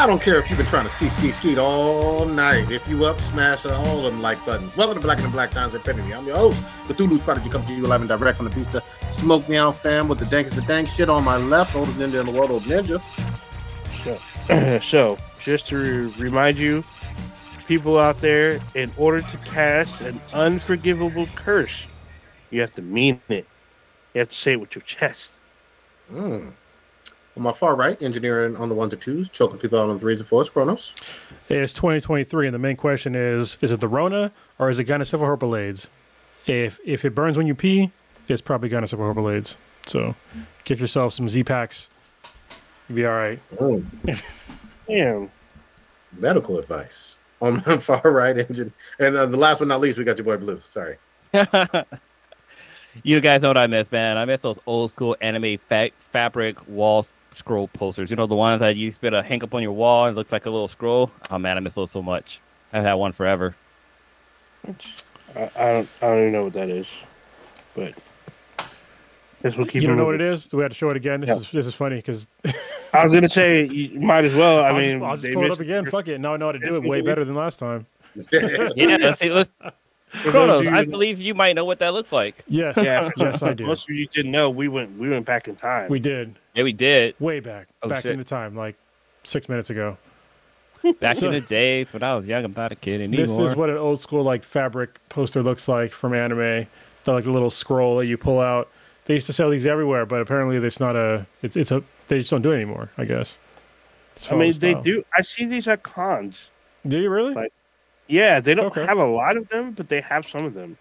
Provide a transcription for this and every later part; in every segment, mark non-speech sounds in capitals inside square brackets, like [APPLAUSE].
I don't care if you've been trying to ski, ski, ski all night. If you up, smash all of them like buttons. Welcome to Black and the Black Times Infinity. I'm your host, Cthulhu's Prodigy, coming to you live and direct from the pizza. Smoke Me Out fam with the dank is the dank shit on my left. Oldest ninja in the world, old ninja. So, [CLEARS THROAT] so just to remind you, people out there, in order to cast an unforgivable curse, you have to mean it. You have to say it with your chest. Mm. On my far right, engineering on the ones and twos, choking people out on the threes and fours, Chronos. It's 2023, and the main question is: Is it the Rona or is it Gynocephalus herpes? If if it burns when you pee, it's probably Gynocephalus herpes. So get yourself some Z packs. You'll be all right. Mm. [LAUGHS] Damn. Medical advice. On my [LAUGHS] far right, engine. And uh, the last but not least, we got your boy Blue. Sorry. [LAUGHS] you guys know what I miss, man. I miss those old school anime fa- fabric wall scroll posters. You know the ones that you used to hang up on your wall and it looks like a little scroll. Oh man, I miss those so much. I've had one forever. I, I don't. I don't even know what that is, but this will keep. You don't know moving. what it is? Do we have to show it again? This Yeah. is this is funny because [LAUGHS] I was gonna say you might as well. I I'll mean, just, I'll just pull it up missed- again. Fuck it. Now I know how to do it way better than last time. [LAUGHS] [LAUGHS] Yeah, let's see. Let's For Kronos. I believe you might know what that looks like. Yes. Yeah, [LAUGHS] yes, I do. Most of you didn't know we went. We went back in time. We did Yeah, we did way back, Oh, back shit. in the time, like six minutes ago. [LAUGHS] back So- in the days when I was young. I'm not a kid anymore. This is what an old school like fabric poster looks like from anime. The like the little scroll that you pull out. They used to sell these everywhere, but apparently it's not a. It's it's a. They just don't do it anymore. I guess. I mean, follow they do. I see these at cons. Do you really? Like- Yeah, they don't Okay. have a lot of them, but they have some of them.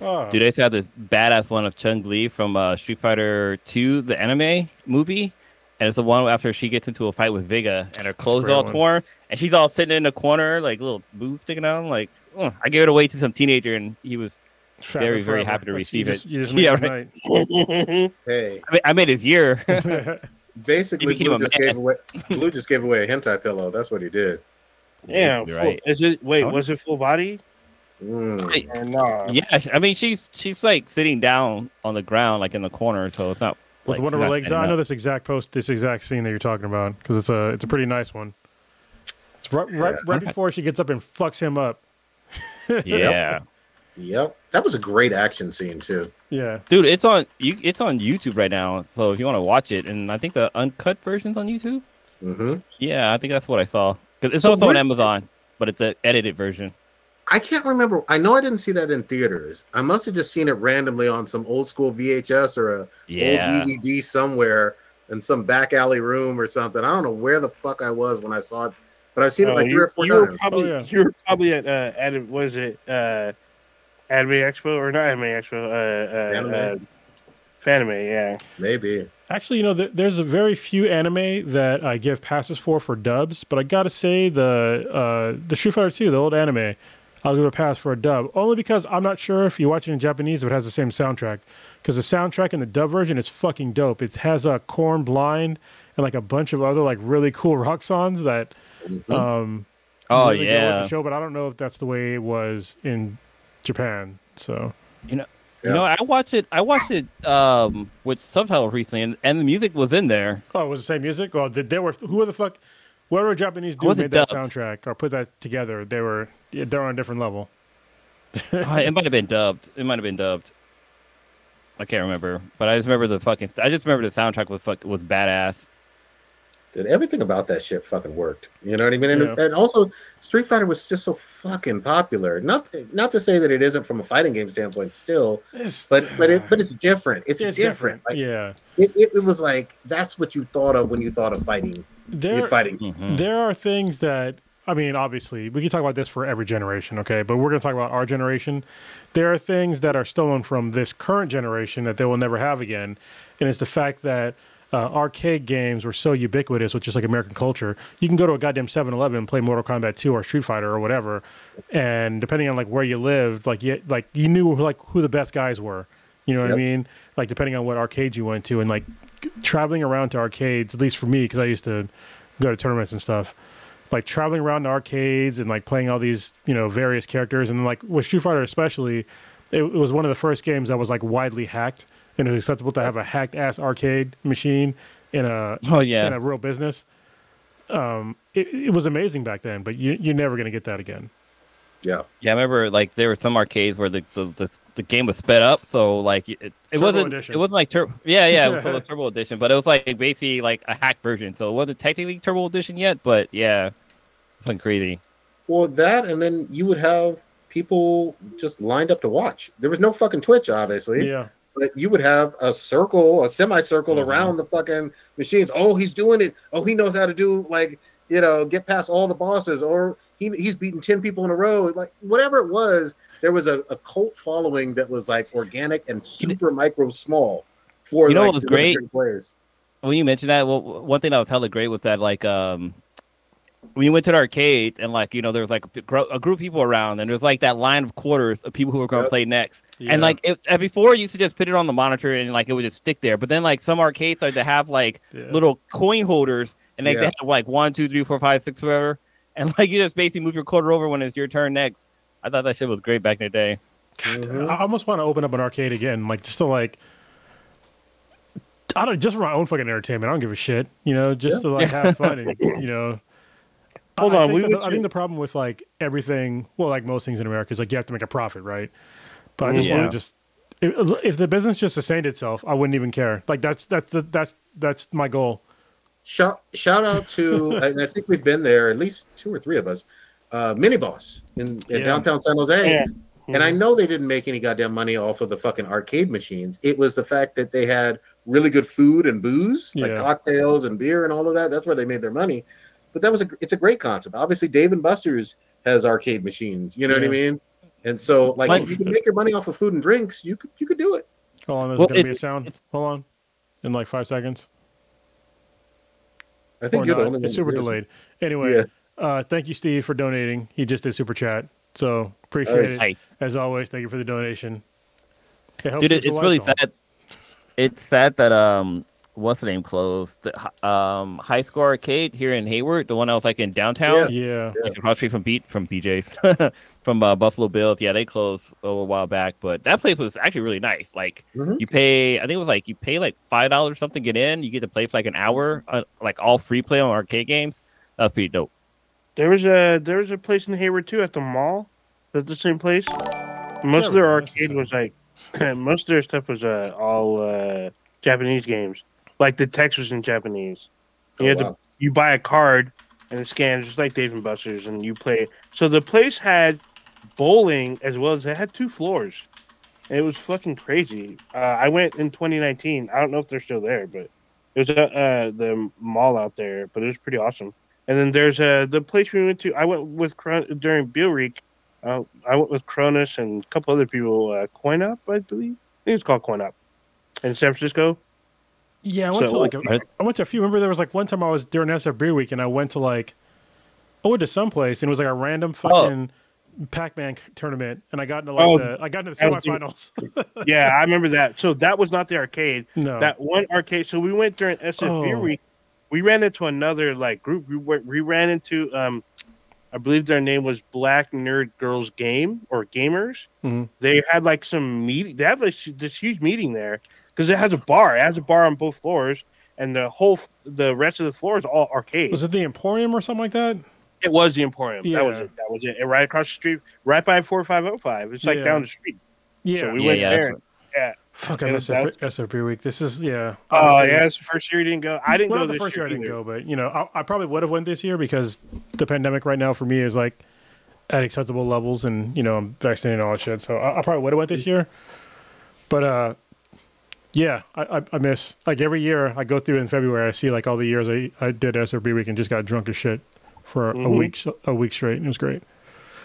oh. Dude, they used to have this badass one of Chun-Li from uh, Street Fighter 2, the anime movie. And it's the one after she gets into a fight with Vega and her clothes great all one. torn. And she's all sitting in the corner, like little boobs sticking out. I'm like, "Ugh." I gave it away to some teenager and he was. Fabric very, very happy to receive you it. just- You just [LAUGHS] Yeah, right. [LAUGHS] hey, I made, I made his year. [LAUGHS] basically, Blue just, man. gave away, Blue just gave away a hentai pillow. That's what he did. Yeah, Basically, full- right. is it? Wait, Oh. was it full body Mm. Hey, or not? yeah, I mean, she's she's like sitting down on the ground, like in the corner. So it's not. With like, one of her legs. I know up. this exact post, this exact scene that you're talking about, because it's a it's a pretty nice one. It's right right, Yeah. right before she gets up and fucks him up. [LAUGHS] [LAUGHS] Yeah. Yep. That was a great action scene, too. Yeah. Dude, it's on you. It's on YouTube right now. So if you want to watch it, and I think the uncut version's on YouTube. hmm Yeah, I think that's what I saw. 'Cause it's So also on Amazon, but it's an edited version. I can't remember. I know I didn't see that in theaters. I must have just seen it randomly on some old school VHS or a Yeah, old DVD somewhere in some back alley room or something. I don't know where the fuck I was when I saw it, but I've seen it Oh, like you, three or four you were times. probably Oh, yeah. you were probably at uh, at was it uh, Anime Expo or not Anime Expo? Uh, uh, Anime. uh, Fanime, yeah. Maybe. Actually, you know, th- there's a very few anime that I give passes for for dubs, but I gotta say the uh, the Street Fighter 2, the old anime, I'll give a pass for a dub only because I'm not sure if you watch it in Japanese if it has the same soundtrack. Because the soundtrack in the dub version is fucking dope. It has a Korn Blind and like a bunch of other like really cool rock songs that Mhm. um Oh, really go with yeah. the show. But I don't know if that's the way it was in Japan. So you Yeah. know, I watched it. I watched it um with subtitles recently, and, and the music was in there. Oh, it was the same music? Well, did they were who the fuck whoever Japanese dude made that dubbed? soundtrack or put that together, they were they're on a different level. [LAUGHS] Uh, it might have been dubbed. It might have been dubbed. I can't remember, but I just remember the fucking. I just remember the soundtrack was fuck was badass. Dude, everything about that shit fucking worked. You know what I mean? And, Yeah. and also, Street Fighter was just so fucking popular. Not not to say that it isn't from a fighting game standpoint, still, but but it, but it's different. It's, It's different. Like, yeah. it, it, it was like that's what you thought of when you thought of fighting. There fighting. Mhm. there are things that I mean, obviously, we can talk about this for every generation, okay? But we're going to talk about our generation. There are things that are stolen from this current generation that they will never have again, and it's the fact that uh, arcade games were so ubiquitous with just like American culture. You can go to a goddamn 7-Eleven and play Mortal Kombat 2 or Street Fighter or whatever, and depending on like where you lived, like you like you knew like who the best guys were. You know what I mean? Like depending on what arcades you went to, and like traveling around to arcades, at least for me, because I used to go to tournaments and stuff. Like traveling around to arcades and like playing all these, you know, various characters, and like with Street Fighter especially, it, it was one of the first games that was like widely hacked, and it was acceptable to have a hacked ass arcade machine in a Oh yeah. in a real business. um, it, it was amazing back then. But you, you're never gonna get that again. Yeah. Yeah, I remember like there were some arcades where the the, the, the game was sped up, so like it, it Turbo wasn't edition. it wasn't like tur- yeah yeah it was, so it was turbo edition, but it was like basically like a hacked version, so it wasn't technically turbo edition yet, but yeah, something crazy. Well, that and then you would have people just lined up to watch. There was no fucking Twitch, obviously. Yeah, But you would have a circle, a semicircle Mhm. around the fucking machines. Oh, he's doing it. Oh, he knows how to do like you know get past all the bosses, or he he's beaten ten people in a row. Like whatever it was, there was a, a cult following that was like organic and super micro small for You know like, what was great? players. When you mentioned that, well, one thing that was hella great was that like um when you went to the arcade and like you know there was like a, a group of people around and there was like that line of quarters of people who were going to Yep. play next. Yeah. And like it, before, you used to just put it on the monitor and like it would just stick there. But then like some arcades started to have like [LAUGHS] Yeah. little coin holders, and they, Yeah. they have like one, two, three, four, five, six, whatever. [LAUGHS] And like you just basically move your quarter over when it's your turn next. I thought that shit was great back in the day. Mhm. I almost want to open up an arcade again, like just to like. I don't just for my own fucking entertainment. I don't give a shit, you know, just to like have fun and [LAUGHS] you know. Hold I, I on, think we the- I think the problem with like everything, well, like most things in America, is like you have to make a profit, right? But I just want Yeah. to just if, if the business just sustained itself, I wouldn't even care. Like that's that's the, that's that's my goal. Shout shout out to [LAUGHS] and I think we've been there at least two or three of us. Uh, Mini Boss in, in Yeah. downtown San Jose. Yeah. And I know they didn't make any goddamn money off of the fucking arcade machines. It was the fact that they had really good food and booze, like Yeah. cocktails and beer and all of that. That's where they made their money. But that was a it's a great concept. Obviously, Dave and Buster's has arcade machines. You know what I mean? And so, like, Mike- if you can make your money off of food and drinks, you could you could do it. Hold on, there's Well, gonna be a sound. Hold on, in like five seconds. I think Or you're the not. only one. It's super hears it. delayed. Anyway, Yeah. uh, thank you, Steve, for donating. He just did super chat, so appreciate Nice. it Nice. as always. Thank you for the donation. It helps Dude, it, it's really on. sad. It's sad that um, what's the name closed? The, um, High Score Arcade here in Hayward, the one I was like in downtown, Yeah, like across the street from Beat from BJ's, [LAUGHS] from uh, Buffalo Bills. Yeah, they closed a little while back, but that place was actually really nice. Like Mhm. you pay, I think it was like you pay like five dollars something get in. You get to play for like an hour, uh, like all free play on arcade games. That was pretty dope. There was a there was a place in Hayward too at the mall. Is the same place? Most of their Sure, arcade was like [LAUGHS] most of their stuff was uh, all uh, Japanese games. Like the text was in Japanese. You Oh, had to you buy a card and it scans just like Dave and Buster's and you play. So the place had bowling as well as it had two floors. And it was fucking crazy. Uh, I went in 2019. I don't know if they're still there, but it was uh, uh, the mall out there. But it was pretty awesome. And then there's uh, the place we went to. I went with Cron- during Beer Week. Uh, I went with Cronus and a couple other people. Uh, Coin-Op, I believe. I think it's called Coin-Op in San Francisco. yeah. I went So- to like a, I went to a few. Remember, there was like one time I was during SF Beer Week, and I went to like I went to some place, and it was like a random fucking Pac-Man tournament, and I got into like Oh, the I got into the that was the- semifinals. [LAUGHS] yeah, I remember that. So that was not the arcade. no, That one arcade. So we went during SF Beer Oh. Week. We ran into another like group. We went, we ran into um, I believe their name was Black Nerd Girls Game or Gamers. Mhm. They had like some meeting. They had like this huge meeting there because it has a bar. It has a bar on both floors, and the whole the rest of the floor is all arcade. was it the Emporium or something like that? It was the Emporium. Yeah. That was it. That was it. And right across the street, right by four five zero five. It's like Yeah. down the street. Yeah. So we Yeah, went yeah, there. Yeah. Fuck, I it miss SF, SF Week. This is yeah. Oh obviously- yeah, it's the first year you didn't go. I didn't Well, go not the first year I didn't go, but you know, I, I probably would have went this year because the pandemic right now for me is like at acceptable levels, and you know, I'm vaccinated and all that shit. So I, I probably would have went this year. But uh, yeah, I, I, I miss like every year I go through in February. I see like all the years I, I did SRB week and just got drunk as shit for a Mhm. week a week straight. and It was great.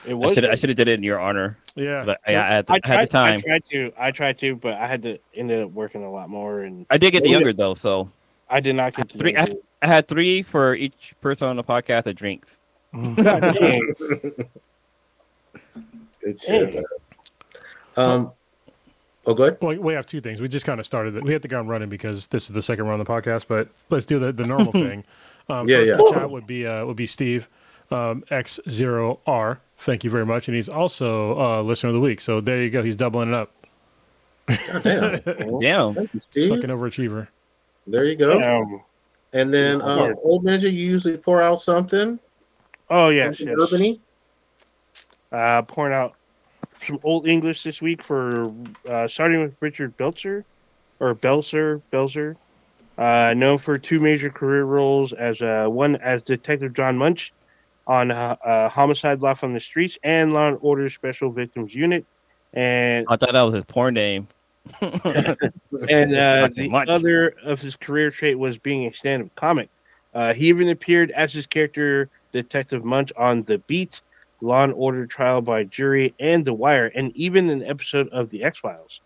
It I was. should I should have did it in your honor. Yeah, But I, I, had, the, I I tried, had the time. I tried to. I tried to, but I had to end up working a lot more, and I did get the younger though, so I did not get Three- do I had three for each person on the podcast that drinks. Mhm. God dang. [LAUGHS] It's Hey. uh, um. Oh, good. Well, we have two things. We just kind of started it. We hit the ground running because this is the second round of the podcast, but let's do the, the normal [LAUGHS] thing. Um, Yeah, first yeah. the chat would be uh, would be Steve um, X0R. Thank you very much, and he's also uh, listener of the week. So there you go. He's doubling it up. God damn. [LAUGHS] Damn. Thank you, Steve. Fucking overachiever. There you go. Um, And then uh, old ninja, you usually pour out something. Oh yes, something yes. urbany. Uh, pouring out some old English this week for uh, starting with Richard Belzer or Belzer Belzer, uh, known for two major career roles as uh, one as Detective John Munch on uh, uh, Homicide: Life on the Streets and Law and Order Special Victims Unit, and I thought that was his porn name. [LAUGHS] and uh, the much. other of his career trait was being a stand-up comic. Uh, he even appeared as his character Detective Munch on The Beat, Law and Order Trial by Jury, and The Wire, and even an episode of The X Files.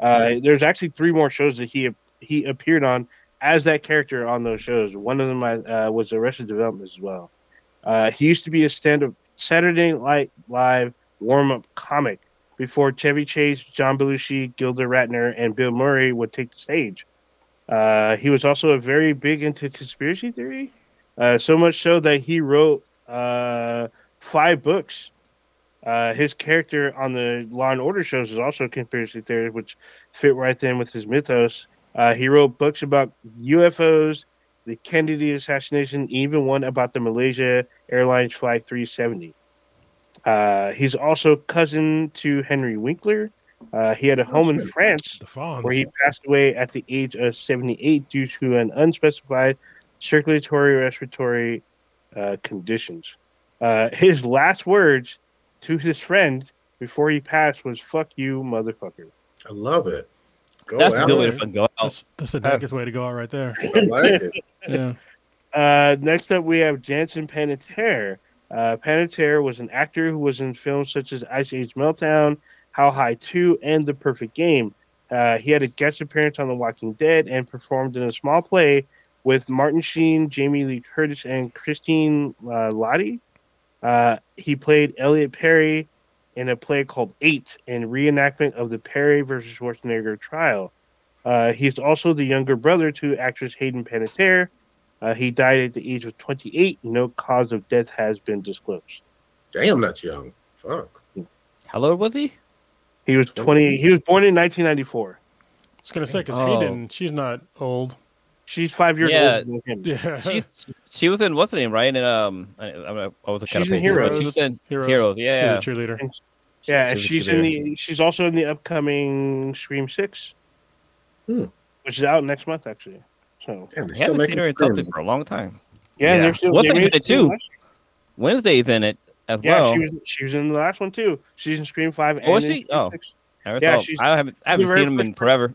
Uh, there's actually three more shows that he he appeared on as that character on those shows. One of them uh, was Arrested Development as well. Uh, he used to be a stand-up Saturday Night Live warm-up comic before Chevy Chase, John Belushi, Gilda Radner, and Bill Murray would take the stage. Uh, he was also a very big into conspiracy theory, uh, so much so that he wrote uh, five books. Uh, his character on the Law and Order shows is also a conspiracy theory, which fit right in with his mythos. Uh, he wrote books about UFOs, the Kennedy assassination, even one about the Malaysia Airlines Flight 370. Uh, he's also cousin to Henry Winkler. Uh, he had a home in. France where he passed away at the age of 78 due to an unspecified circulatory respiratory uh, conditions. Uh, his last words to his friend before he passed was "fuck you, motherfucker." I love it. Go That's a good way to fucking go out. That's, that's the darkest way to go out right there. I like [LAUGHS] it. Yeah. Uh, next up, we have Jansen Panettiere. Uh, Panettiere was an actor who was in films such as Ice Age Meltdown, How High 2, and The Perfect Game. Uh, he had a guest appearance on The Walking Dead and performed in a small play with Martin Sheen, Jamie Lee Curtis, and Christine uh, Lahti. Uh, he played Elliot Perry in a play called Eight, in reenactment of the Perry versus Schwarzenegger trial. Uh, he's also the younger brother to actress Hayden Panettiere. Uh, he died at the age of 28. No cause of death has been disclosed. Damn, that's young. Fuck. How old was he? He was 20. He was born in 1994. I was gonna say because Oh. Hayden, she's not old. She's five years Yeah. older than him. Yeah. She's she was in what's the name, right? And um, I, I, I was a kind She's of in Heroes. She was in Heroes. Heroes. Yeah, She's a cheerleader. Yeah, She was a she's in the. She's also in the upcoming Scream Six, Hmm. which is out next month actually. So Damn, they I still haven't making seen her in something for a long time. yeah, Yeah. they're still. What's in it too? Wednesday's in it as Yeah, well. she was. She was in the last one too. She's in Scream Five. Oh, and is she? Scream Oh. I, yeah, I haven't I haven't seen very them in first- forever.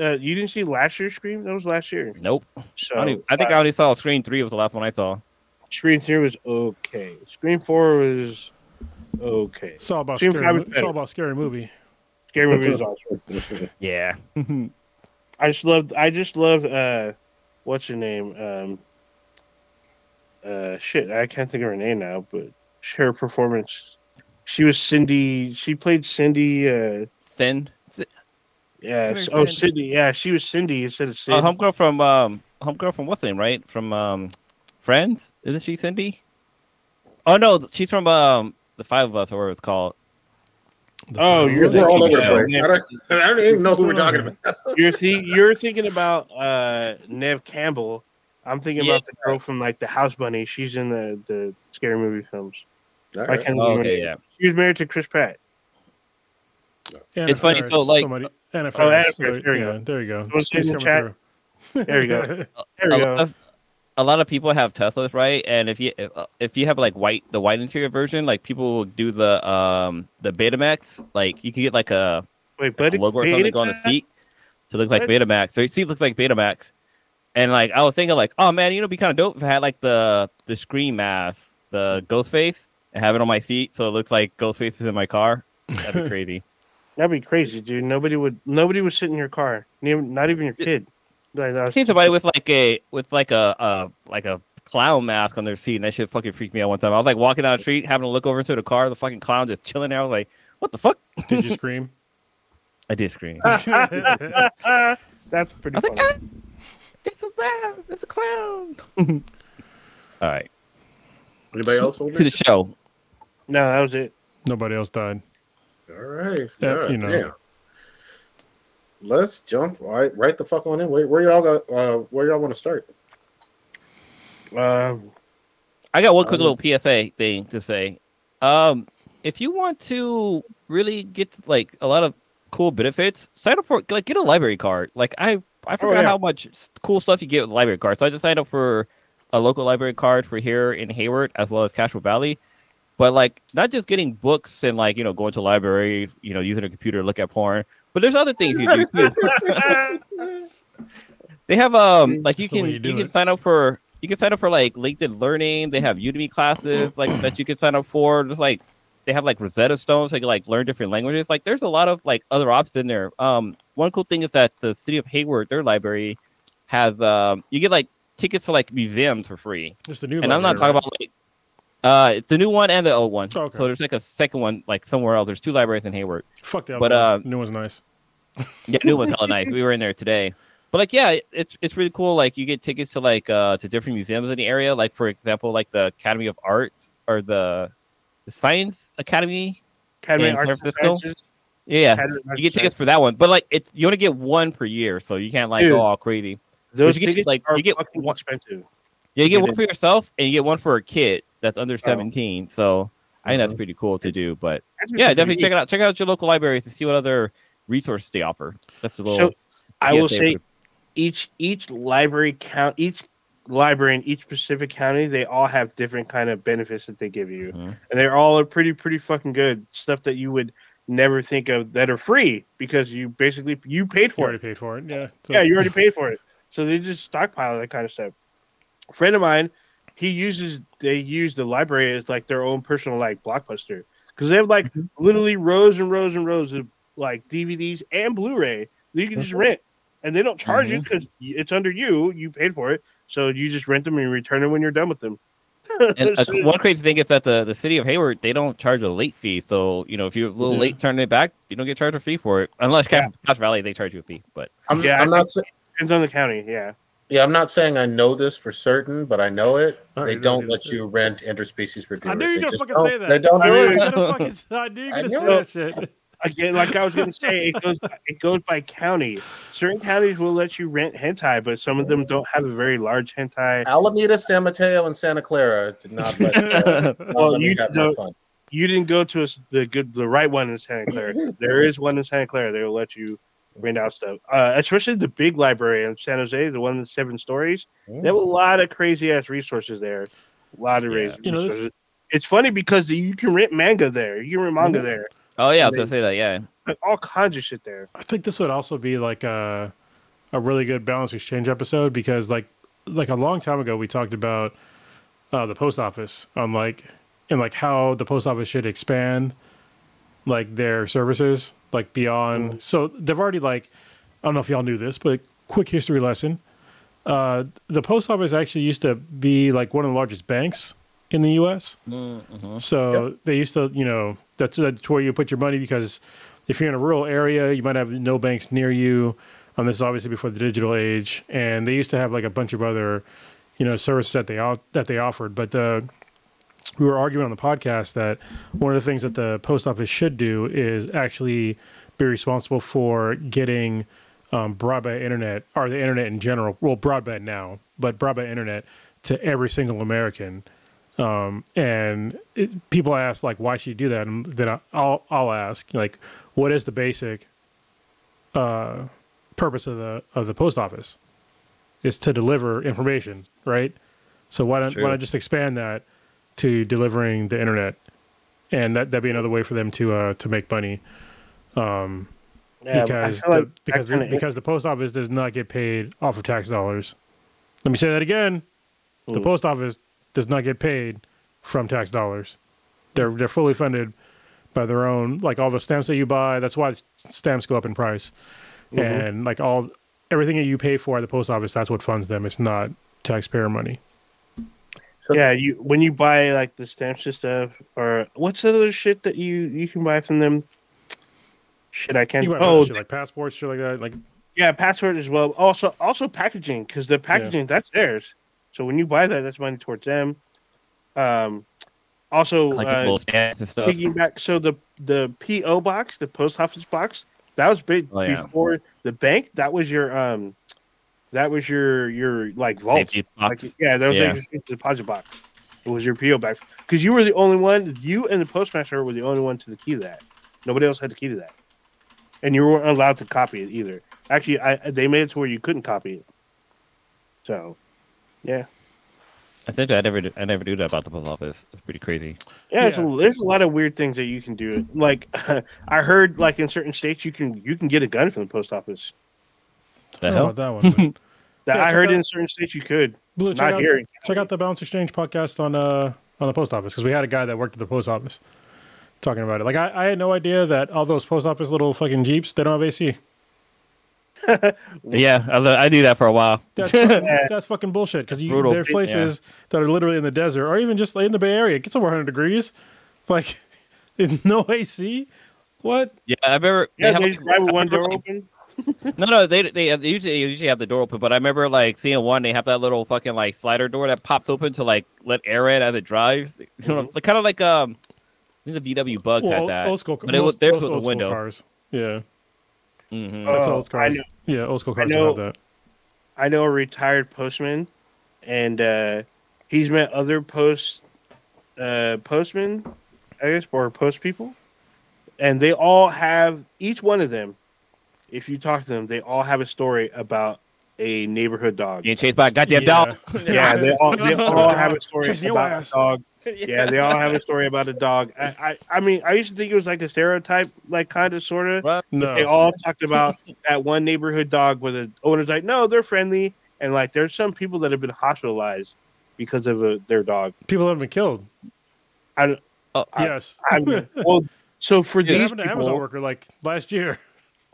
Uh, you didn't see last year's Scream? That was last year. Nope. So I, even- I think uh, I only saw Scream Three was the last one I saw. Scream Three was okay. Scream Four was okay. It's all about Scream scary. five It's all about scary movie. Scary movie [LAUGHS] is awesome. [LAUGHS] Yeah. [LAUGHS] I just loved. I just love. Uh, what's her name? Um, uh, shit, I can't think of her name now, but her performance. She was Cindy. She played Cindy. Uh, Send. Yeah. Come Oh, Cindy. Cindy. Yeah, she was Cindy instead of Sid. Oh, homegirl from um, homegirl from what's the name, right? From um, Friends. Isn't she Cindy? Oh no, she's from um, the Five of Us, or whatever it's called. The Oh, you're We're all over the show. place. I don't, I don't even know who we're talking about. [LAUGHS] you're thi- you're thinking about uh, Neve Campbell. I'm thinking Yeah. about the girl from like the House Bunny. She's in the the scary movie films. All I right. can't Oh, okay, yeah. She was married to Chris Pratt. Anna It's funny, so, like- somebody, Anna Oh, Faris. Anna Faris, there you yeah, go. There you go. Someone the chat. through. There you go. [LAUGHS] There we a go. lot, of, a lot of people have Teslas, right? And if you if, if you have like white the white interior version, like people will do the um the Baymax, like you can get like a Wait, buddy. logo or something go on the seat to look like What? Baymax. So your seat looks like Baymax. And like I was thinking like, oh man, you know, it'd be kind of dope if I had like the the screen mask, the ghost face, and have it on my seat so it looks like ghost face is in my car. That'd be [LAUGHS] crazy. That'd be crazy, dude. Nobody would. Nobody would sit in your car. Not even your kid. Like, I that's- seen somebody with like a with like a uh like a clown mask on their seat, and that shit fucking freaked me out one time. I was like walking down the street, having to look over into the car, the fucking clown just chilling there. I was like, what the fuck? Did you scream? [LAUGHS] I did scream. [LAUGHS] That's pretty I was funny. like, ah, it's a man, it's a clown. [LAUGHS] All right, Anybody else? to the show. No, that was it. Nobody else died. All right. Yeah, you know. damn. Let's jump right right the fuck on in. Where, where y'all got? Uh, where y'all want to start? Um, I got one quick Um, little PSA thing to say. Um, if you want to really get like a lot of cool benefits, sign up for like get a library card. Like I I forgot Oh, yeah. how much cool stuff you get with a library card. So I just signed up for a local library card for here in Hayward as well as Castro Valley. But like not just getting books and like you know going to library, you know using a computer to look at porn, but there's other things you do too. [LAUGHS] They have um like you That's can you you, can sign up for you can sign up for like LinkedIn Learning. They have Udemy classes like that you can sign up for. Just like they have like Rosetta Stones, so you can like learn different languages. Like there's a lot of like other options in there. Um, one cool thing is that the city of Hayward, their library, has um you get like tickets to like museums for free. Just the new. and I'm not library, talking about like uh it's the new one and the old one. Oh, okay. So there's like a second one like somewhere else. There's two libraries in Hayward. Fuck that. but, uh, new one's nice. [LAUGHS] Yeah, new one's hella nice. We were in there today. But like, yeah, it's it's really cool. Like, you get tickets to like uh to different museums in the area. Like, for example, like the Academy of Arts or the the Science Academy. Academy In of San Arts Francisco? Sciences. Yeah, Academy of Arts you get tickets for that one. But like, it's you only get one per year, so you can't like Dude. go all crazy. Those you get, tickets like, are you get fucking one- expensive. Yeah, you get Get one for yourself and you get one for a kid that's under Oh. seventeen. So I think that's Mhm. pretty cool to do. But yeah, definitely neat. check it out. Check out your local libraries to see what other resources they offer. That's a little. So I will say for- each each library count each library in each Pacific county they all have different kind of benefits that they give you Mhm. and they're all are pretty pretty fucking good stuff that you would never think of that are free because you basically you paid You for already it paid for it. Yeah. So- yeah you already paid for it so they just stockpile that kind of stuff a friend of mine he uses they use the library as like their own personal like blockbuster because they have like Mhm. literally rows and rows and rows of like dvds and blu-ray that you can just rent and they don't charge you because it's under you you paid for it so you just rent them and return them when you're done with them And uh, [LAUGHS] So- one crazy thing is that the, the city of Hayward they don't charge a late fee. So you know if you're a little Mhm. late turning it back, you don't get charged a fee for it. Unless Yeah. Castro Valley they charge you a fee. But I'm, Yeah, I I'm not. think- depends on the county yeah Yeah, I'm not saying I know this for certain, but I know it. Oh, they don't don't let you rent interspecies reviewers. I knew you were gonna fucking say that. They don't I do knew it. you were gonna fucking- I knew you were gonna say that shit. again like i was going to say it goes it goes by county certain counties will let you rent hentai but some of them don't have a very large hentai Alameda, San Mateo, and Santa Clara did not let, uh, [LAUGHS] Well, let you have my fun. you didn't go to us the good the right one in Santa Clara. [LAUGHS] there is one in Santa Clara. They will let you rent out stuff. Uh, especially the big library in San Jose, the one that's seven stories. They have a lot of crazy ass resources there. A lot of Yeah. crazy You know, this- resources. It's funny because you can rent manga there. You can rent manga Mhm. there. oh yeah, I was gonna say that. Yeah, Like all kinds of shit there. I think this would also be like a a really good balance exchange episode because like like a long time ago we talked about uh, the post office on like and like how the post office should expand like their services like beyond. So they've already like I don't know if y'all knew this, but quick history lesson. Uh, the post office actually used to be like one of the largest banks in the U.S. mm-hmm. So they used to, you know, that's, that's where you put your money because if you're in a rural area, you might have no banks near you. Um, this is obviously before the digital age, and they used to have like a bunch of other, you know, services that they au- that they offered. But uh, we were arguing on the podcast that one of the things that the post office should do is actually be responsible for getting um, broadband internet or the internet in general. Well, broadband now, but broadband internet to every single American. Um, and it, people ask like, why should you do that? And then I'll I'll ask like, what is the basic uh, purpose of the of the post office? Is to deliver information, right? So why don't True. why not just expand that to delivering the internet, and that that'd be another way for them to uh, to make money. Um, Yeah, because the, like because the, because the post office does not get paid off of tax dollars. Let me say that again: the post office does not get paid from tax dollars. They're they're fully funded by their own, like all the stamps that you buy. That's why stamps go up in price, Mhm. and like all everything that you pay for at the post office, that's what funds them. It's not taxpayer money. Yeah, you when you buy like the stamps and stuff, or what's the other shit that you you can buy from them? Shit, I can't. You buy Oh, shit like passports, shit like that. Like Yeah, passport as well. Also, also packaging because the packaging that's theirs. So when you buy that, that's money towards them. Um, also, uh, collectible stamps and stuff. taking back so the the PO box, the post office box, that was big Oh, yeah. before the bank. That was your um, that was your your like vault. Safety Like, yeah, that was Yeah. like your deposit box. It was your PO box because you were the only one. You and the postmaster were the only one to the key to that. Nobody else had the key to that, and you weren't allowed to copy it either. Actually, I they made it to where you couldn't copy it. So, yeah, I think I never, I never knew that about the post office. It's pretty crazy. yeah. So Yeah. there's a lot of weird things that you can do. Like [LAUGHS] I heard, like in certain states, you can you can get a gun from the post office. The I hell? about that one. [LAUGHS] That Yeah, I heard out- in certain states you could. Blue, Not check out, here. check out the Balance Exchange podcast on uh on the post office because we had a guy that worked at the post office talking about it. Like I, I had no idea that all those post office little fucking jeeps they don't have AC. [LAUGHS] Yeah, I, lo- I knew that for a while. That's [LAUGHS] fucking, that's fucking bullshit because Brutal. there's places that are literally in the desert or even just like in the Bay Area. It gets over 100 degrees. Like there's no AC. What? Yeah, I remember. Yeah, have, they like- just drive with one door open. No, no, they they, have, they usually they usually have the door open, but I remember like seeing one. They have that little fucking like slider door that pops open to like let air in as it drives. You know, Mhm. like, kind of like um, I think the VW Bugs Well, had old, that. old school. but it was most- there most the old school window. Cars. Yeah, hmm that's old I cars. know. Yeah, old school cars know- have that. I know a retired postman, and uh, he's met other post uh, postmen, I guess, or post people, and they all have each one of them. If you talk to them, they all have a story about a neighborhood dog. Getting chased by a goddamn Yeah. dog. [LAUGHS] Yeah, they all they [LAUGHS] all have a story Chasing about a dog. [LAUGHS] Yeah, they all have a story about a dog. I, I, I mean, I used to think it was like a stereotype, like kind of, sort of. No. They all talked about that one neighborhood dog where the owner's like, no, they're friendly, and like there's some people that have been hospitalized because of uh their dog. People have been killed. I, Oh, I- yes. I'm, well, so for It these happened to an Amazon worker like last year.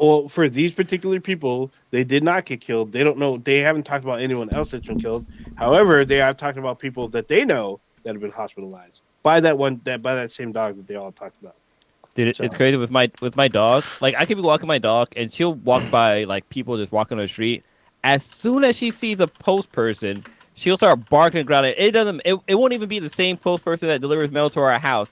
Well, for these particular people, they did not get killed. They don't know. They haven't talked about anyone else that's been killed. However, they have talked about people that they know that have been hospitalized by that one that by that same dog that they all talked about. Dude, So- it's crazy with my with my dog. Like I could be walking my dog, and she'll walk by like people just walking on the street. As soon as she sees a post person, she'll start barking and growling. It doesn't. It, it won't even be the same post person that delivers mail to our house.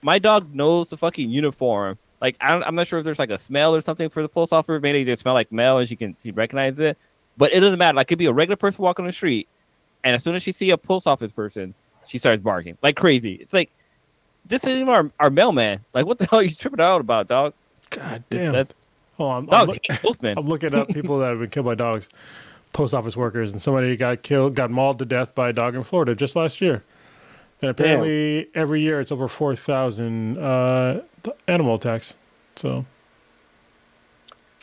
My dog knows the fucking uniform. Like I I'm not sure if there's like a smell or something for the post office. Maybe they smell like mail and she can she recognizes it. But it doesn't matter. Like it could be a regular person walking on the street, and as soon as she see a post office person, she starts barking like crazy. It's like this isn't our, our mailman. Like, what the [LAUGHS] hell are you tripping out about, dog? God damn. That's oh, on. I'm, dogs. look- hate postmen. [LAUGHS] I'm looking up people that have been killed by dogs, post office workers, and somebody got killed, got mauled to death by a dog in Florida just last year. And apparently, every year it's over four thousand uh, animal attacks. So,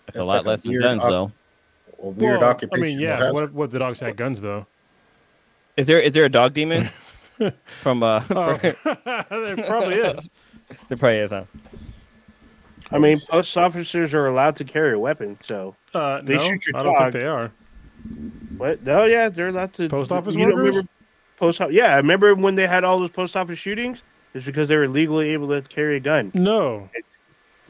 It's a lot like a less than guns, op- though. A weird Well, occupation. I mean, yeah. What what the dogs had guns though? Is there is there a dog demon [LAUGHS] from uh? Oh, [LAUGHS] there [LAUGHS] there probably is. There probably is. Huh? I mean, post officers are allowed to carry a weapon. So Uh, They no, shoot your I don't think they are. what? No, yeah, they're allowed to. Post office you don't workers? remember post. office. Yeah, I remember when they had all those post office shootings. It's because they were legally able to carry a gun. No,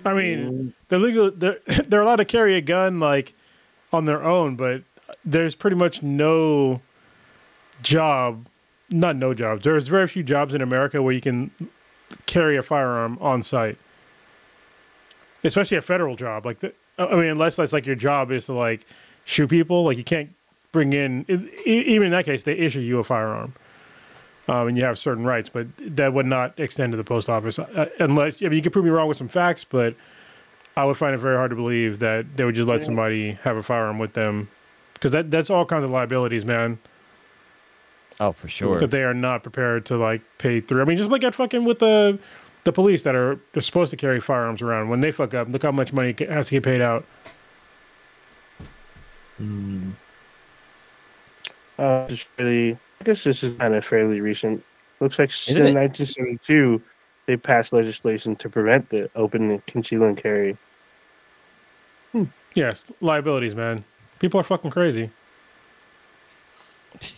I mean they're legal. They're [LAUGHS] they're allowed to carry a gun like on their own, but there's pretty much no job, not no jobs. There's very few jobs in America where you can carry a firearm on site, especially a federal job. Like, the, I mean, unless that's like your job is to like shoot people, like you can't bring in. e- Even in that case, they issue you a firearm. Um, and you have certain rights, but that would not extend to the post office uh, unless I mean you could prove me wrong with some facts, but I would find it very hard to believe that they would just let somebody have a firearm with them because that that's all kinds of liabilities, man. Oh, for sure. That they are not prepared to like pay through. I mean, just look at fucking with the the police that are they're supposed to carry firearms around. When they fuck up, look how much money has to get paid out. Uh, it's really, I guess this is kind of fairly recent. Looks like Isn't in it? 1972 they passed legislation to prevent the open and conceal and carry. Yes, liabilities, man. People are fucking crazy. [LAUGHS]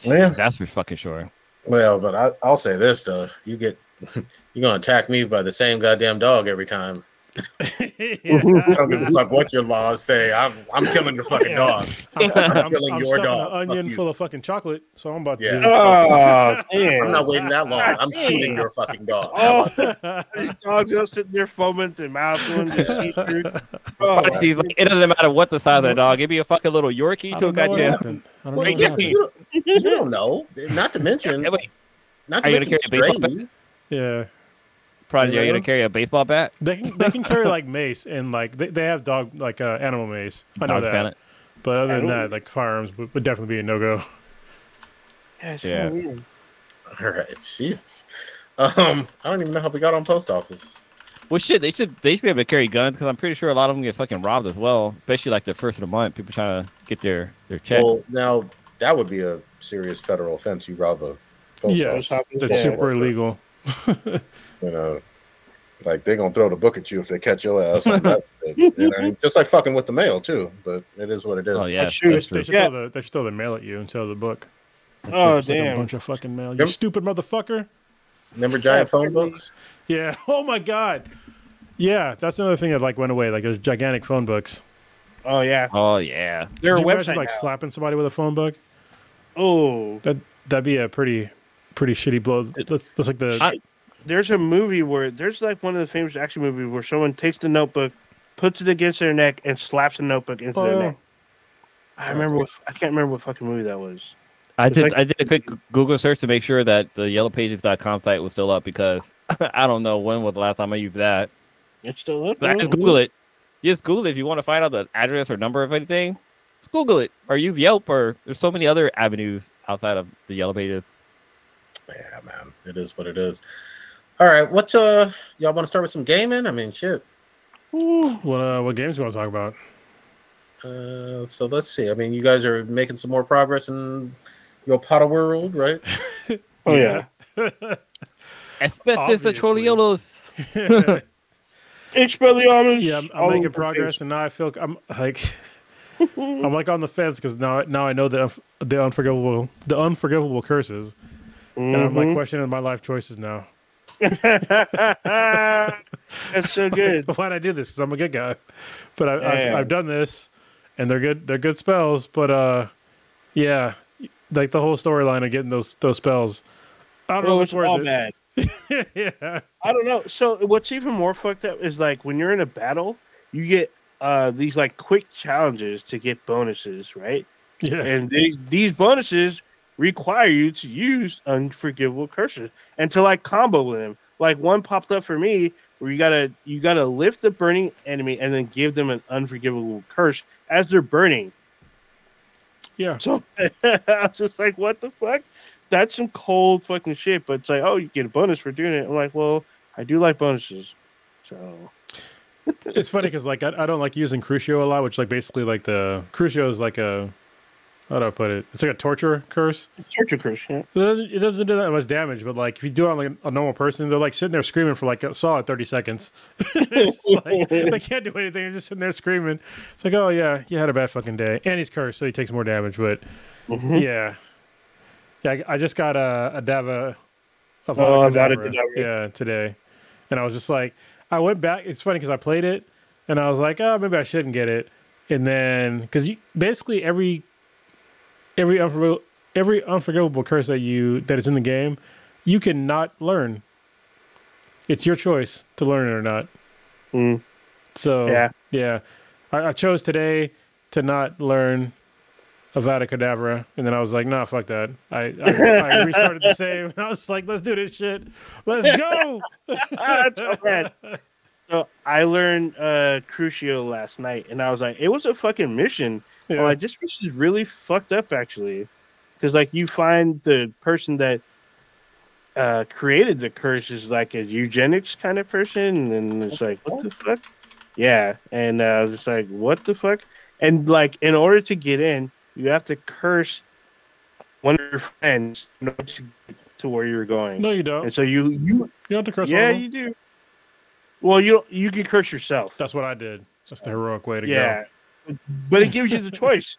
Yeah. That's for fucking sure. Well, but I, I'll say this though: you get [LAUGHS] you're gonna attack me by the same goddamn dog every time. [LAUGHS] I don't give a fuck what your laws say. I'm I'm killing your fucking Yeah. dog. [LAUGHS] I'm, I'm I'm, killing I'm your stuffing dog. an onion you. full of fucking chocolate, so I'm about to Yeah. Oh. [LAUGHS] I'm not waiting that long. I'm shooting your fucking dog. Oh, these dogs just sitting there foaming their mouth doing the see through. Oh, Probably sees, like, it doesn't matter what the size of the dog. Give me a fucking little Yorkie I to a don't know what goddamn. happened. I don't Well, yeah, you, don't, you don't know. Not to mention, Hey, wait, not Are to you mention gonna carry a strays. Yeah, Prodigy, are you Yeah. gonna carry a baseball bat? they can they can carry like [LAUGHS] mace and like they, they have dog like uh, animal mace. I know Dog that, pennant? but other than that, like firearms would, would definitely be a no go. Yeah, it's Yeah. kinda weird. All right, Jesus. Um, I don't even know how we got on post offices. Well, shit, they should they should be able to carry guns because I'm pretty sure a lot of them get fucking robbed as well, especially like the first of the month. People trying to get their their checks. Well, now that would be a serious federal offense. You rob a post Yes, office. that's Yeah. super illegal. [LAUGHS] You know, like they're gonna throw the book at you if they catch your ass. That [LAUGHS] you know? Just like fucking with the mail too. But it is what it is. oh yeah, shoot. that's They true. should, Yeah. throw the, they should throw the mail at you instead of the book. Oh, It's like a damn. bunch of fucking mail. You Yep. stupid motherfucker. Remember giant phone books? Yeah. [LAUGHS] Oh my god. Yeah, that's another thing that like went away. Like those gigantic phone books. Oh, yeah. Oh yeah. They're a Could you imagine like now. slapping somebody with a phone book? Oh, That that'd be a pretty pretty shitty blow. That's, that's like the I- there's a movie where there's like one of the famous action movies where someone takes the notebook, puts it against their neck, and slaps the notebook into their Oh. neck. I remember what I can't remember what fucking movie that was. I It's did like- I did a quick Google search to make sure that the yellowpages.com site was still up because [LAUGHS] I don't know when was the last time I used that. It's still up. But I just Google it. You just Google it if you want to find out the address or number of anything. Just Google it or use Yelp or there's so many other avenues outside of the Yellow Pages. Yeah, man. It is what it is. All right, what uh y'all want to start with some gaming? I mean, shit. what uh, what games do you want to talk about? Uh, so let's see. I mean, you guys are making some more progress in your Potter world, right? [LAUGHS] Oh yeah. [LAUGHS] Asbestos Obviously. Atroliolos. Expelliarmus. [LAUGHS] yeah, I'm, I'm making over progress, face. and now I feel I'm like I'm like on the fence because now now I know the the unforgivable the unforgivable curses, and I'm like questioning my life choices now. [LAUGHS] That's so [LAUGHS] good. But why'd I do this? I'm a good guy, but I, I've, I've done this, and they're good. They're good spells, but uh, yeah, like the whole storyline of getting those those spells. I don't know Bro, if it's all worth bad. [LAUGHS] yeah, I don't know. So what's even more fucked up is like when you're in a battle, you get uh these like quick challenges to get bonuses, right? yeah, And these these bonuses require you to use unforgivable curses and to like combo them. Like one popped up for me where you gotta you gotta lift the burning enemy and then give them an unforgivable curse as they're burning. yeah. So [LAUGHS] I was just like, what the fuck? That's some cold fucking shit. But it's like, oh, you get a bonus for doing it. I'm like, well, I do like bonuses. So [LAUGHS] It's funny because like I, I don't like using Crucio a lot, which like basically like the Crucio is like a how do I put it? It's like a torture curse. torture curse, yeah. It doesn't, it doesn't do that much damage, but like if you do it on like a normal person, they're like sitting there screaming for like a solid thirty seconds. [LAUGHS] Like, they [LAUGHS] can't do anything; they're just sitting there screaming. It's like, oh yeah, you had a bad fucking day, and he's cursed, so he takes more damage. But Mhm. yeah, yeah, I, I just got a, a Dava. Of Oh, Avada Avada Kedavra, Kedavra. Yeah, today, and I was just like, I went back. It's funny because I played it, and I was like, oh, maybe I shouldn't get it. And then because you basically every every unforgivable, every unforgivable curse that you that is in the game, you cannot learn. It's your choice to learn it or not. Mm. So Yeah. yeah, I, I chose today to not learn Avada Kedavra, and then I was like, nah, fuck that. I I, I [LAUGHS] restarted the save, I was like, let's do this shit. Let's go. [LAUGHS] So. So I learned uh Crucio last night, and I was like, it was a fucking mission. Yeah. Oh, like this is really fucked up, actually, because like you find the person that uh created the curse is like a eugenics kind of person, and it's like, what the fuck? Yeah, and uh, I was just like, what the fuck? And like, in order to get in, you have to curse one of your friends in order to get to where you're going. no, you don't. And so you you You have to curse. yeah, all of them. you do. Well, you you can curse yourself. That's what I did. That's the heroic way to go. Yeah, but it gives you the choice.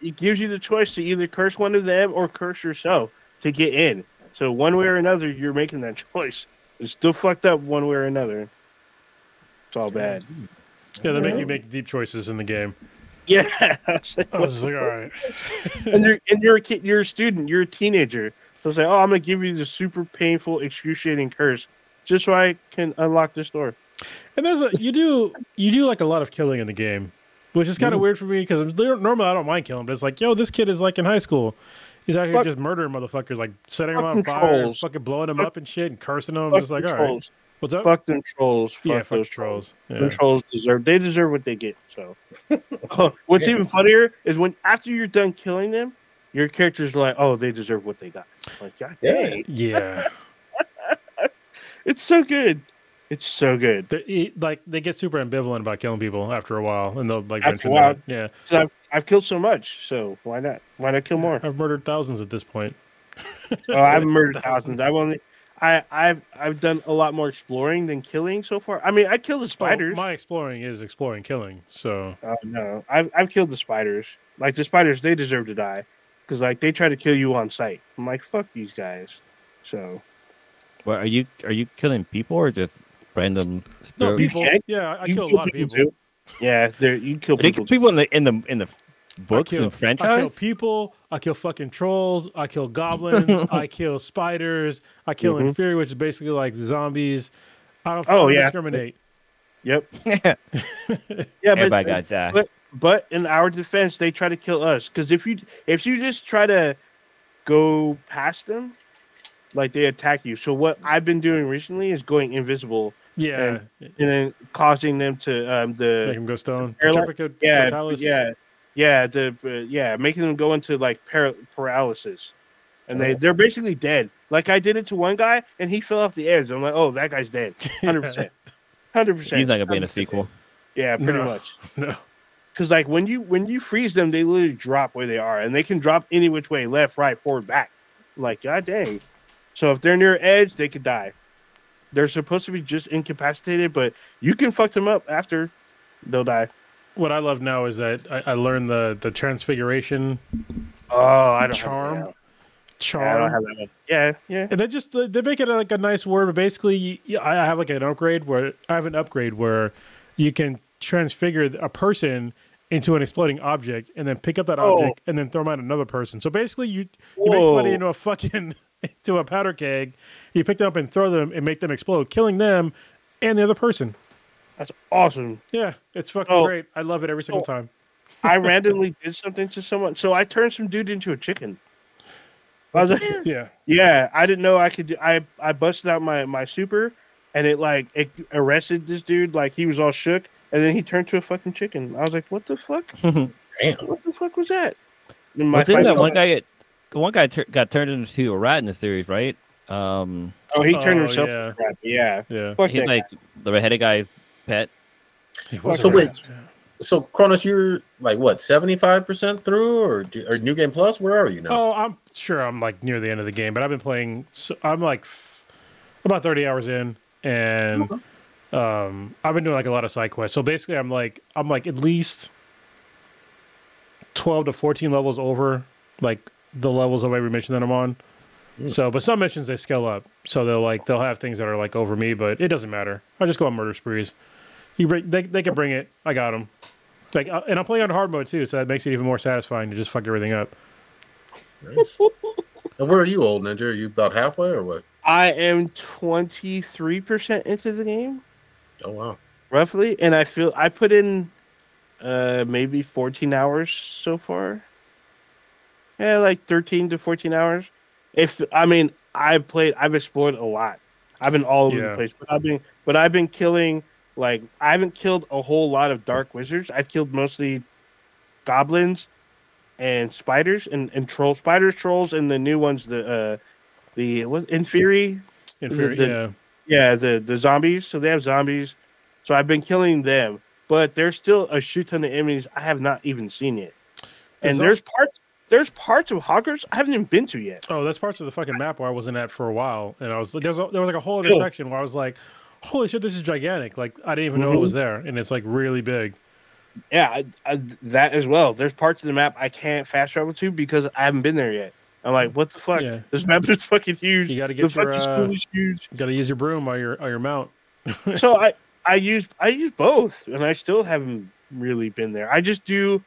It gives you the choice to either curse one of them or curse yourself to get in. So one way or another, you're making that [LAUGHS] choice. It's still fucked up one way or another. It's all bad. Yeah, they make you make deep choices in the game. Yeah. [LAUGHS] I was like, I was like, all right. [LAUGHS] and you're and you're a kid, you're a student, you're a teenager. So it's like, oh, I'm gonna give you this super painful, excruciating curse just so I can unlock this door. And there's a you do you do like a lot of killing in the game, which is kind of weird for me because normally I don't mind killing, but it's like, yo, this kid is like in high school. He's out here Fuck- just murdering motherfuckers, like setting them Fuck on fire, and trolls. fucking blowing them Fuck- up and shit, and cursing them. I'm Fuck just like, them all right, trolls. what's up? Fuck them trolls. Fuck yeah, fuck those trolls. Them trolls deserve they deserve what they get. So [LAUGHS] oh, what's Yeah. even funnier is when after you're done killing them, your characters are like, oh, they deserve what they got. Like, God Yeah. dang. Yeah, [LAUGHS] It's so good. It's so good. They- like they get super ambivalent about killing people after a while, and they'll like After mention a while. that. Yeah, So I've, I've killed so much, so why not? Why not kill more? I've murdered thousands at this point. [LAUGHS] Oh, I've murdered [LAUGHS] Thousands. thousands. I've only, I, I've, I've done a lot more exploring than killing so far. I mean, I killed the Oh, spiders. my exploring is exploring killing. So Oh no, I've, I've killed the spiders. Like the spiders, they deserve to die, because like they try to kill you on sight. I'm like, fuck these guys. So Well, are you are you killing people or just random? no people. Yeah, I you kill a lot of people. too. Yeah, there you kill people. too. people in the in the in the books kill, and I kill franchise? people. I kill fucking trolls. I kill goblins. [LAUGHS] I kill spiders. I kill Mhm. inferi, which is basically like zombies. I don't, Oh, I yeah. discriminate. Yep. [LAUGHS] yeah, Yeah, but everybody got that. but but in our defense, they try to kill us. Because if you if you just try to go past them, like they attack you. So what I've been doing recently is going invisible Yeah, and then causing them to um the make them go stone. Paralyzed- Petrifica yeah totalis. yeah yeah the uh, yeah making them go into like para- paralysis, and they Oh. they're basically dead. Like I did it to one guy and he fell off the edge. I'm like, oh, that guy's dead, [LAUGHS] hundred percent, hundred percent. He's not gonna be in a sequel. Yeah, pretty No. much. [LAUGHS] No. Because like when you when you freeze them, they literally drop where they are, and they can drop any which way, left, right, forward, back. Like god dang. So if they're near edge, they could die. They're supposed to be just incapacitated, but you can fuck them up after they'll die. What I love now is that I, I learned the the transfiguration Oh, I don't Charm? Charm. Yeah, I don't have Yeah, yeah. And they just they make it like a nice word, but basically, I have like an upgrade where I have an upgrade where you can transfigure a person into an exploding object and then pick up that Oh. object and then throw them at another person. So basically, you you make somebody into a fucking [LAUGHS] into a powder keg, you pick them up and throw them and make them explode, killing them and the other person. That's awesome. Yeah, it's fucking Oh. great. I love it every single Oh. time. I [LAUGHS] randomly did something to someone, so I turned some dude into a chicken. I was [LAUGHS] like, Yeah, Yeah, I didn't know I could. Do, I I busted out my my super, and it like it arrested this dude. Like he was all shook, and then he turned to a fucking chicken. I was like, "What the fuck? Damn. What the fuck was that?" And my Well, didn't that one guy get one guy tur- got turned into a rat in the series, right? Um, Oh, he turned Oh, himself. yeah. into a rat. Yeah. yeah. He's that like the redheaded guy's pet. So a wait, rat. So Cronus, you're like what, seventy five percent through, or do, or New Game Plus? Where are you now? Oh, I'm sure I'm like near the end of the game, but I've been playing. So I'm like f- about 30 hours in, and um, I've been doing like a lot of side quests. So basically, I'm like I'm like at least 12 to 14 levels over like the levels of every mission that I'm on. So, but some missions they scale up, so they'll like they'll have things that are like over me, but it doesn't matter. I just go on murder sprees. You bring, they they can bring it. I got them. Like, uh, and I'm playing on hard mode too, so that makes it even more satisfying to just fuck everything up. Nice. and where are you, old ninja? Are you about halfway or what? I am twenty three percent into the game, Oh wow. roughly, and I feel I put in uh maybe fourteen hours so far. Yeah, like thirteen to fourteen hours. If I mean, I've played, I've explored a lot. I've been all over Yeah. the place, but I've been, but I've been killing like I haven't killed a whole lot of dark wizards. I've killed mostly goblins and spiders and, and troll spiders, trolls, and the new ones, the uh the what inferi, Inferi- the- yeah. yeah, the the zombies. So they have zombies. So I've been killing them, but there's still a shoot ton of enemies I have not even seen yet. The And zo- there's parts there's parts of Hogwarts I haven't even been to yet. Oh, that's parts of the fucking map where I wasn't at for a while, and I was there was a, there was like a whole other Cool. section where I was like, "Holy shit, this is gigantic!" Like I didn't even know it Mhm. was there, and it's like really big. Yeah, I, I, that as well. There's parts of the map I can't fast travel to because I haven't been there yet. I'm like, what the fuck? Yeah. This map is fucking huge. You got to the get your fucking uh, school is huge. You got to use your broom or your or your mount. [LAUGHS] so I I use I use both, and I still haven't really been there. I just do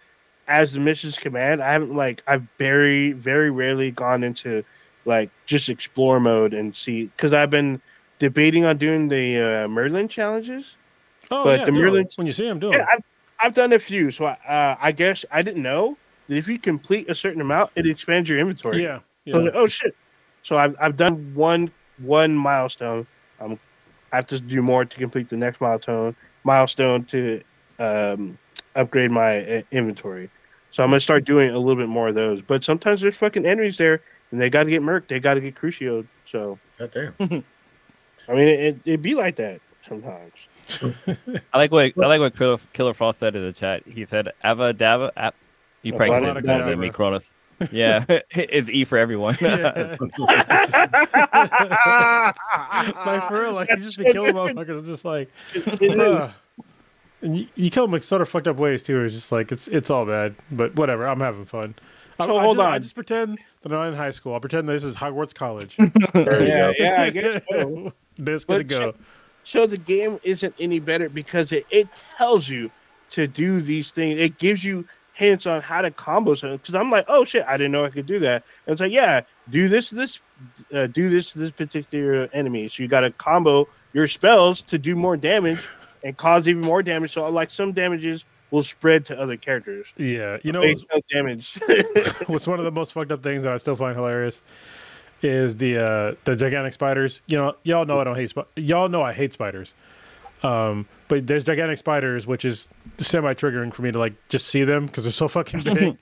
as the missions command. I haven't like I've very very rarely gone into like just explore mode and see because I've been debating on doing the uh, Merlin challenges. Oh, But yeah, the. Merlin- when you see him, do Yeah. I've, I've done a few, so I, uh, I guess I didn't know that if you complete a certain amount, it expands your inventory. Yeah, So yeah. like, oh shit! So I've I've done one one milestone. Um, I have to do more to complete the next milestone. Milestone to um, upgrade my uh, inventory. So I'm gonna start doing a little bit more of those. But sometimes there's fucking enemies there, and they got to get murked. They got to get crucioed. So God damn. [LAUGHS] I mean, it it be like that sometimes. [LAUGHS] I like what I like what Killer, Killer Frost said in the chat. He said Ava Dava app. You probably Avada said me, Cronus. Yeah, [LAUGHS] it's E for everyone. Yeah. like for real, like you That's just so be killing good. motherfuckers. I'm just like, It is. bruh. And you, you kill them like sort of fucked up ways too. It's just like it's it's all bad, but whatever. I'm having fun. I, So I hold just, I on. just pretend that I'm not in high school. I'll pretend this is Hogwarts College. [LAUGHS] There you yeah, go. yeah, I guess [LAUGHS] so. this gonna But go. So the game isn't any better because it, it tells you to do these things. It gives you hints on how to combo something. Because I'm like, oh shit, I didn't know I could do that. And it's like, yeah, do this, this, uh, do this, to this particular enemy. So you got to combo your spells to do more damage and cause even more damage. So like some damages will spread to other characters. Yeah, you know, Base no damage. [LAUGHS] what's one of the most fucked up things that I still find hilarious is the uh the gigantic spiders. You know, y'all know I don't hate spi- y'all know I hate spiders. Um, but there's gigantic spiders, which is semi triggering for me to like just see them because they're so fucking [LAUGHS] big.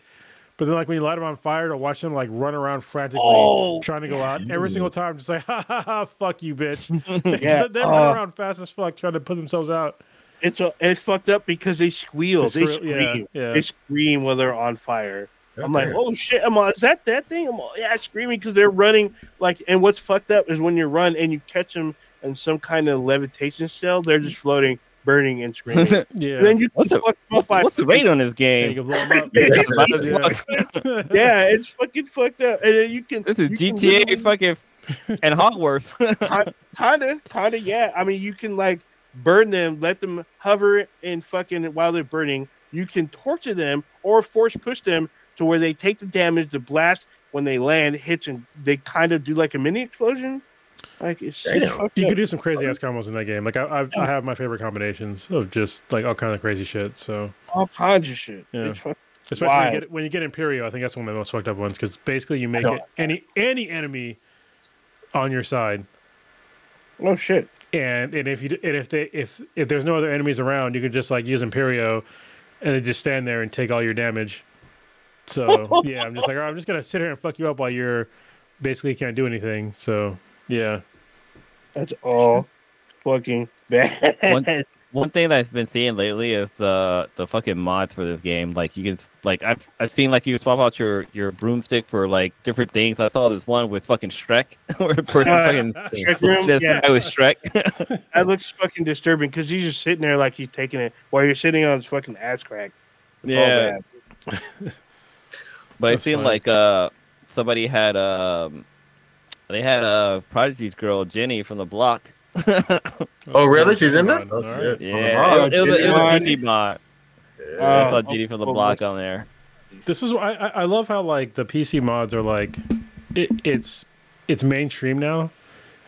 But then like when you light them on fire to watch them like run around frantically Oh. trying to go out every single time, just like [LAUGHS] ha ha ha, fuck you, bitch. [LAUGHS] Yeah. they Oh. run uh, around fast as fuck trying to put themselves out. it's a, it's fucked up because they squeal. They They, squeal- yeah, scream. yeah. They scream when they're on fire. I'm like, oh shit! I'm like, is that that thing? I'm all, yeah, screaming because they're running. Like, and what's fucked up is when you run and you catch them in some kind of levitation cell, they're just floating, burning, and screaming. [LAUGHS] Yeah. And then you what's the fuck them what's, the, by what's the rate on this game? can blow 'em up. Yeah. Bad as Yeah. fuck. yeah, it's fucking fucked up. And then you can. This is you can GTA fucking [LAUGHS] and Hogwarts. [LAUGHS] Kinda, kinda, yeah. I mean, you can like burn them, let them hover and fucking while they're burning. You can torture them or force push them to where they take the damage. The blast when they land hits and they kind of do like a mini explosion. Like it's, it's Damn. You up. could do some crazy ass combos in that game. Like I, I've, I have my favorite combinations of just like all kind of crazy shit. So all kinds of shit. Yeah. It's fuck- especially when you, get, when you get Imperio, I think that's one of the most fucked up ones because basically you make it any any enemy on your side, oh shit. and and if you and if they if if there's no other enemies around, you can just like use Imperio, and then just stand there and take all your damage. So [LAUGHS] yeah, I'm just like, all right, I'm just gonna sit here and fuck you up while you're basically can't do anything. So yeah, That's all fucking bad. One- One thing that I've been seeing lately is uh the fucking mods for this game. Like you can like I've I've seen like you swap out your your broomstick for like different things. I saw this one with fucking Shrek, [LAUGHS] where the person Uh, fucking Shrek room? this Yeah. guy was Shrek. [LAUGHS] that looks fucking disturbing because he's just sitting there like he's taking it while you're sitting on his fucking ass crack. It's all Yeah. bad. But I That's seen fine. like uh somebody had um they had a Prodigy's girl Jenny from the block. [LAUGHS] Oh, really? She's in this? Oh, shit. Yeah, it, it was, a, it was a Jenny. PC mod. Yeah. I saw Jenny from the oh, block on there. This is why I, I I love how like the PC mods are like it, it's it's mainstream now.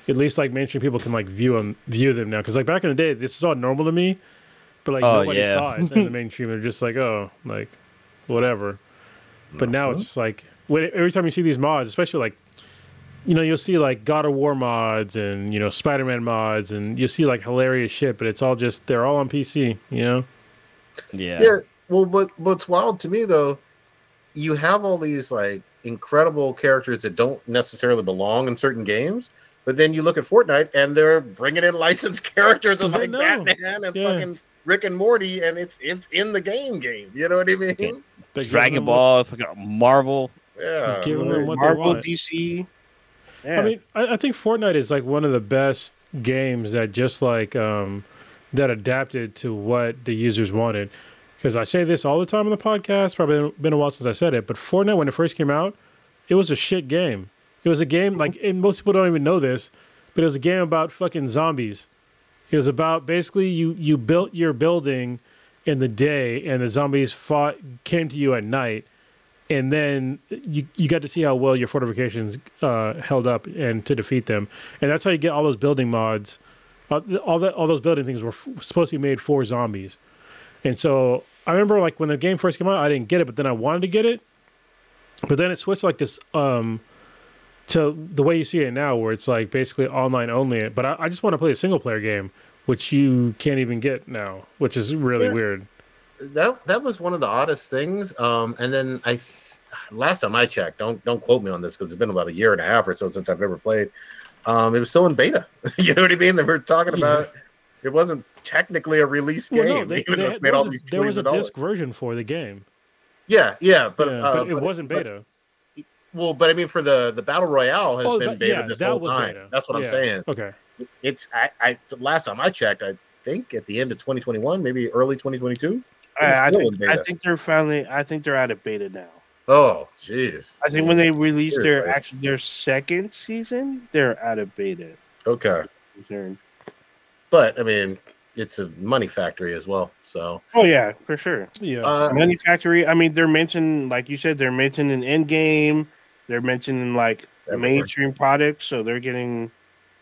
At least like mainstream people can like view them view them now because like back in the day this is all normal to me, but like Oh, nobody yeah. saw it in the [LAUGHS] mainstream. They're just like oh like whatever. But now it's uh-huh. just like when, every time you see these mods, especially like you know you'll see like God of War mods and you know Spider Man mods and you'll see like hilarious shit, but it's all just they're all on PC. You know. Yeah. Yeah. Well, but what's wild to me though, you have all these like incredible characters that don't necessarily belong in certain games, but then you look at Fortnite and they're bringing in [LAUGHS] licensed characters of like know. Batman and Yeah. fucking Rick and Morty, and it's it's in the game game. You know what I mean? Yeah. Dragon Ball, what- Balls, fucking Marvel. Yeah. Give them what they Marvel, want. DC. Yeah. I mean, I, I think Fortnite is like one of the best games that just like um, that adapted to what the users wanted. Because I say this all the time on the podcast. Probably been a while since I said it, but Fortnite when it first came out, it was a shit game. It was a game like, and most people don't even know this, but it was a game about fucking zombies. It was about basically you you built your building in the day, and the zombies fought came to you at night, and then you you got to see how well your fortifications uh, held up and to defeat them, and that's how you get all those building mods. Uh, all that all those building things were f- supposed to be made for zombies, and so I remember like when the game first came out, I didn't get it, but then I wanted to get it, but then it switched like this um to the way you see it now, where it's like basically online only. But I, I just want to play a single player game, which you can't even get now, which is really Yeah. weird. That that was one of the oddest things. Um, and then I th- last time I checked, don't don't quote me on this because it's been about a year and a half or so since I've ever played. Um, it was still in beta. [LAUGHS] you know what I mean? They were talking Yeah. about it wasn't technically a release Well, game. no, they, [LAUGHS] even they- though it's there made all was, a, these there was a disc version for the game, Yeah, yeah, but, yeah, uh, but it wasn't but- beta. well, but I mean, for the the battle royale has oh, been beta yeah, this whole time. beta. That's what. I'm saying. Okay, It's I, I last time I checked, I think at the end of 2021, maybe early 2022. I, I think. I think they're finally. I think they're out of beta now. Oh, jeez. I think when they release their Seriously. actually their second season, they're out of beta. okay, but I mean, it's a money factory as well. So Oh yeah, for sure. yeah, uh, Money Factory. I mean, they're mentioned like you said. They're mentioned in Endgame. They're mentioned in like Everywhere. mainstream products, so they're getting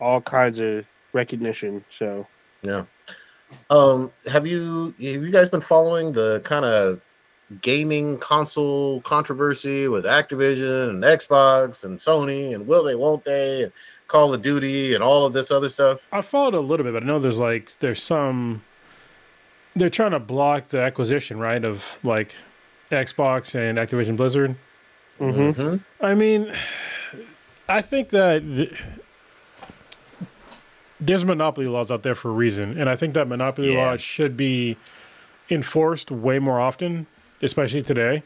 all kinds of recognition. So Yeah. Um, have you have you guys been following the kind of gaming console controversy with Activision and Xbox and Sony and will they won't they and Call of Duty and all of this other stuff? I followed a little bit, but I know there's like there's some. They're trying to block the acquisition, right, of like Xbox and Activision Blizzard. mhm. Mhm. I mean, I think that th- there's monopoly laws out there for a reason, and I think that monopoly Yeah. laws should be enforced way more often, especially today.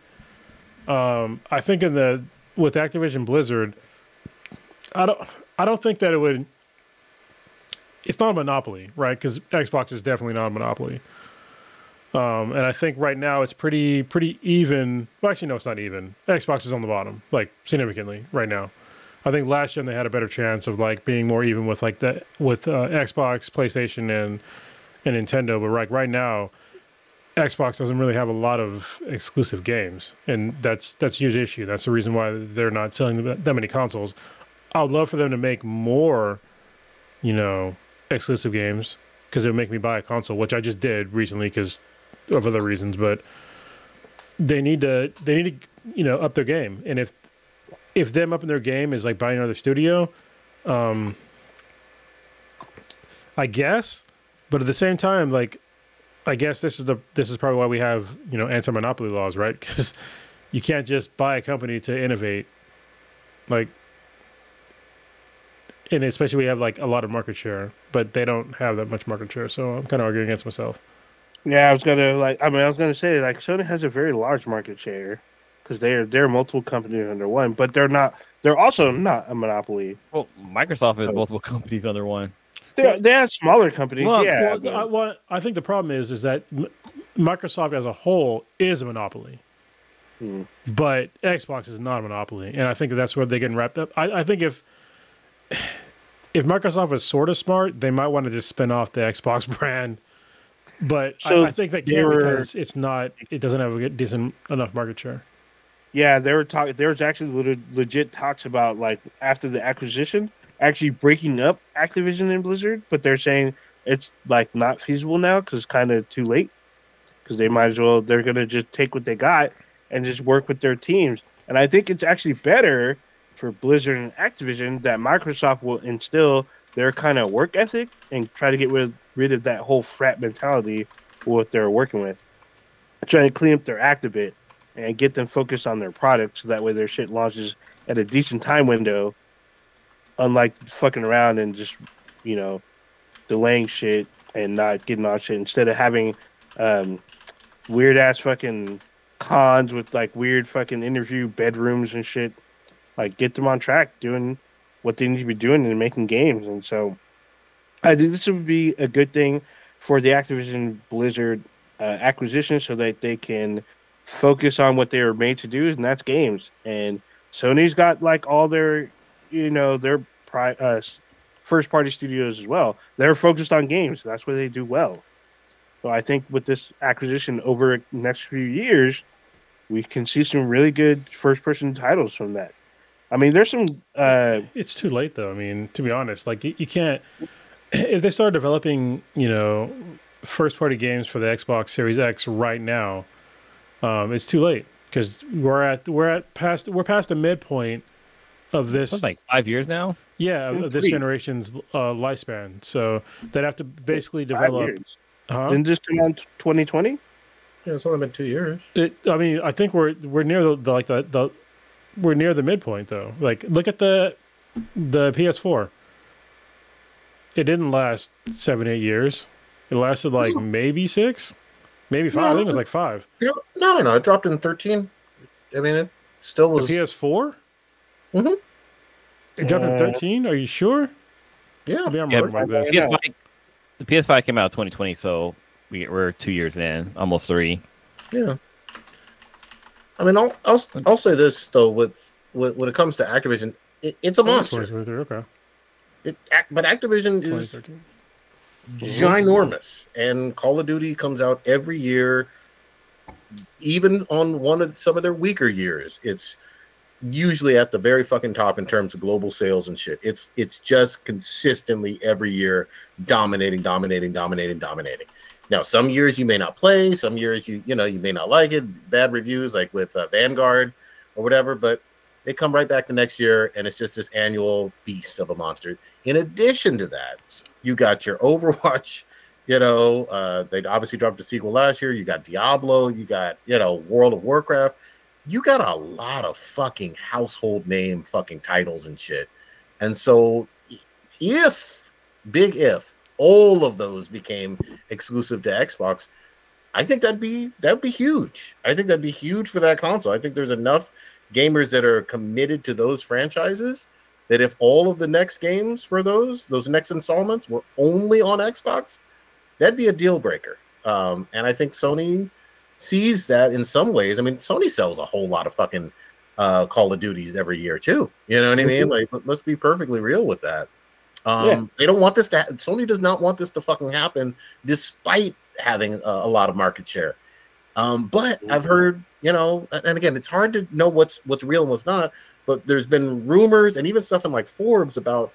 Um, I think in the with Activision Blizzard, I don't I don't think that it would. It's not a monopoly, right? Because Xbox is definitely not a monopoly. Um, and I think right now it's pretty pretty even. Well, actually, no, it's not even. Xbox is on the bottom, like significantly right now. I think last gen they had a better chance of like being more even with like that with uh, Xbox, PlayStation, and and Nintendo. But like right now, Xbox doesn't really have a lot of exclusive games, and that's that's a huge issue. That's the reason why they're not selling that that many consoles. I would love for them to make more, you know, exclusive games because it would make me buy a console, which I just did recently because of other reasons. But they need to they need to you know up their game, and if if them up in their game is like buying another studio, um, I guess. But at the same time, like I guess this is the this is probably why we have you know anti monopoly laws, right? [LAUGHS] Because you can't just buy a company to innovate, like, and especially we have like a lot of market share, but they don't have that much market share. So I'm kind of arguing against myself. Yeah, I was gonna like. I mean, I was gonna say like Sony has a very large market share because they're they're multiple companies under one, but they're not. They're also not a monopoly. Well, Microsoft has Oh. multiple companies under one. They they have smaller companies. Well, yeah, well, but- I, well, I think the problem is is that Microsoft as a whole is a monopoly, Hmm. but Xbox is not a monopoly, and I think that's where they're getting wrapped up. I, I think if [SIGHS] if Microsoft was sort of smart, they might want to just spin off the Xbox [LAUGHS] brand. But So I, I think they they can't because it's not. It doesn't have a decent enough market share. Yeah, they were talking. There was actually legit, talks about like after the acquisition, actually breaking up Activision and Blizzard, but they're saying it's like not feasible now because it's kind of too late. Because they might as well they're gonna just take what they got and just work with their teams. And I think it's actually better for Blizzard and Activision that Microsoft will instill their kind of work ethic and try to get rid, rid of that whole frat mentality what they're working with. Trying to clean up their act a bit and get them focused on their product so that way their shit launches at a decent time window unlike fucking around and just you know delaying shit and not getting on shit. Instead of having um weird ass fucking cons with like weird fucking interview bedrooms and shit like get them on track doing what they need to be doing and making games. And so i think this would be a good thing for the activision blizzard uh, acquisition so that they can focus on what they were made to do, and that's games. And Sony's got like all their, you know, their pri- uh, first party studios as well. They're focused on games. That's where they do well. So I think with this acquisition over the next few years, we can see some really good first person titles from that. I mean, there's some. Uh, It's too late though. I mean, to be honest, like you, you can't. [CLEARS THROAT] If they start developing, you know, first party games for the Xbox Series X right now, um, it's too late because we're at we're at past we're past the midpoint of this. It's like five years now. yeah, of this Three. generation's uh, lifespan. So they'd have to basically develop. years. Huh? Didn't this come out 2020? Yeah, it's only been two years. It, I mean, I think we're we're near the, the like the, the we're near the midpoint though. Like, look at the the PS4. It didn't last seven eight years. It lasted like maybe six, maybe five. I think it was like five. No, no, no. It dropped in 13. I mean, it still The was. PS4. Mhm. It dropped in Uh, thirteen. Are you sure? Yeah. Maybe I'm Yeah, wrong this. Yeah. PS5, the PS5 came out 2020, so we, we're two years in, almost three. Yeah. I mean, I'll I'll, I'll say this though with, with when it comes to Activision, it, it's a monster. Okay, It, but Activision is 2013. Ginormous, and Call of Duty comes out every year. Even on one of some of their weaker years, it's usually at the very fucking top in terms of global sales and shit. It's it's just consistently every year dominating, dominating, dominating, dominating. Now, some years you may not play, some years you you know you may not like it, bad reviews like with uh, Vanguard or whatever, but they come right back the next year and it's just this annual beast of a monster. In addition to that, you got your Overwatch, [LAUGHS] you know, uh, they obviously dropped a sequel last year. You got Diablo, you got, you know, World of Warcraft. You got a lot of fucking household name fucking titles and shit. And so if, big if, all of those became exclusive to Xbox, I think that'd be that'd be huge. I think that'd be huge for that console. I think there's enough gamers that are committed to those franchises that if all of the next games were those, those next installments were only on Xbox, that'd be a deal breaker. Um, and I think Sony sees that in some ways. I mean, Sony sells a whole lot of fucking uh, Call of Duties every year too. You know what I mean? Like, let- let's be perfectly real with that. Um, Yeah. They don't want this to. Ha- Sony does not want this to fucking happen, despite having a, a lot of market share. Um, but I've heard, you know, and again, it's hard to know what's what's real and what's not. But there's been rumors and even stuff in like Forbes about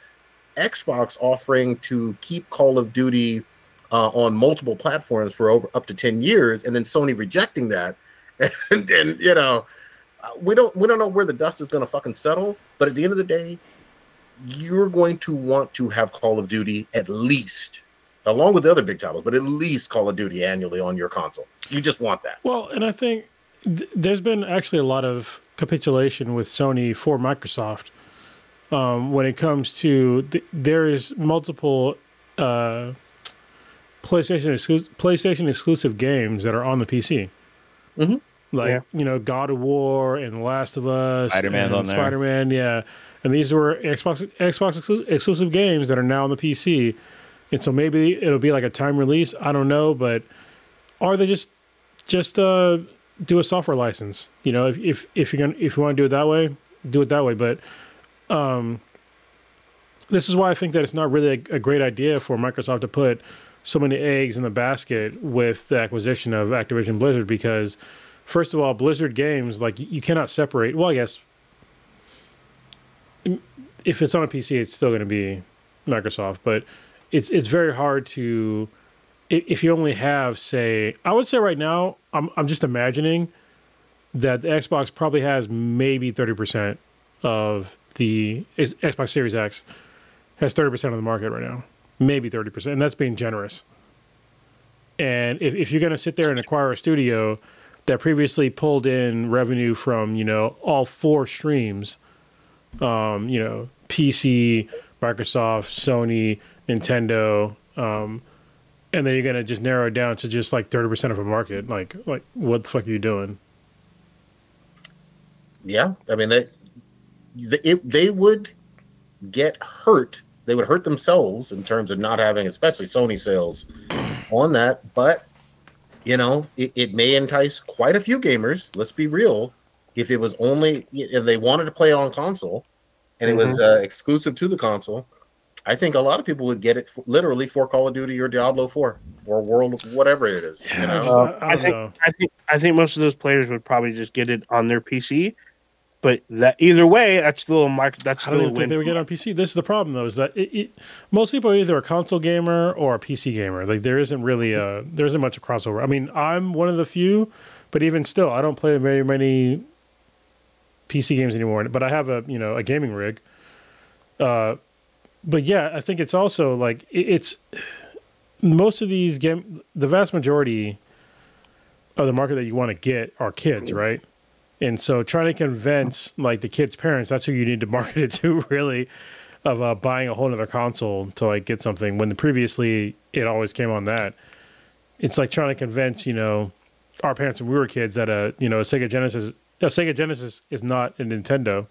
Xbox offering to keep Call of Duty uh, on multiple platforms for over up to ten years, and then Sony rejecting that. [LAUGHS] And then you know, uh, we don't we don't know where the dust is going to fucking settle. But at the end of the day, you're going to want to have Call of Duty at least, along with the other big titles, but at least Call of Duty annually on your console. You just want that. Well, and I think th- there's been actually a lot of capitulation with Sony for Microsoft um, when it comes to th- there is multiple uh, PlayStation exclu- PlayStation exclusive games that are on the PC. Mhm. Like Yeah. you know, God of War and Last of Us, Spider-Man's and on. Spider-Man, yeah, and these were Xbox Xbox exclu- exclusive games that are now on the PC, and so maybe it'll be like a time release. I don't know, but are they just just uh, do a software license. You know, if if if you're gonna if you want to do it that way, do it that way. But um, this is why I think that it's not really a, a great idea for Microsoft to put so many eggs in the basket with the acquisition of Activision Blizzard because first of all, Blizzard games like you cannot separate. Well, I guess if it's on a PC, it's still going to be Microsoft, but it's it's very hard to if you only have say I would say right now I'm I'm just imagining that the Xbox probably has maybe 30% of the Xbox Series X has 30% of the market right now. Maybe 30%, and that's being generous. And if, if you're going to sit there and acquire a studio that previously pulled in revenue from, you know, all four streams, um, you know, PC, Microsoft, Sony, Nintendo, um, and then you're gonna just narrow it down to just like thirty percent of a market. Like, like what the fuck are you doing? Yeah, I mean they, they it, they would get hurt. They would hurt themselves in terms of not having, especially Sony sales, on that. But you know, it, it may entice quite a few gamers. Let's be real. If it was only if they wanted to play it on console, and it was uh, exclusive to the console, I think a lot of people would get it for, literally for Call of Duty or Diablo 4 or World whatever it is. You know? Uh, I I, don't think know. I think I think most of those players would probably just get it on their PC. But that either way, that's still a mark. That's I still don't a even think win. they would get on PC. This is the problem, though, is that it, it, most people are either a console gamer or a PC gamer. Like there isn't really a there isn't much of crossover. I mean, I'm one of the few, but even still, I don't play very many PC games anymore. But I have a you know a gaming rig. Uh, but yeah, I think it's also like it, it's most of these game. The vast majority of the market that you want to get are kids, right? And so trying to convince like the kids' parents, that's who you need to [LAUGHS] market it to really, of uh, buying a whole other console to like get something when the previously it always came on that. It's like trying to convince, you know, our parents when we were kids that a you know a Sega Genesis a Sega Genesis is not a Nintendo.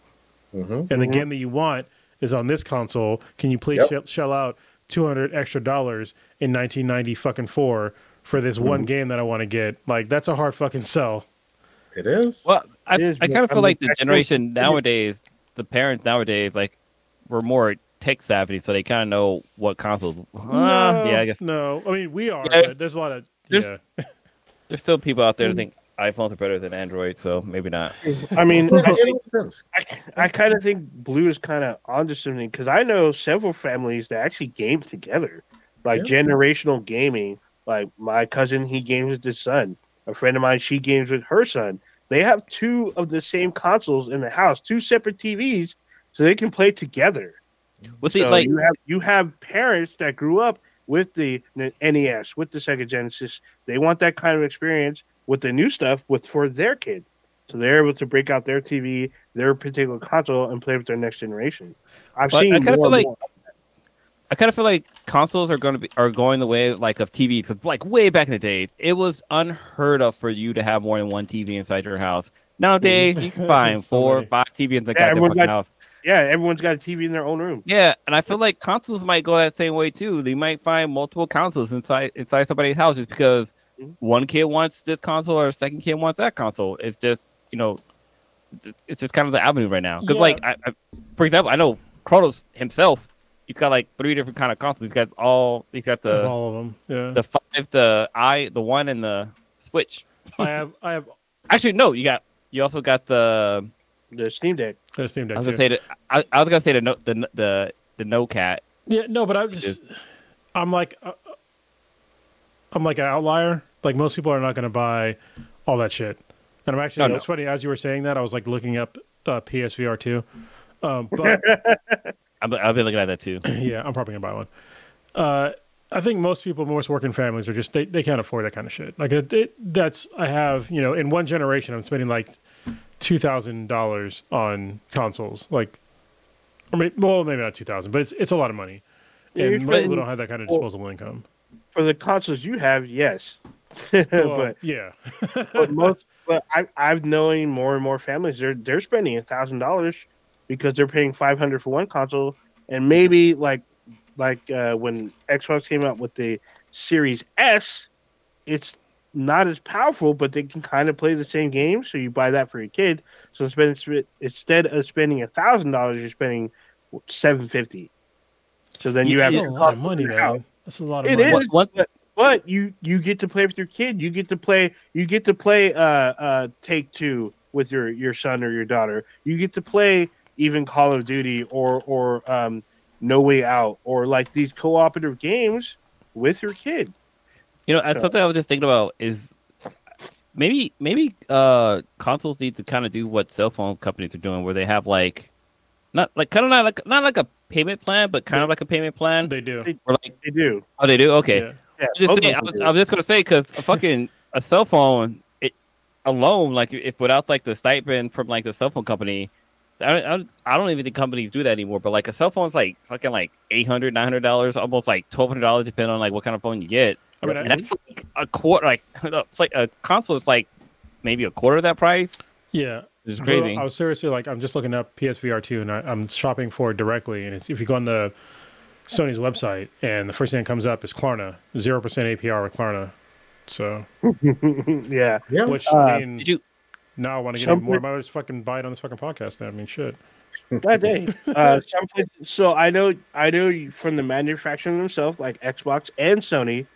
Mhm. And the Mhm. game that you want is on this console. Can you please Yep. shell, shell out two hundred extra dollars in nineteen ninety fucking four for this one game that I want to get? Like that's a hard fucking sell. It is. Well, I, It is, I kind of I feel mean, like the I still- generation nowadays, the parents nowadays, like, were more tech savvy, so they kind of know what consoles. Uh, yeah, I guess no. I mean, we are. Yeah, but there's a lot of there's- yeah. [LAUGHS] there's still people out Mm. there that think iPhones are better than Android, so maybe not. I mean, [LAUGHS] I, think. I, I kind of think Blue is kind of onto something because I know several families that actually game together, like Yeah. generational gaming. Like my cousin, he games with his son. A friend of mine, she games with her son. They have two of the same consoles in the house, two separate TVs, so they can play together. Well, see, So like, you have you have parents that grew up with the NES, with the Sega Genesis. They want that kind of experience with the new stuff with for their kid. So they're able to break out their TV, their particular console, and play with their next generation. I've But I seen. kinda more feel like- more. I kind of feel like consoles are going to be are going the way like of TVs. Cause like way back in the days, it was unheard of for you to have more than one TV inside your house. Nowadays, you can [LAUGHS] find four, five TVs in the Yeah, goddamn got- house. yeah, everyone's got a TV in their own room. Yeah, and I feel like consoles might go that same way too. They might find multiple consoles inside inside somebody's house just because Mhm. one kid wants this console or a second kid wants that console. It's just you know, it's, it's just kind of the avenue right now. Because Yeah. like, I, I, for example, I know Kronos himself. He's got like three different kind of consoles. He's got all. He's got the all of them. Yeah. the five, the i, the one, and the Switch. I have I have [LAUGHS] Actually, no, you got. You also got the. The Steam Deck. The Steam Deck. I was gonna say the. I, I was gonna say the no, the the the no cat. Yeah, no, but I'm just, I'm like, uh, I'm like an outlier. Like most people are not going to buy all that shit. And I'm actually, No, no. it's funny as you were saying that, I was like looking up uh, PSVR two. Um, [LAUGHS] but I'm, I've been looking at that too. [CLEARS THROAT] yeah, I'm probably gonna buy one. Uh, I think most people, most working families, are just they, they can't afford that kind of shit. Like it, it, that's I have you know in one generation I'm spending like two thousand dollars on consoles. Like, or maybe, well maybe not two thousand, but it's it's a lot of money. And most people don't have that kind of well, disposable income. For the consoles you have, yes. [LAUGHS] Well, but yeah, [LAUGHS] but most but I I've knowing more and more families they're they're spending a thousand dollars because they're paying five hundred for one console and maybe like like uh, when Xbox came out with the Series S, it's not as powerful, but they can kind of play the same game. So you buy that for your kid. So instead instead of spending a thousand dollars, you're spending seven fifty. So then you Yeah, have a lot of money, in man. That's a lot of It money. is. One, one, but you you get to play with your kid. You get to play. You get to play. Uh, uh, Take Two with your your son or your daughter. You get to play even Call of Duty or or um, No Way Out or like these cooperative games with your kid. You know, and So- something I was just thinking about is maybe maybe uh consoles need to kind of do what cell phone companies are doing, where they have like not like kind of not like not like a payment plan, but kind of like a payment plan. They do. Or like They do. oh, they do okay. Yeah. Yeah, I'm just saying, I was. I was just gonna say because a fucking a cell phone it alone, like if without like the stipend from like the cell phone company, I, I, I don't even think companies do that anymore. But like a cell phone's like fucking like 800 900 dollars, almost like twelve hundred dollars, depending on like what kind of phone you get. I mean, and that's like a quarter. [LAUGHS] Like a, play, a console is like maybe a quarter of that price. Yeah. It's crazy. I was seriously like, I'm just looking up PSVR 2 and I, I'm shopping for it directly. And it's, if you go on the Sony's website and the first thing that comes up is Klarna, 0% APR with Klarna. So, [LAUGHS] yeah. Yeah. which, Uh, I mean, Did you? now I want to get some more. I peop- just fucking buy it on this fucking podcast then. I mean, shit. [LAUGHS] That day. Uh, so I know I know from the manufacturer themselves, like Xbox and Sony,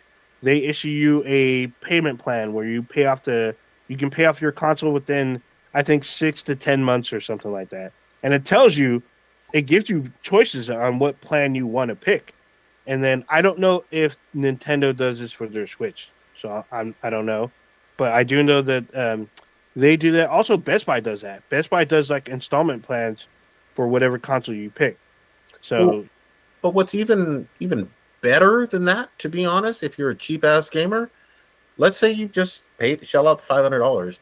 they issue you a payment plan where you pay off the you can pay off your console within I think six to ten months or something like that, and it tells you, it gives you choices on what plan you want to pick, and then I don't know if Nintendo does this for their Switch, so I'm I don't know, but I do know that um, they do that. Also, Best Buy does that. Best Buy does like installment plans for whatever console you pick. So Well, But what's even even better than that, to be honest, if you're a cheap ass gamer, let's say you just pay shell out the five hundred dollars.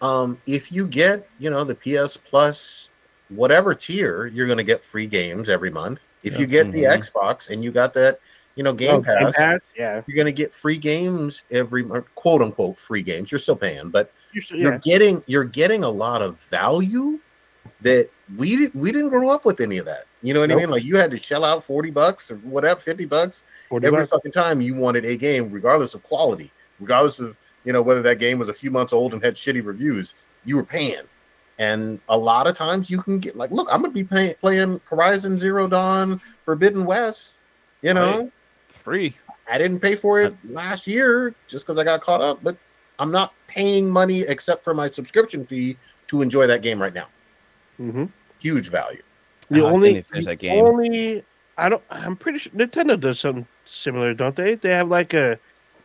Um, if you get you know the PS Plus whatever tier, you're going to get free games every month. If you get the Mhm. Xbox and you got that you know Game Oh, Pass, yeah, you're going to get free games every month, quote unquote free games. You're still paying, but you should, you're yeah. getting you're getting a lot of value that we we didn't grow up with any of that. You know what I mean? Like you had to shell out forty bucks or whatever, fifty bucks 40 every bucks. fucking time you wanted a game, regardless of quality, regardless of you know whether that game was a few months old and had shitty reviews. You were paying, and a lot of times you can get like, look, I'm gonna be pay- playing Horizon Zero Dawn, Forbidden West. You know, Free. I didn't pay for it last year just because I got caught up, but I'm not paying money except for my subscription fee to enjoy that game right now. Mm-hmm. Huge value. The Oh, only, think they finished the that game. only, I don't. I'm pretty sure Nintendo does something similar, don't they? They have like a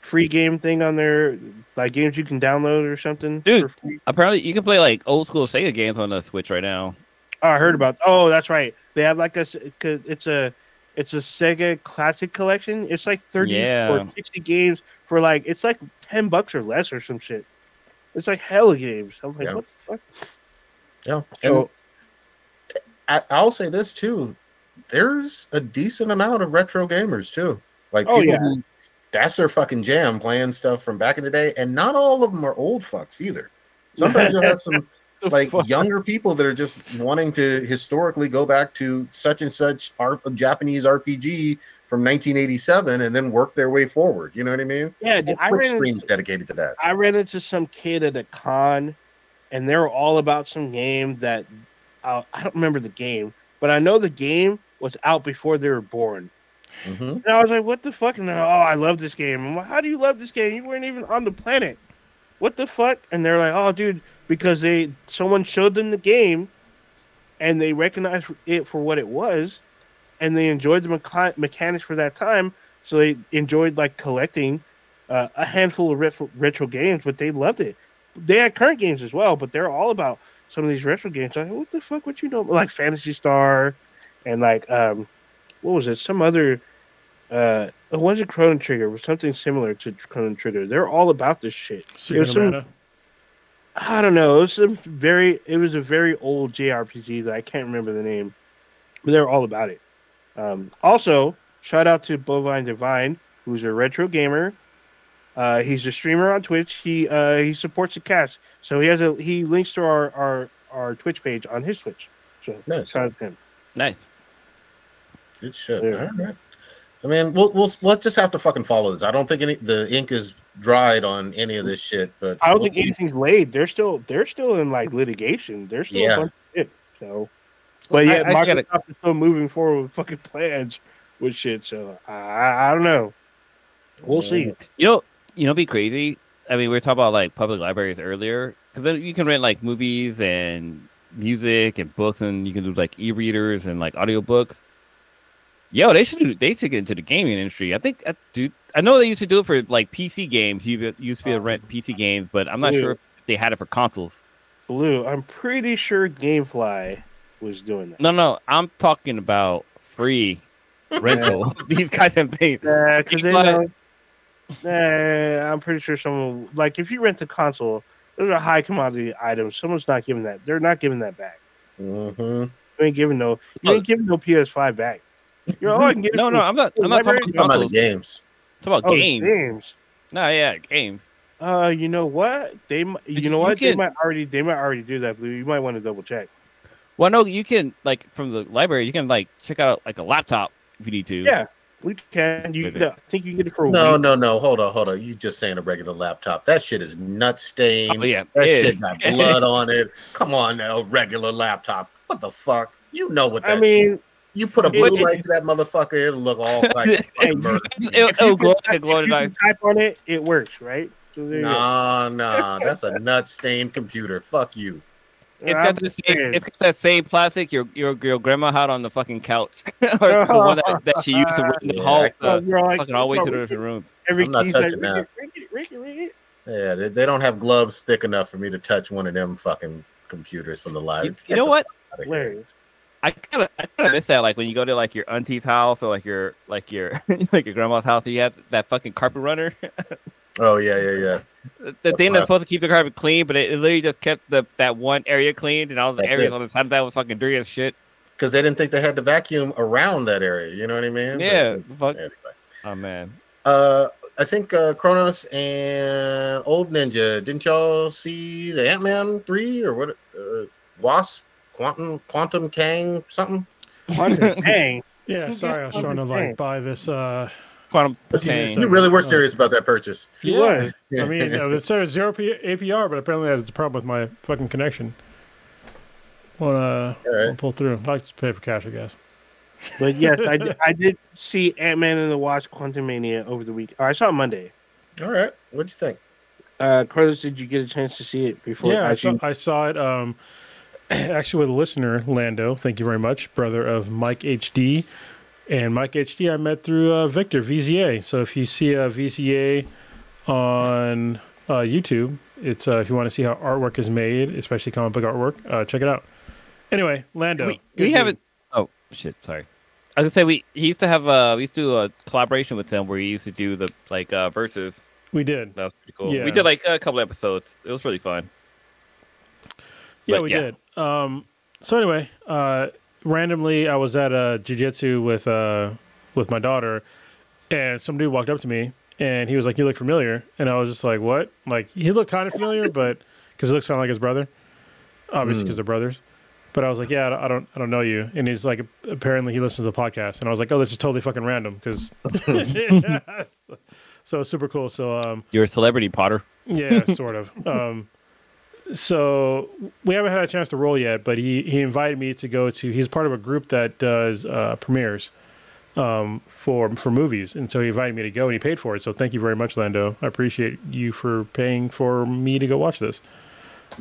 free game thing on there, like games you can download or something. Dude. for free. Apparently, you can play like old school Sega games on the Switch right now. Oh, I heard about. Oh, that's right. They have like a It's a. It's a Sega Classic Collection. It's like thirty Yeah. or sixty games for like. It's like ten bucks or less or some shit. It's like hella games. I'm like, Yeah. what the fuck? Yeah. So I, I'll say this too. There's a decent amount of retro gamers too. Like Oh, people yeah. who that's their fucking jam playing stuff from back in the day. And not all of them are old fucks either. Sometimes you'll have some [LAUGHS] like fuck? younger people that are just wanting to historically go back to such and such R- Japanese RPG from 1987 and then work their way forward. You know what I mean? yeah, dude, I Twitch ran into- streams dedicated to that. I ran into some kid at a con, and they were all about some game that uh, I don't remember the game, but I know the game was out before they were born. Hmm And I was like, "What the fuck?" And they're, like, "Oh, I love this game." I'm like, "How do you love this game? You weren't even on the planet. What the fuck?" And they're like, "Oh, dude, because they someone showed them the game, and they recognized it for what it was, and they enjoyed the mecha- mechanics for that time. So they enjoyed like collecting uh, a handful of retro, retro games, but they loved it. They had current games as well, but they're all about some of these retro games. Like, what the fuck? What you know? Like Phantasy Star, and like um, what was it? Some other. Uh, it wasn't Chrono Trigger. It was something similar to Chrono Trigger. They're all about this shit. Secret There's some- of I don't know. It was some very. It was a very old JRPG that I can't remember the name, but they're all about it. Um, also, shout out to Bovine Divine, who's a retro gamer. Uh, he's a streamer on Twitch. He uh, he supports the cast, so he has a he links to our our, our Twitch page on his Twitch. So Nice. shout out to him. Nice. Good shit. Yeah. All right. I mean, we'll, we'll we'll just have to fucking follow this. I don't think any the ink is dried on any of this shit, but I don't we'll think see. anything's laid. They're still they're still in like litigation. They're still Yeah. a bunch of shit. So, So but I- yeah, I just gotta- Microsoft is still moving forward with fucking plans with shit. So I I don't know. We'll see. You know, you know, be crazy. I mean, we were talking about like public libraries earlier, because then you can rent like movies and music and books, and you can do like e-readers and like audiobooks. Yo, they should do. They should get into the gaming industry. I think, I, dude, I know they used to do it for like PC games. You used to be able to rent PC games, but I'm not Dude. sure if they had it for consoles. Blue. I'm pretty sure GameFly was doing that. No, no, I'm talking about free [LAUGHS] rental. These kind of things. Nah, because they GameFly- know. Nah, I'm pretty sure someone like if you rent a console, those are high commodity items. Someone's not giving that. They're not giving that back. Mm-hmm. You ain't giving no. You ain't giving no PS5 back. You're all I can get. No, no, I'm not. I'm not talking Library- Talking about about games. I'm talking about Oh, games. games. No, yeah, games. Uh, you know what? They, you You know what? They might already, they might already do that. Blue. You might want to double check. Well, no, you can like from the library. You can like check out like a laptop if you need to. Yeah, we can. You, With can- I think you can get it for a No, week. no, no. Hold on, hold on. You just saying a regular laptop. That shit is nut stained. Oh, yeah. That it shit is. got [LAUGHS] blood on it. Come on now, regular laptop. What the fuck? You know what that I mean, You put a blue it- light to that motherfucker, it'll look all like [LAUGHS] fucking. It'll, if it'll glow can like a glow in if you type on it, it works, right? So there. Nah, nah, [LAUGHS] that's a nut stained computer. Fuck you. It's I'm got the same. It's got that same plastic your your your grandma had on the fucking couch, [LAUGHS] or the one that, that she used to run the Yeah. hall, uh, the you're like, fucking all the way to the different rooms. I'm not key's like, touching that. "Rick it, it. Yeah, they, they don't have gloves thick enough for me to touch one of them fucking computers from the live. You, you know what? Hilarious. I kind of I kind of miss that. Like when you go to like your auntie's house or like your like your [LAUGHS] like your grandma's house, you have that fucking carpet runner. Oh yeah, yeah, yeah. the thing that's supposed to keep the carpet clean, but it, it literally just kept the that one area clean, and all the That's areas it. on the side of that was fucking dirty as shit. Because they didn't think they had to vacuum around that area. You know what I mean? But- Yeah, fuck. Anyway. Oh man. Uh, I think uh, Kronos and Old Ninja. Didn't y'all see the Ant Man three or what? Uh, Wasp, Quantum, Quantum Kang, something. Quantum [LAUGHS] Kang. Yeah, sorry, I was gets trying to like buy this. uh Quantum Kang. You really were serious about that purchase. He Yeah. was. I mean, uh, it says zero P- APR, but apparently that's a problem with my fucking connection. Want to All right. pull through? I'll just pay for cash, I guess. But yes, I did, [LAUGHS] I did see Ant Man and the Wasp: Quantumania over the week. Or I saw it Monday. All right. What'd you think? Uh, Carlos, did you get a chance to see it before? yeah, I saw, I saw it. Um, [CLEARS THROAT] actually, with a listener, Lando. Thank you very much, brother of Mike HD. And Mike HD, I met through uh, Victor VZA. So if you see a VZA on uh, YouTube, it's uh, if you want to see how artwork is made, especially comic book artwork, uh, check it out. Anyway, Lando. we, we haven't. Oh shit! Sorry. I was gonna say we he used to have uh we used to do a collaboration with him where he used to do the like uh verses. We did. That was pretty cool. Yeah. We did like a couple episodes. It was really fun. Yeah, But, we yeah. did. Um, so anyway, uh, randomly, I was at a jujitsu with uh, with my daughter, and some dude walked up to me, and he was like, "You look familiar," and I was just like, "What?" Like he looked kind of familiar, but because he looks kind of like his brother, obviously because they're brothers. But I was like, "Yeah, I don't, I don't, know you." And he's like, "Apparently, he listens to the podcast," and I was like, "Oh, this is totally fucking random," because [LAUGHS] [LAUGHS] so super cool. So um, You're a celebrity, Potter. yeah, sort of. Um, so we haven't had a chance to roll yet, but he, he invited me to go to. He's part of a group that does uh, premieres um, for for movies, and so he invited me to go, and he paid for it. So thank you very much, Lando. I appreciate you for paying for me to go watch this.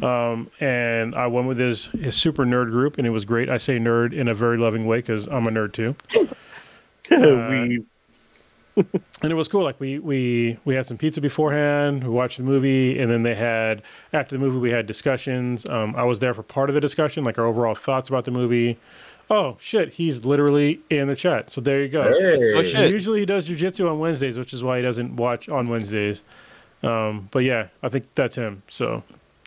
Um, and I went with his his super nerd group, and it was great. I say nerd in a very loving way because I'm a nerd too. [LAUGHS] we and it was cool. Like we we we had some pizza beforehand. We watched the movie, and then they had after the movie we had discussions. Um, I was there for part of the discussion, like our overall thoughts about the movie. Oh shit, he's literally in the chat. So there you go. Hey. Oh, shit. Usually he does jujitsu on Wednesdays, which is why he doesn't watch on Wednesdays. Um, but yeah, I think that's him. So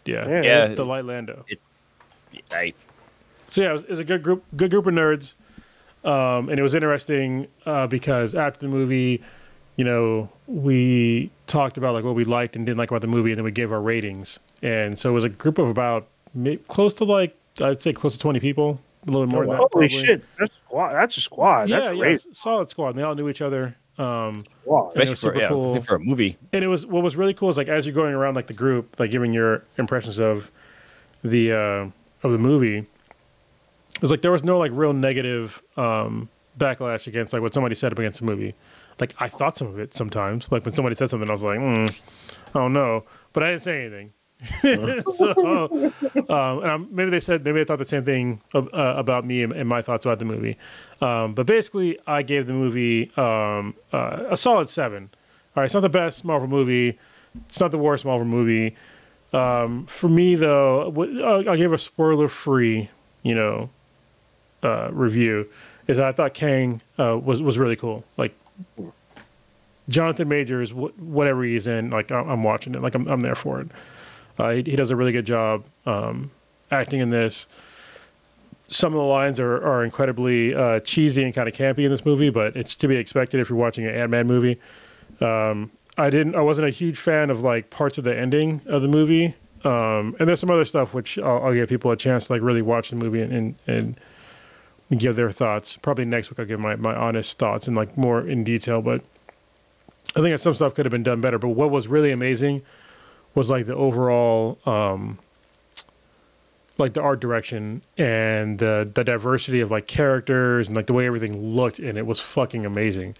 yeah, Yeah. Yeah. the light Lando. Nice. So yeah, it was, it was a good group, good group of nerds, um, and it was interesting uh, because after the movie, you know, we talked about like what we liked and didn't like about the movie, and then we gave our ratings. And so it was a group of about may- close to like I'd say close to twenty people, a little bit more Oh, than that. holy probably. shit, that's squad. That's a squad. Yeah, that's yeah, great s- solid squad. And they all knew each other. Um, squad. And Especially it was for, super yeah, cool. for a movie. and it was what was really cool is like as you're going around like the group, like giving your impressions of the uh, of the movie. It's like there was no like real negative um, backlash against like what somebody said up against the movie. Like I thought some of it sometimes. Like when somebody said something, I was like, mm, I don't know, but I didn't say anything. [LAUGHS] so um, and I'm, maybe they said maybe they thought the same thing uh, about me and, and my thoughts about the movie. Um, but basically, I gave the movie um, uh, a solid seven. All right, it's not the best Marvel movie. It's not the worst Marvel movie. Um, for me, though, I'll, I'll give a spoiler-free, you know, uh, review. Is that I thought Kang uh, was was really cool. Like Jonathan Majors, wh- whatever he's in, like I'm, I'm watching it. Like I'm I'm there for it. Uh, he, he does a really good job um, acting in this. Some of the lines are, are incredibly uh, cheesy and kind of campy in this movie, but it's to be expected if you're watching an Ant Man movie. Um, I didn't. I wasn't a huge fan of like parts of the ending of the movie, um, and there's some other stuff which I'll, I'll give people a chance to like really watch the movie and, and and give their thoughts. Probably next week I'll give my my honest thoughts and like more in detail. But I think that some stuff could have been done better. But what was really amazing was like the overall um, like the art direction and the the diversity of like characters and like the way everything looked and it was fucking amazing.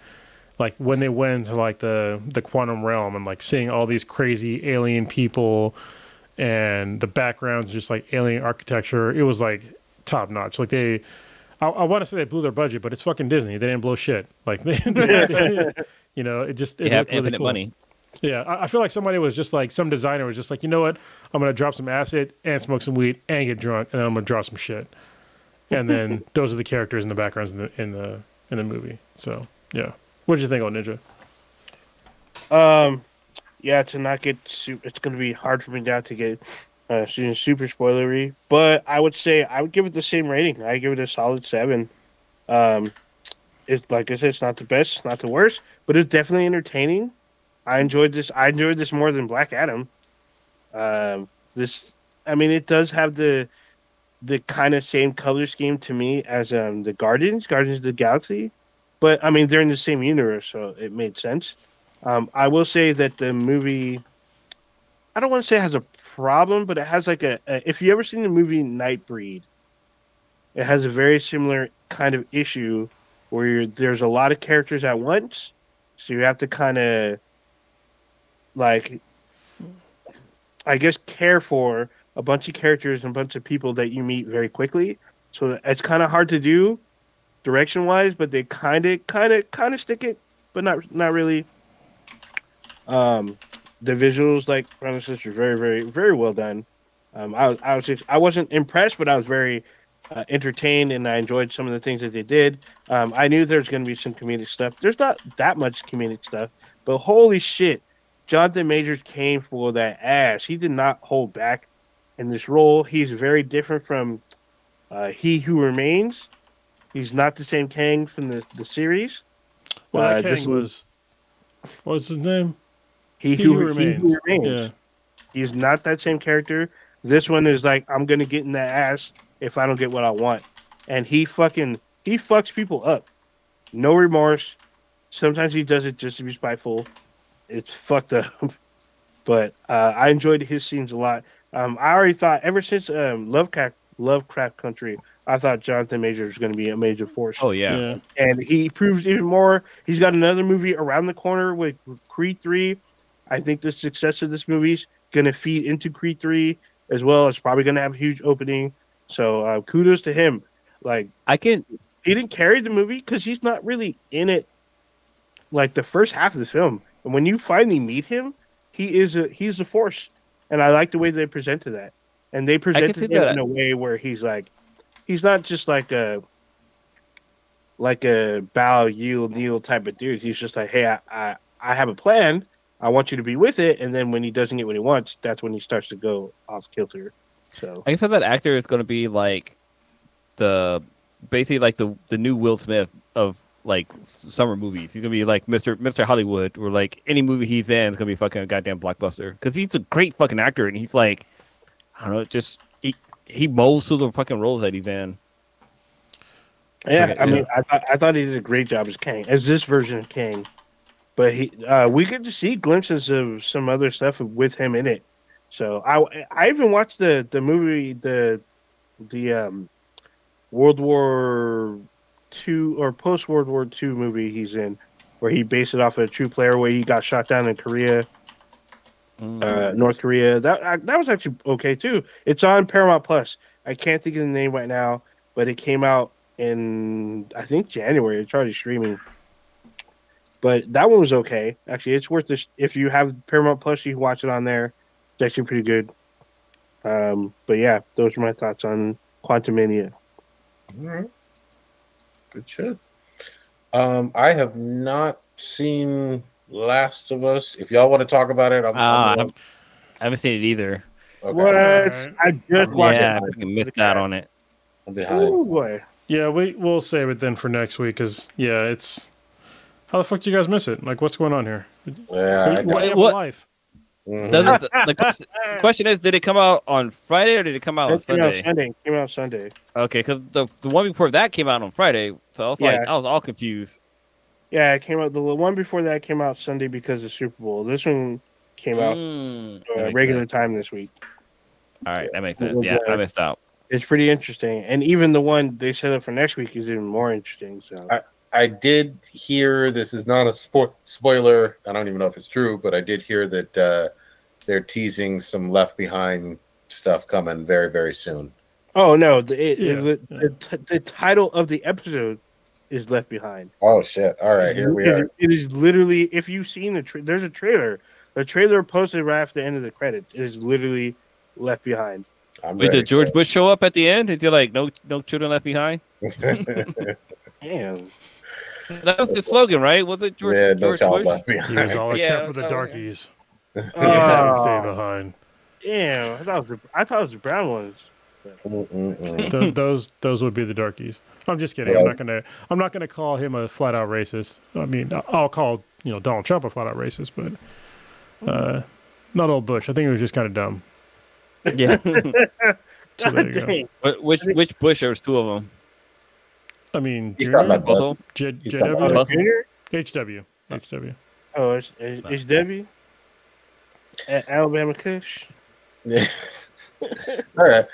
Like when they went into like the the quantum realm and like seeing all these crazy alien people and the backgrounds just like alien architecture, it was like top notch. Like they I, I want to say they blew their budget, but it's fucking Disney. They didn't blow shit. Like, [LAUGHS] they, they- [LAUGHS] you know, it just it They have really infinite cool. money. Yeah, I, I feel like somebody was just like some designer was just like, you know what, I'm gonna drop some acid and smoke some weed and get drunk, and then I'm gonna draw some shit, and then [LAUGHS] those are the characters in the backgrounds in the in the in the movie. So yeah, what did you think on Ninja? Um, yeah, to not get su- it's going to be hard for me now to get uh, su- super spoilery, but I would say I would give it the same rating. I give it a solid seven. Um, it's like I said, it's not the best, not the worst, but it's definitely entertaining. I enjoyed this. I enjoyed this more than Black Adam. Um, this, I mean, it does have the the kind of same color scheme to me as um the Guardians, Guardians of the Galaxy, but I mean they're in the same universe, so it made sense. Um, I will say that the movie, I don't want to say it has a problem, but it has like a, a. If you ever seen the movie Nightbreed, it has a very similar kind of issue where there's a lot of characters at once, so you have to kind of like, I guess, care for a bunch of characters and a bunch of people that you meet very quickly. So it's kind of hard to do, direction wise, but they kind of, kind of, kind of stick it, but not, not really. Um, the visuals, like Brothers and Sisters, very, very, very well done. Um, I was, I was, just, I wasn't impressed, but I was very uh, entertained, and I enjoyed some of the things that they did. Um, I knew there's going to be some comedic stuff. There's not that much comedic stuff, but holy shit, Jonathan Majors came for that ass. He did not hold back in this role. He's very different from uh, He Who Remains. He's not the same Kang from the, the series. Well, Uh, Kang was what was his name? He, He who, Who He Remains. Who Remains. Yeah, He's not that same character. This one is like, I'm gonna get in the ass if I don't get what I want. And he fucking he fucks people up. No remorse. Sometimes he does it just to be spiteful. It's fucked up. [LAUGHS] but uh, I enjoyed his scenes a lot. Um, I already thought ever since um, Lovecraft Lovecraft Country, I thought Jonathan Major was going to be a major force Oh yeah. yeah. and he proves even more. He's got another movie around the corner with Creed Three. I think the success of this movie's going to feed into Creed Three as well. It's probably going to have a huge opening. So uh, kudos to him. Like I can he didn't carry the movie because he's not really in it. Like the first half of the film, and when you finally meet him, he is a he's a force, and I like the way they presented that. And they presented him that. in a way where he's like, he's not just like a like a bow yield kneel type of dude. He's just like, hey, I, I I have a plan. I want you to be with it. And then when he doesn't get what he wants, that's when he starts to go off kilter. So I guess that actor is going to be like the basically like the the new Will Smith of like summer movies. He's gonna be like Mr. Mr. Hollywood, or like any movie he's in is gonna be fucking a goddamn blockbuster because he's a great fucking actor and he's like I don't know, just he he molds through the fucking roles that he's in. Yeah, I mean, I, thought I thought he did a great job as Kang, as this version of Kang. But he, uh, we get to see glimpses of some other stuff with him in it. So I, I even watched the the movie, the the um, World War Two or post World War Two movie he's in, where he based it off of a true player where he got shot down in Korea, Mm. uh, North Korea. That uh, that was actually okay too. It's on Paramount Plus. I can't think of the name right now, but it came out in I think January. It's already streaming. But that one was okay. Actually, it's worth this. If you have Paramount Plus, you can watch it on there. It's actually pretty good. Um, but yeah, those are my thoughts on Quantumania. All right. Good shit. Um, I have not seen Last of Us. If y'all want to talk about it, I'm. Ah, I'm I'm- I haven't seen it either. okay. What? Alright. I just watched yeah, it. fucking missed out on it. I'm behind. Oh boy. Yeah, we we'll save it then for next week because yeah, it's how the fuck do you guys miss it? Like, what's going on here? Yeah, What, I what, got you it. have what- a life? Mhm. Does the, the [LAUGHS] question, question is, did it come out on Friday or did it come out on It came out Sunday? Sunday. Came out Sunday. Okay, because the the one before that came out on Friday, so I was like, I was all confused. Yeah, it came out. The one before that came out Sunday because of Super Bowl. This one came out Mm, uh, regular sense. time this week. All right, that makes sense. was, Yeah, uh, I missed out. It's pretty interesting, and even the one they set up for next week is even more interesting. So I- I did hear this is not a spo- spoiler. I don't even know if it's true, but I did hear that uh, they're teasing some Left Behind stuff coming very, very soon. Oh no! The it, Yeah, the, the, t- the title of the episode is Left Behind. Oh shit! All right, It's here we li- are. It is literally if you've seen the tra- there's a trailer. The trailer posted right after the end of the credits. It is literally Left Behind. I'm Wait, did George Bush show up at the end? Is he like no no children left behind? [LAUGHS] Damn. That was the slogan, right? Was it George yeah, no George child Bush? left He was behind. all [LAUGHS] Yeah, except for the so- darkies. [LAUGHS] Oh. Stay behind. Damn, I thought it was the, I thought it was the brown ones. Th- those those would be the darkies. I'm just kidding. I'm not gonna I'm not gonna call him a flat out racist. I mean, I'll call you know Donald Trump a flat out racist, but uh, not old Bush. I think he was just kind of dumb. Yeah. [LAUGHS] So there you go. Which which Bush? There's two of them. I mean, He's Junior, got like Both of them. J- he's got JW, both. Junior? HW, HW. Oh, it's, it's, it's Debbie. A- Alabama Kush. Yes. [LAUGHS] All right.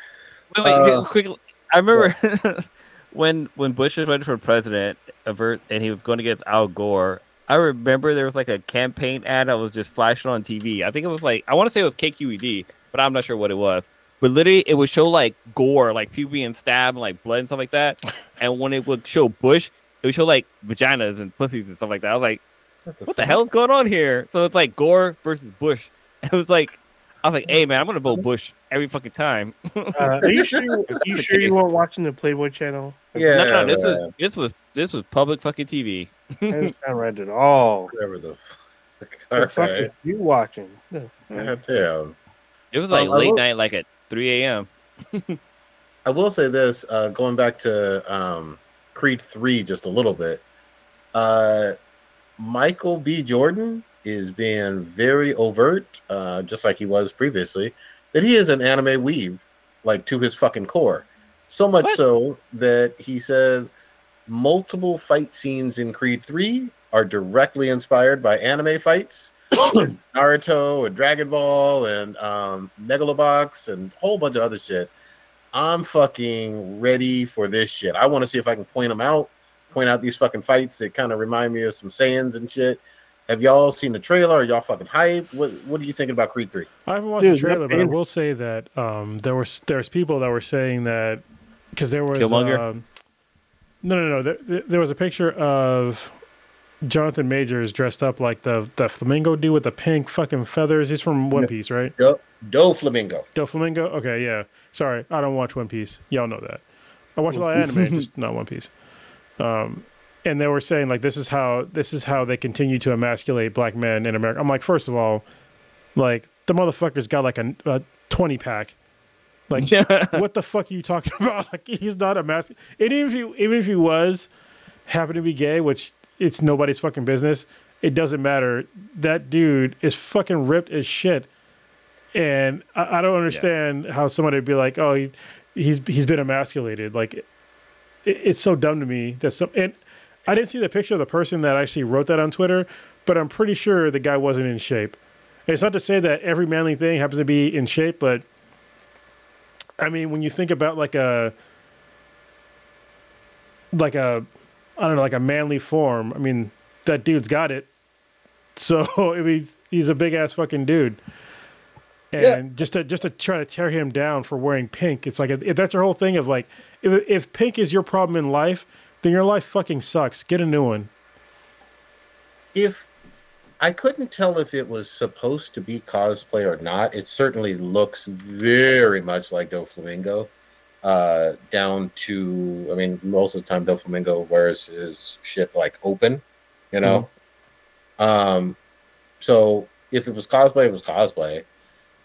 Wait, wait, Uh, quick. I remember [LAUGHS] when when Bush was running for president, avert, and he was going against Al Gore. I remember there was like a campaign ad that was just flashing on TV. I think it was like I want to say it was KQED, but I'm not sure what it was. But literally, it would show like gore, like people being stabbed, and, like blood and stuff like that. [LAUGHS] and when it would show Bush, it would show like vaginas and pussies and stuff like that. I was like, what the hell is going on here? So it's like Gore versus Bush. [LAUGHS] It was like, I was like, hey man, I'm gonna vote Bush every fucking time. [LAUGHS] Uh, are you sure? You, are you sure you weren't watching the Playboy channel? Yeah. no, no, this was man. this was this was public fucking TV. That's not right at all. whatever the fuck. The fuck right. is you watching? God damn. It was like Um, I late will- night, like at 3 a.m. [LAUGHS] I will say this, uh, going back to um, Creed 3 just a little bit. Uh, Michael B. Jordan is being very overt, uh, just like he was previously, that he is an anime weave, like to his fucking core. So much What? so that he said multiple fight scenes in Creed 3 are directly inspired by anime fights. [COUGHS] Naruto and Dragon Ball and um, Megalobox and a whole bunch of other shit. I'm fucking ready for this shit. I want to see if I can point them out, point out these fucking fights that kind of remind me of some Saiyans and shit. Have y'all seen the trailer? Are y'all fucking hyped? What What are you thinking about Creed Three? I haven't watched Dude, the trailer, but I will say that um, there was there's people that were saying that because there was Killmonger? um, no no no there, there- there was a picture of Jonathan Major is dressed up like the the flamingo dude with the pink fucking feathers. He's from One Piece, right? Do, Doflamingo. Do Flamingo. Okay, yeah. Sorry, I don't watch One Piece. Y'all know that. I watch a lot of [LAUGHS] anime, just not One Piece. Um, and they were saying like this is how this is how they continue to emasculate black men in America. I'm like, first of all, like the motherfucker's got like a, a 20 pack. Like, [LAUGHS] what the fuck are you talking [LAUGHS] about? Like, he's not a mas. And even if he, even if he was, happened to be gay, which it's nobody's fucking business. It doesn't matter. That dude is fucking ripped as shit, and I, I don't understand how somebody would be like, "Oh, he, he's he's been emasculated." Like, it, it's so dumb to me that some. And I didn't see the picture of the person that actually wrote that on Twitter, but I'm pretty sure the guy wasn't in shape. It's not to say that every manly thing happens to be in shape, but I mean, when you think about like a like a I don't know, like a manly form, I mean, that dude's got it. So [LAUGHS] I mean, he's a big ass fucking dude. And Yeah. just to just to try to tear him down for wearing pink, it's like if that's your whole thing of like if if pink is your problem in life, then your life fucking sucks. Get a new one. If I couldn't tell if it was supposed to be cosplay or not, it certainly looks very much like Doflamingo. Uh, down to, I mean, most of the time Doflamingo wears his shit like open, you know. Um, so if it was cosplay, it was cosplay.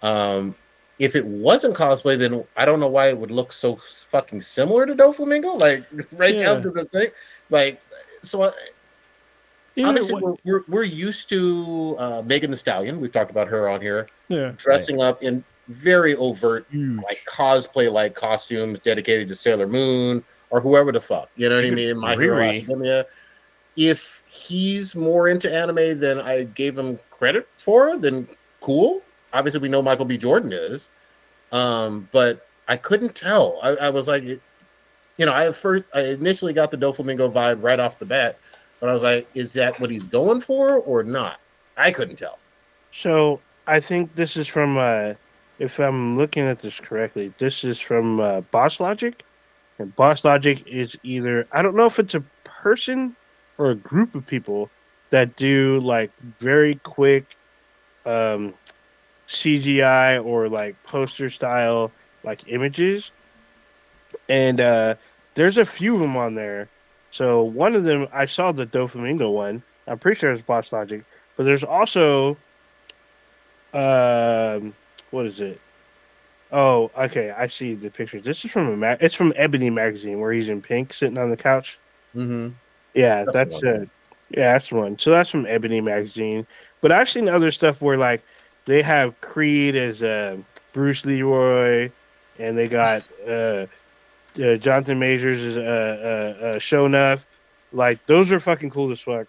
Um, if it wasn't cosplay, then I don't know why it would look so fucking similar to Doflamingo, like [LAUGHS] right Yeah. down to the thing, like so. I, if it obviously we're, we're, we're used to uh, Megan Thee Stallion. We've talked about her on here, yeah. dressing up in very overt, like cosplay like costumes dedicated to Sailor Moon or whoever the fuck. You know what I mean? My Hero Academia. If he's more into anime than I gave him credit for, then cool. Obviously, we know Michael B. Jordan is, um, but I couldn't tell. I, I was like, it- you know, I first I initially got the Doflamingo vibe right off the bat, but I was like, is that what he's going for or not? I couldn't tell. So I think this is from, uh, if I'm looking at this correctly, this is from uh, Boss Logic. And Boss Logic is either, I don't know if it's a person or a group of people that do like very quick um, CGI or like poster style like images. And uh, there's a few of them on there. So one of them, I saw the Doflamingo one. I'm pretty sure it's Boss Logic. But there's also um, what is it? Oh, okay. I see the picture. This is from a mag. It's from Ebony magazine where he's in pink, sitting on the couch. Mm-hmm. Yeah, That's that's, uh, yeah, that's one. So that's from Ebony magazine. But I've seen other stuff where like they have Creed as uh, Bruce Leroy, and they got [LAUGHS] uh, uh, Jonathan Majors as uh, uh, uh, Shonuff. Like those are fucking cool as fuck.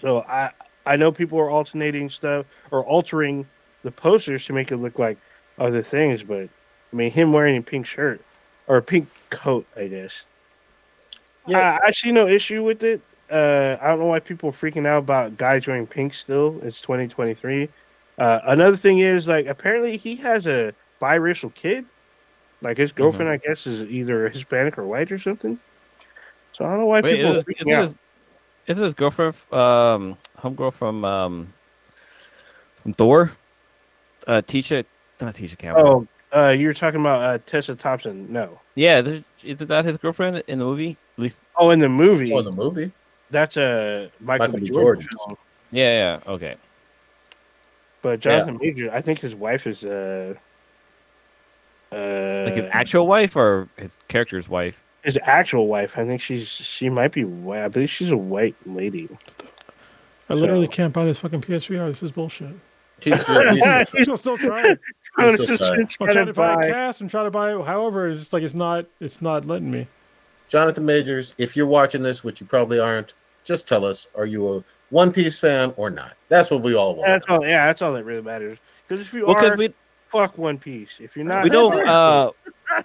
So I I know people are alternating stuff or altering the posters to make it look like other things, but I mean him wearing a pink shirt or a pink coat, I guess. Yeah. I, I see no issue with it. Uh, I don't know why people are freaking out about guys wearing pink still. It's 2023. Uh, another thing is like apparently he has a biracial kid. Like his girlfriend, I guess, is either [LAUGHS] Hispanic or white or something. So I don't know why Wait, people is, are is, out. his, is his girlfriend, um, homegirl from um, from Thor? Uh, Tisha, not Tisha Campbell. Oh, uh, you were talking about uh, Tessa Thompson. No. yeah, isn't that his girlfriend in the movie? At least, Oh, in the movie, Oh, the movie. that's a Michael, Michael B. B. Jordan. Jordan. yeah, yeah, okay. But Jonathan Major, I think his wife is uh, uh, Like his actual wife or his character's wife? his actual wife. I think she's she might be white. I believe she's a white lady. I literally can't buy this fucking PSVR. This is bullshit. He's, [LAUGHS] he's, I'm still trying. I'm I'm so. I'm trying trying to to buy a cast. I'm trying to buy it. However, it's just like it's not. It's not letting me. Jonathan Majors, if you're watching this, which you probably aren't, just tell us: Are you a One Piece fan or not? That's what we all want. That's all. Yeah, that's all that really matters. Because if you Well, are, we fuck One Piece. If you're not, we know Right. [LAUGHS] uh,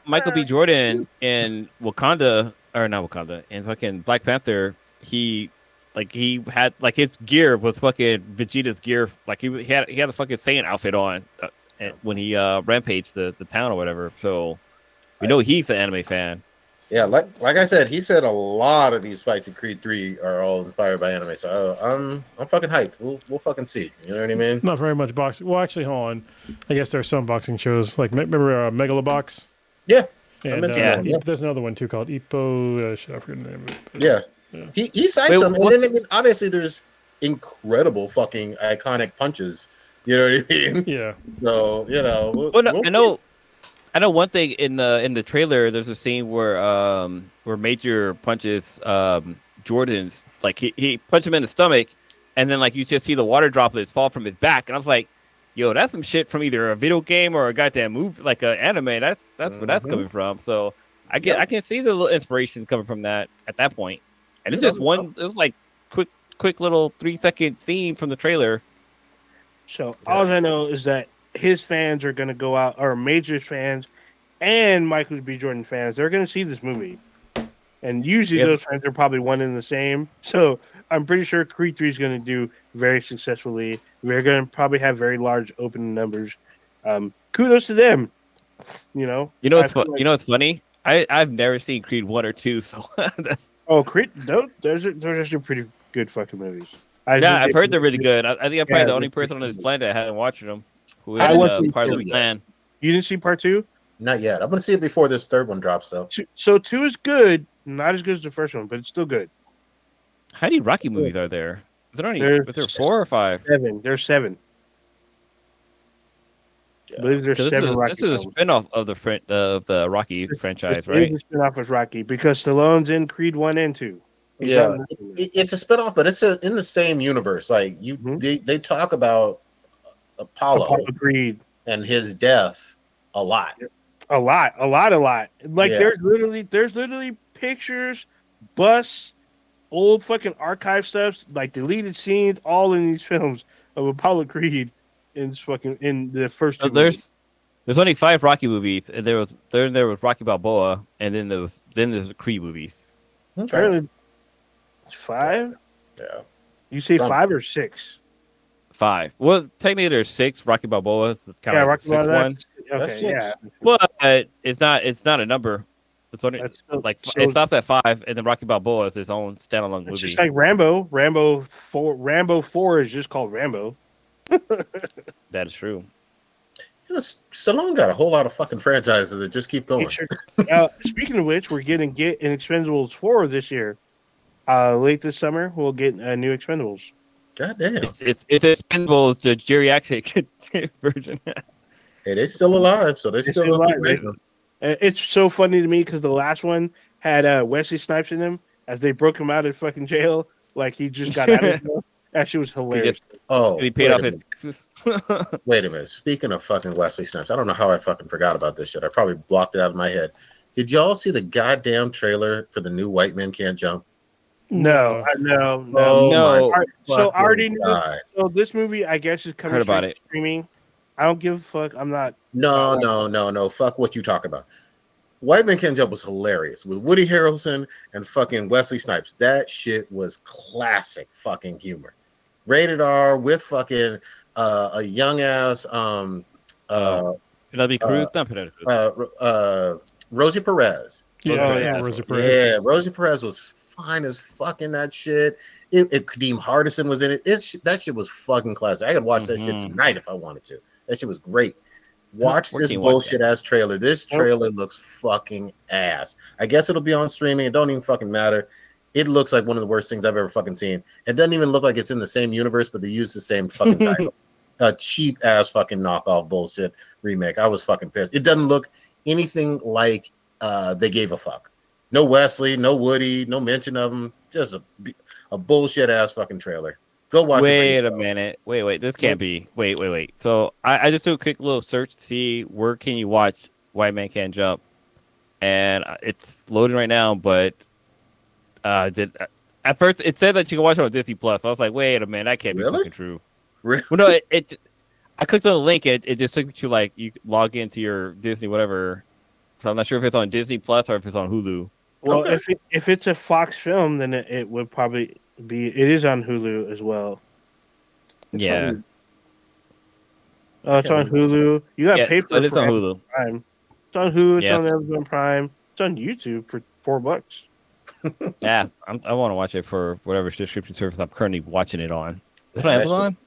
Michael B. Jordan in Wakanda or not Wakanda and fucking Black Panther. He like he had like his gear was fucking Vegeta's gear. Like he, he had he had a fucking Saiyan outfit on uh, and- when he uh rampaged the, the town or whatever. So we know he's an anime fan. Yeah, like like I said, he said a lot of these fights in Creed Three are all inspired by anime. So uh, I'm I'm fucking hyped. We'll we'll fucking see. You know what I mean? Not very much boxing. Well, actually, hold on. I guess there's some boxing shows. Like remember uh, Megalobox? Yeah, And into uh, that one, yeah. there's another one too called Ippo. Uh, shit, I forget the name of it. yeah. Yeah. He he cites them, and then I mean, obviously there's incredible fucking iconic punches. You know what I mean? [LAUGHS] Yeah. So you know. We'll, Well, no, we'll I know, I know one thing in the in the trailer. There's a scene where um where Major punches um Jordan's like he he punched him in the stomach, and then like you just see the water droplets fall from his back, and I was like, yo, that's some shit from either a video game or a goddamn movie, like an anime. That's that's where that's Mhm. coming from. So I get Yep. I can see the little inspiration coming from that at that point. And it's just one. It was like quick quick little three second scene from the trailer. So all I know is that his fans are going to go out, or Major's fans and Michael B. Jordan fans, they're going to see this movie. And usually Yeah. those fans are probably one and the same. So I'm pretty sure Creed 3 is going to do very successfully. We're going to probably have very large open numbers. Um, kudos to them. You know, You know what's fu- like- you know what's funny? I I've never seen Creed one or two, so [LAUGHS] that's oh, Creed, no, those are, those are actually pretty good fucking movies. I yeah, I've heard they're really good. I, I think I'm probably Yeah, the only person on this planet that hasn't watched them. Who I is want uh, part of see the plan? You didn't see part two? Not yet. I'm gonna see it before this third one drops, though. Two- So two is good, not as good as the first one, but it's still good. How many Rocky movies are there? Is there are only There's- is there four or five? Seven. There's seven. I believe there's 'Cause This seven is, Rocky this is a films. spinoff of the fran- of the Rocky franchise, It's right? a spin-off of Rocky because Stallone's in Creed one and two. He's Yeah. it. It, it's a spinoff, but it's a, in the same universe. Like you, Mhm. they, they talk about Apollo, Apollo Creed and his death a lot. a lot, a lot, a lot. Like Yeah. there's literally there's literally pictures, busts, old fucking archive stuff, like deleted scenes, all in these [LAUGHS] films of Apollo Creed in this fucking in the first. So two movies. there's There's only five Rocky movies, and there was then there was Rocky Balboa, and then there was then there's the Creed movies. Okay. Apparently, five. Yeah. You say Sounds- five or six? Five. Well, technically there's six. Rocky Balboa is kind yeah, of like Rocky the Balboa, one, Okay, That's yeah. six. but it's not it's not a number. It's only still, like so it stops at five, and then Rocky Balboa is his own standalone It's movie. just like Rambo. Rambo four. Rambo four is just called Rambo. [LAUGHS] that is true. You know, S- Stallone got a whole lot of fucking franchises that just keep going. uh, speaking of which, we're getting Get and Expendables four this year. Uh, late this summer, we'll get a new Expendables. God damn. It's it's it's Expendables, the geriatric [LAUGHS] version. Hey, they're still alive, so they They still still alive, making them. Uh, It's so funny to me because the last one had uh, Wesley Snipes in them as they broke him out of fucking jail, like he just got out of [LAUGHS] jail. That shit was hilarious. Oh, he paid off his taxes. [LAUGHS] Wait a minute. Speaking of fucking Wesley Snipes, I don't know how I fucking forgot about this shit. I probably blocked it out of my head. Did y'all see the goddamn trailer for the new White Men Can't Jump? No, I no, no. Oh No. my so I already knew. So this movie, I guess, is coming Heard about it. streaming. I don't give a fuck. I'm not. No, no, no, no. Fuck what you talk about. White Man Can't Jump was hilarious with Woody Harrelson and fucking Wesley Snipes. That shit was classic fucking humor. Rated R with fucking uh, a young ass um uh Penelope Uh, Cruz, not Penelope Cruz. uh uh Rosie Perez. Yeah, Oh, yeah, yeah, Rosie Perez. Yeah, Rosie Perez was fine as fucking that shit. It, it Kadeem Hardison was in it. It's that shit was fucking classic. I could watch that shit Mhm. tonight if I wanted to. That shit was great. Watch this can you watch bullshit ass trailer. This trailer looks fucking ass. I guess it'll be on streaming. It don't even fucking matter. It looks like one of the worst things I've ever fucking seen. It doesn't even look like it's in the same universe, but they use the same fucking [LAUGHS] title. A cheap ass fucking knockoff bullshit remake. I was fucking pissed. It doesn't look anything like uh, they gave a fuck. No Wesley, no Woody, no mention of him. Just a, a bullshit ass fucking trailer. Go watch wait it. a minute. Wait, wait. This can't be. Wait, wait, wait. So I, I just do a quick little search to see where can you watch White Man Can't Jump, and uh, it's loading right now. But uh, did at first it said that you can watch it on Disney Plus. I was like, wait a minute, that can't Really? be fucking true. Really? Well, no, it, it. I clicked on the link. It, it just took me to like you log into your Disney whatever. So I'm not sure if it's on Disney Plus or if it's on Hulu. Well, Okay. if it, if it's a Fox film, then it, it would probably be. It is on Hulu as well. It's yeah, on- Oh, it's on Hulu. You got to yeah, pay for it it's on Hulu. Prime. It's on Hulu. It's Yes. on Amazon Prime. It's on YouTube for four bucks. Yeah, I'm, I want to watch it for whatever subscription service I'm currently watching it on. Is it on That shit-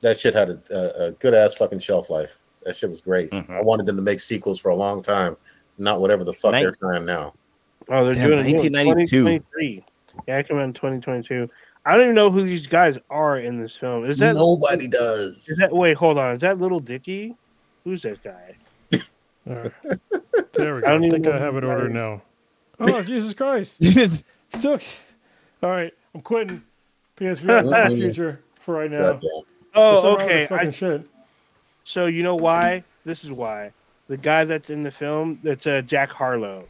That shit had a, a, a good ass fucking shelf life. That shit was great. Mhm. I wanted them to make sequels for a long time, not whatever the fuck Nin- they're trying now. Oh, they're Damn, doing it 1992. 2023. Yeah, it came out in 2022. I don't even know who these guys are in this film. Is that Nobody does. Is that wait? Hold on. Is that Little Dicky? Who's that guy? All right. [LAUGHS] There we I don't go. I, even think I have it who ordered that now. Oh, [LAUGHS] Jesus Christ. It's- Still. All right. I'm quitting. PSVR is not the future for right now. Oh, There's some other okay. I, shit. so you know why? This is why. The guy that's in the film, that's uh, Jack Harlow.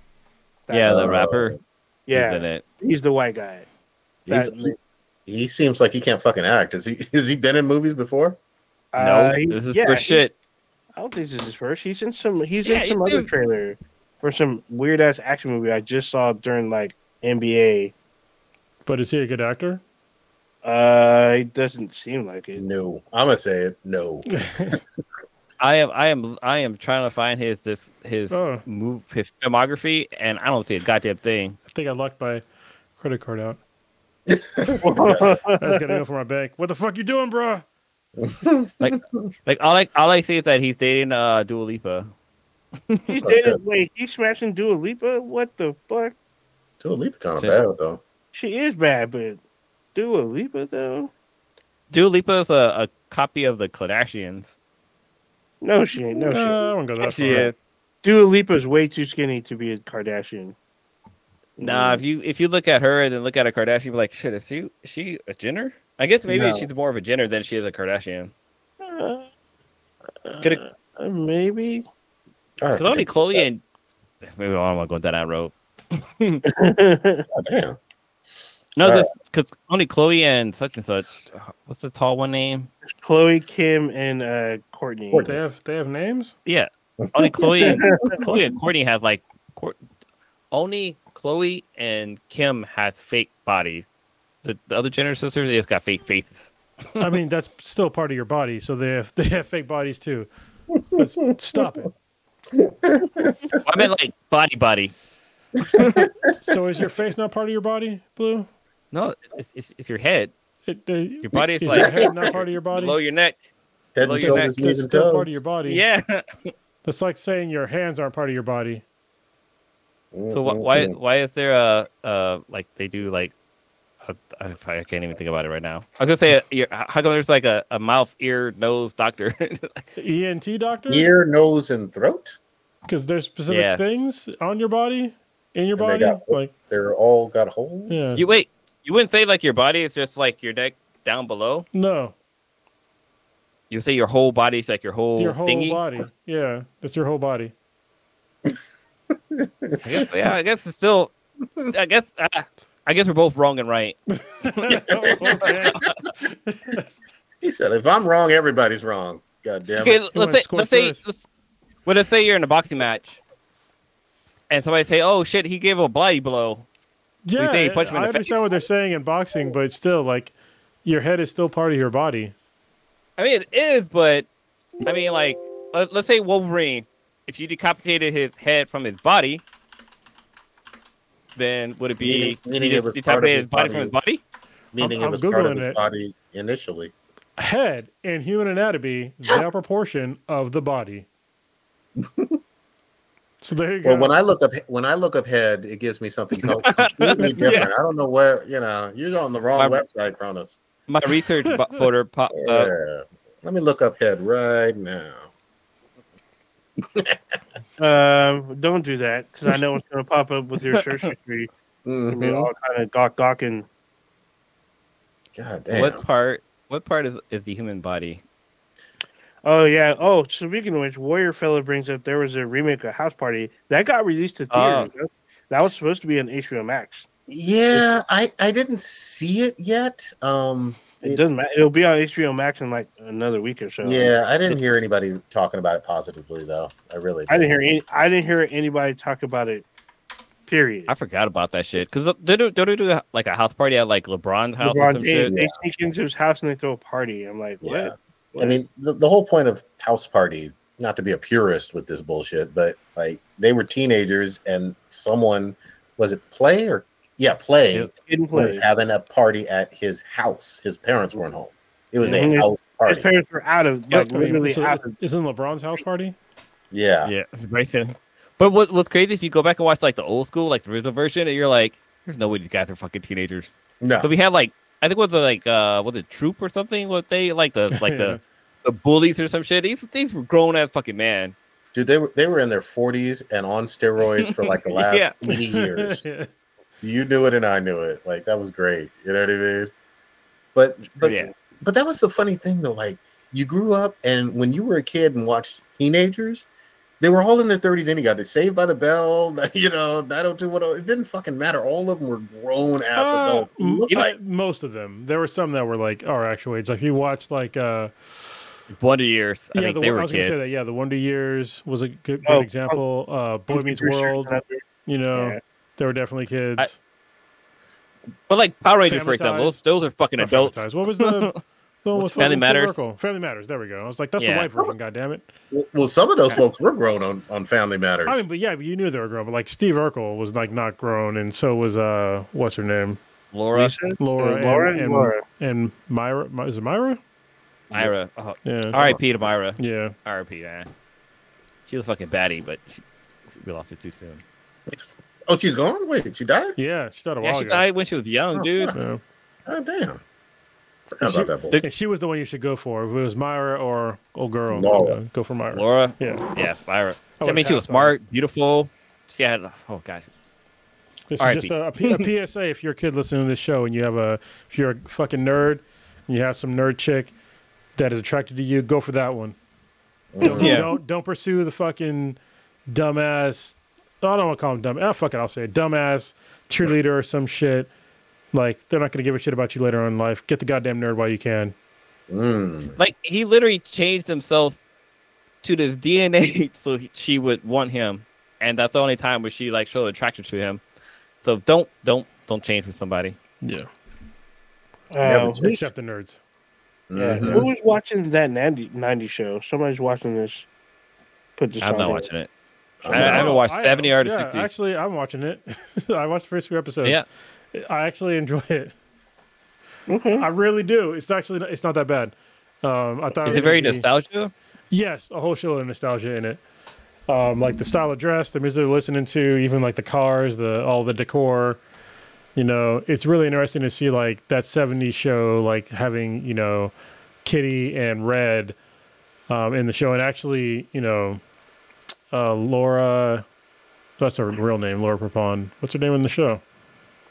That- yeah, the rapper. is in yeah, it. he's the white guy. He's, That- he, he seems like he can't fucking act. Has he? Has he been in movies before? No, Uh, he- this is yeah, for he- shit. I don't think this is his first. He's in some. He's Yeah, in some you other do. trailer for some weird ass action movie I just saw during like NBA. But is he a good actor? Uh, it doesn't seem like it. No. I'm gonna say it. No. [LAUGHS] I am, I am, I am trying to find his this his Oh. move his filmography, and I don't see a goddamn thing. I think I locked my credit card out. yeah, [LAUGHS] I just gotta go for my bank. What the fuck you doing, bro? Like, like all I all I see is that he's dating uh Dua Lipa. [LAUGHS] he's That's dating. it. Wait, he's smashing Dua Lipa. What the fuck? Dua Lipa kind of bad though. She is bad, but Dua Lipa though. Dua Lipa is a, a copy of the Kardashians. No, she ain't. No, Uh, she. I won't go that She far. is. Dua Lipa's way too skinny to be a Kardashian. Nah, if you if you look at her and then look at a Kardashian, you're like, shit, is she is she a Jenner? I guess maybe No. she's more of a Jenner than she is a Kardashian. Uh, Coulda- uh, maybe. God Because only Khloé and [LAUGHS] maybe I don't want to go down that road. damn. [LAUGHS] [LAUGHS] No, this because only Khloé and such and such. uh, What's the tall one name? Khloé, Kim, and uh, Kourtney. Kourtney. They have they have names. Yeah, only Khloé and Khloé and Kourtney have like Court, only Khloé and Kim has fake bodies. The, the other Jenner sisters they just got fake faces. I mean, that's still part of your body, so they have they have fake bodies too. Let's stop it. I meant like body body. So is your face not part of your body, Blue? No, it's, it's, it's your head. It, uh, Your body is is like your head not part of your body? below your neck. Head Below and your shoulders, neck. knees and still toes. part of your body. Yeah. [LAUGHS] That's like saying your hands aren't part of your body. So wh- why why is there a uh like they do like a, I I can't even think about it right now. I was gonna say, a, how come there's like a, a mouth, ear, nose doctor? [LAUGHS] ENT doctor? ear, nose, and throat? Because there's specific Yeah. things on your body, in your And they body. got- Like, They're all got holes. yeah. you wait, you wouldn't say like your body is just like your neck down below. no, You say your whole body body's like your whole, your whole thingy. body. Yeah, it's your whole body. [LAUGHS] I guess, yeah, I guess it's still. I guess uh, I guess we're both wrong and right. [LAUGHS] He said, "If I'm wrong, everybody's wrong." God damn Okay, it! let's say let's say let's, well, let's say you're in a boxing match, and somebody say, "Oh shit, he gave a body blow." Yeah, say you punch him in I the understand face. what they're saying in boxing, but still, like, your head is still part of your body. I mean, it is, but I mean, like, let's say Wolverine, if you decapitated his head from his body, then would it be Meaning- meaning he it just was part of decapitated his his body from his body? Meaning I'm it was part of his it. body initially. Head in human anatomy, the [LAUGHS] upper portion of the body. [LAUGHS] so there you go. Well, when I look up when I look up head, it gives me something so [LAUGHS] completely different. I don't know where you know you're on the wrong My- website, Cronus. My research folder popped Yeah. up. Let me look up head right now. Um, don't do that because I know it's going to pop up with your search history. [LAUGHS] and be Mhm. all kind of gawk gawking. God damn. What part? What part is is the human body? Oh yeah. Oh, speaking of which, Warrior Fella brings up there was a remake of House Party that got released to Oh. theaters. that was supposed to be on HBO Max. Yeah, I I didn't see it yet. Um, It it- doesn't matter. It'll be on HBO Max in like another week or so. yeah, I didn't hear anybody talking about it positively though. I really I didn't hear any. I didn't hear anybody talk about it. Period. I forgot about that shit. Cause they do they do like a house party at like LeBron's house or LeBron some James, shit. They sneak into his house and they throw a party. I'm like, what? Yeah. I mean, the, the whole point of House Party, not to be a purist with this bullshit, but like they were teenagers and someone was it Play or yeah, Play Yeah. Hidden was play. having a party at his house. His parents weren't home. It was Mhm. a house party. His parents were out of Yeah, like I mean, literally so out of. isn't LeBron's house party? Yeah. Yeah, it's right there. But what what's crazy if you go back and watch like the old school, like the original version, and you're like, there's no way these guys are fucking teenagers. No. So we had like I think it was it like uh was it troop or something? What they like the like the [LAUGHS] the bullies or some shit. These these were grown ass fucking man. Dude, they were they were in their forties and on steroids for like the [LAUGHS] last Yeah. 80 years. [LAUGHS] Yeah. You knew it and I knew it. Like that was great. You know what I mean? But but Yeah. but that was the funny thing though. Like you grew up and when you were a kid and watched teenagers, they were all in their 30s and you got it saved by the bell, [LAUGHS] you know, 90210. It didn't fucking matter. All of them were grown ass Uh, adults. It m- You know- like most of them. There were some that were like our actual age. Like you watched like uh Wonder Years. I yeah, think the, they I were was gonna say that. Yeah, the Wonder Years was a good, good Oh, example. Uh, Boy Meets World. You know, Yeah. They were definitely kids. But like Power Rangers, Family for example, those those are fucking Not adults. Ties. What was the [LAUGHS] the one with Family Matters? Urkel? Family Matters. There we go. I was like, that's the white version. God damn it. well, well, some of those folks were grown on, on Family Matters. I mean, but yeah, but you knew they were grown. But like Steve Urkel was like not grown, and so was uh, what's her name, Laura, Laura, Uh, Laura and, and and, Laura. and Myra. My- Is it Myra? Myra. Oh, Yeah. R.I.P. to Myra. Yeah. R.I.P. Man. She was fucking baddie, but she, we lost her too soon. Oh, she's gone? Wait, she died? Yeah. She died a Yeah, while she ago. died when she was young, Oh, dude. Yeah. Oh damn. Forgot She- that bull. She was the one you should go for. If it was Myra or old girl, Laura. uh, go for Myra. Laura. Yeah. Yeah, Myra. I I, mean, she was passed on smart, beautiful. She had. Oh gosh. This R.I.P. is just a PSA. [LAUGHS] If you're a kid listening to this show and you have a, if you're a fucking nerd, and you have some nerd chick that is attracted to you, go for that one. Don't, Mm. Yeah. don't don't pursue the fucking dumbass. I don't want to call him dumb. Ah, fuck it. I'll say it. Dumbass cheerleader or some shit. Like they're not gonna give a shit about you later on in life. Get the goddamn nerd while you can. Mm. Like he literally changed himself to this DNA [LAUGHS] so he, she would want him, and that's the only time where she like showed attraction to him. So don't don't don't change with somebody. Yeah. Uh, who, Except the nerds. yeah, Mhm. who was watching that 90, 90 show? Somebody's watching this. Put this I'm on not there. watching it. I'm I, I haven't watched I- 70 or yeah, 60. Actually, I'm watching it. [LAUGHS] I watched the first few episodes. Yeah. I actually enjoy it. Okay. I really do. It's actually not, it's not that bad. Um, I thought Is was it very gonna be- nostalgia? Yes, a whole show of nostalgia in it. Um, like the style of dress, the music they're listening to, even like the cars, the all the decor. You know, it's really interesting to see like that '70s show, like having you know, Kitty and Red um, in the show, and actually, you know, uh, Laura. That's her real name, Laura Prepon. What's her name in the show?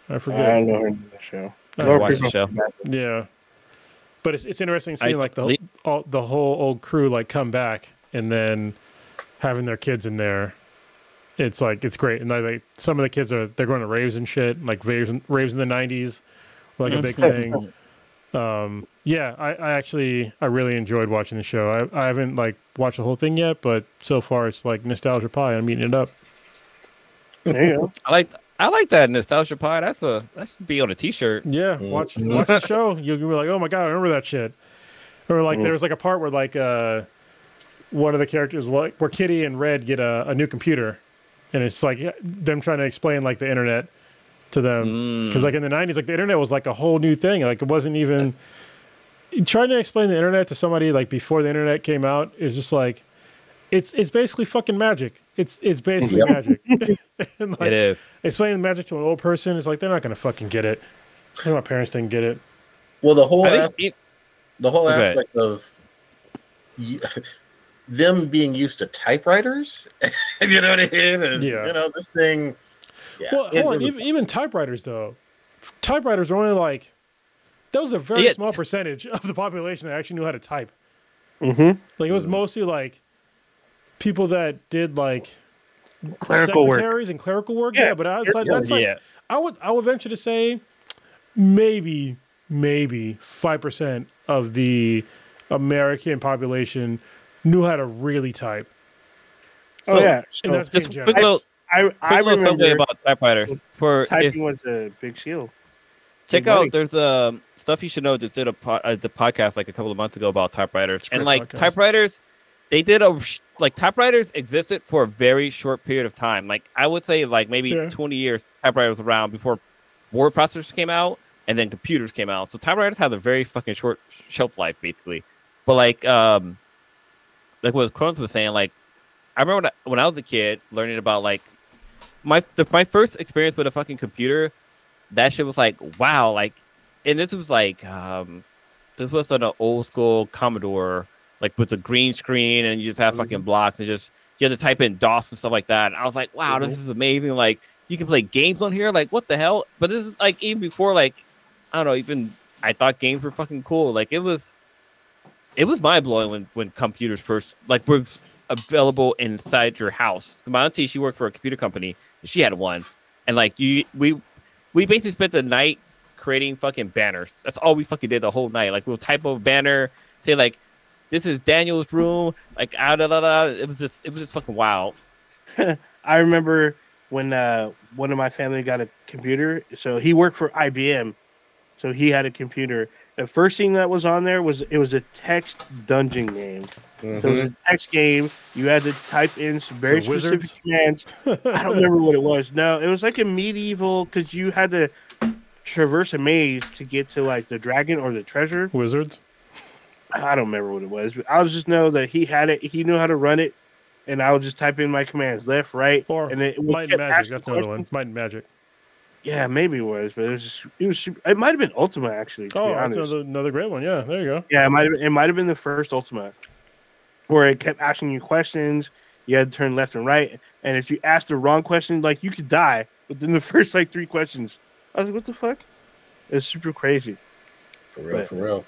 I I forget. don't know her in the show. I Laura watched the show. Yeah, but it's it's interesting I seeing like the all, the whole old crew like come back and then having their kids in there. It's like it's great, and like, like some of the kids are they're going to raves and shit, like raves in- raves in the '90s, were, like a big thing. [LAUGHS] Um, yeah, I, I actually I really enjoyed watching the show. I, I haven't like watched the whole thing yet, but so far it's like nostalgia pie. I'm eating it up. There you go. I like I like that nostalgia pie. That's a that should be on a T-shirt. Yeah, Mm. watch watch the show. You'll be like, oh my god, I remember that shit. Or like, Mm. there was like a part where like uh, one of the characters, like, where Kitty and Red get a, a new computer, and it's like them trying to explain like the internet to them Mm. because like in the '90s, like the internet was like a whole new thing. Like it wasn't even trying to explain the internet to somebody like before the internet came out is just like it's it's basically fucking magic. It's it's basically Yep. magic. [LAUGHS] and like, it is. explaining magic to an old person is like they're not gonna fucking get it. My parents didn't get it. Well, the whole as- it- the whole Okay. aspect of [LAUGHS] them being used to typewriters, [LAUGHS] you know what I mean? And, Yeah. You know this thing. Yeah. Well, it- hold on. Even, even typewriters, though, typewriters are only like that was a very Yeah. small percentage of the population that actually knew how to type. Mm-hmm. Like it was mostly like people that did like Clerical work. secretaries and clerical work. Yeah. Yeah, but outside Yeah. that's like yeah. I would I would venture to say maybe maybe five percent of the American population knew how to really type, oh So, yeah. and that's just quick little- I I Quick little something remember about typewriters. For if, typing was a big skill. check big money. out, there's um stuff you should know that did a po- uh, the podcast like a couple of months ago about typewriters, and like podcast. typewriters, they did a like typewriters existed for a very short period of time. Like I would say, like maybe Yeah. 20 years, typewriters was around before word processors came out, and then computers came out. So typewriters have a very fucking short shelf life, basically. But like um, like what Crohn's was saying, like I remember when I, when I was a kid learning about like my the, my first experience with a fucking computer. That shit was like wow, like, and this was like um, this was on an old school Commodore, like with a green screen, and you just have fucking blocks and just you had to type in DOS and stuff like that. And I was like, wow, this is amazing. Like you can play games on here. Like what the hell? But this is like even before like I don't know. Even I thought games were fucking cool. Like it was, it was mind blowing when when computers first like were available inside your house. My auntie, she worked for a computer company. She had one, and like you, we we basically spent the night creating fucking banners. That's all we fucking did the whole night. Like we'll type a banner, say like, "This is Daniel's room." Like ah da da da. It was just it was just fucking wild. [LAUGHS] I remember when uh, one of my family got a computer. So he worked for IBM, so he had a computer. The first thing that was on there was it was a text dungeon game. So it was a mm-hmm. text game. You had to type in some very So specific wizards? commands. I don't remember what it was. No, it was like a medieval because you had to traverse a maze to get to like the dragon or the treasure. Wizards. I don't remember what it was. I just know that he had it. He knew how to run it, and I would just type in my commands left, right, Or and it Might and Magic. That's another one. Might and Magic. Yeah, maybe it was, but it was it was it might have been Ultima actually. To Oh, be that's honest. another, another great one. Yeah, there you go. Yeah, it might have it might have been the first Ultima, where it kept asking you questions. You had to turn left and right, and if you asked the wrong question, like you could die But within the [LAUGHS] first like three questions. I was like, what the fuck? It's super crazy. For real, Right. for real.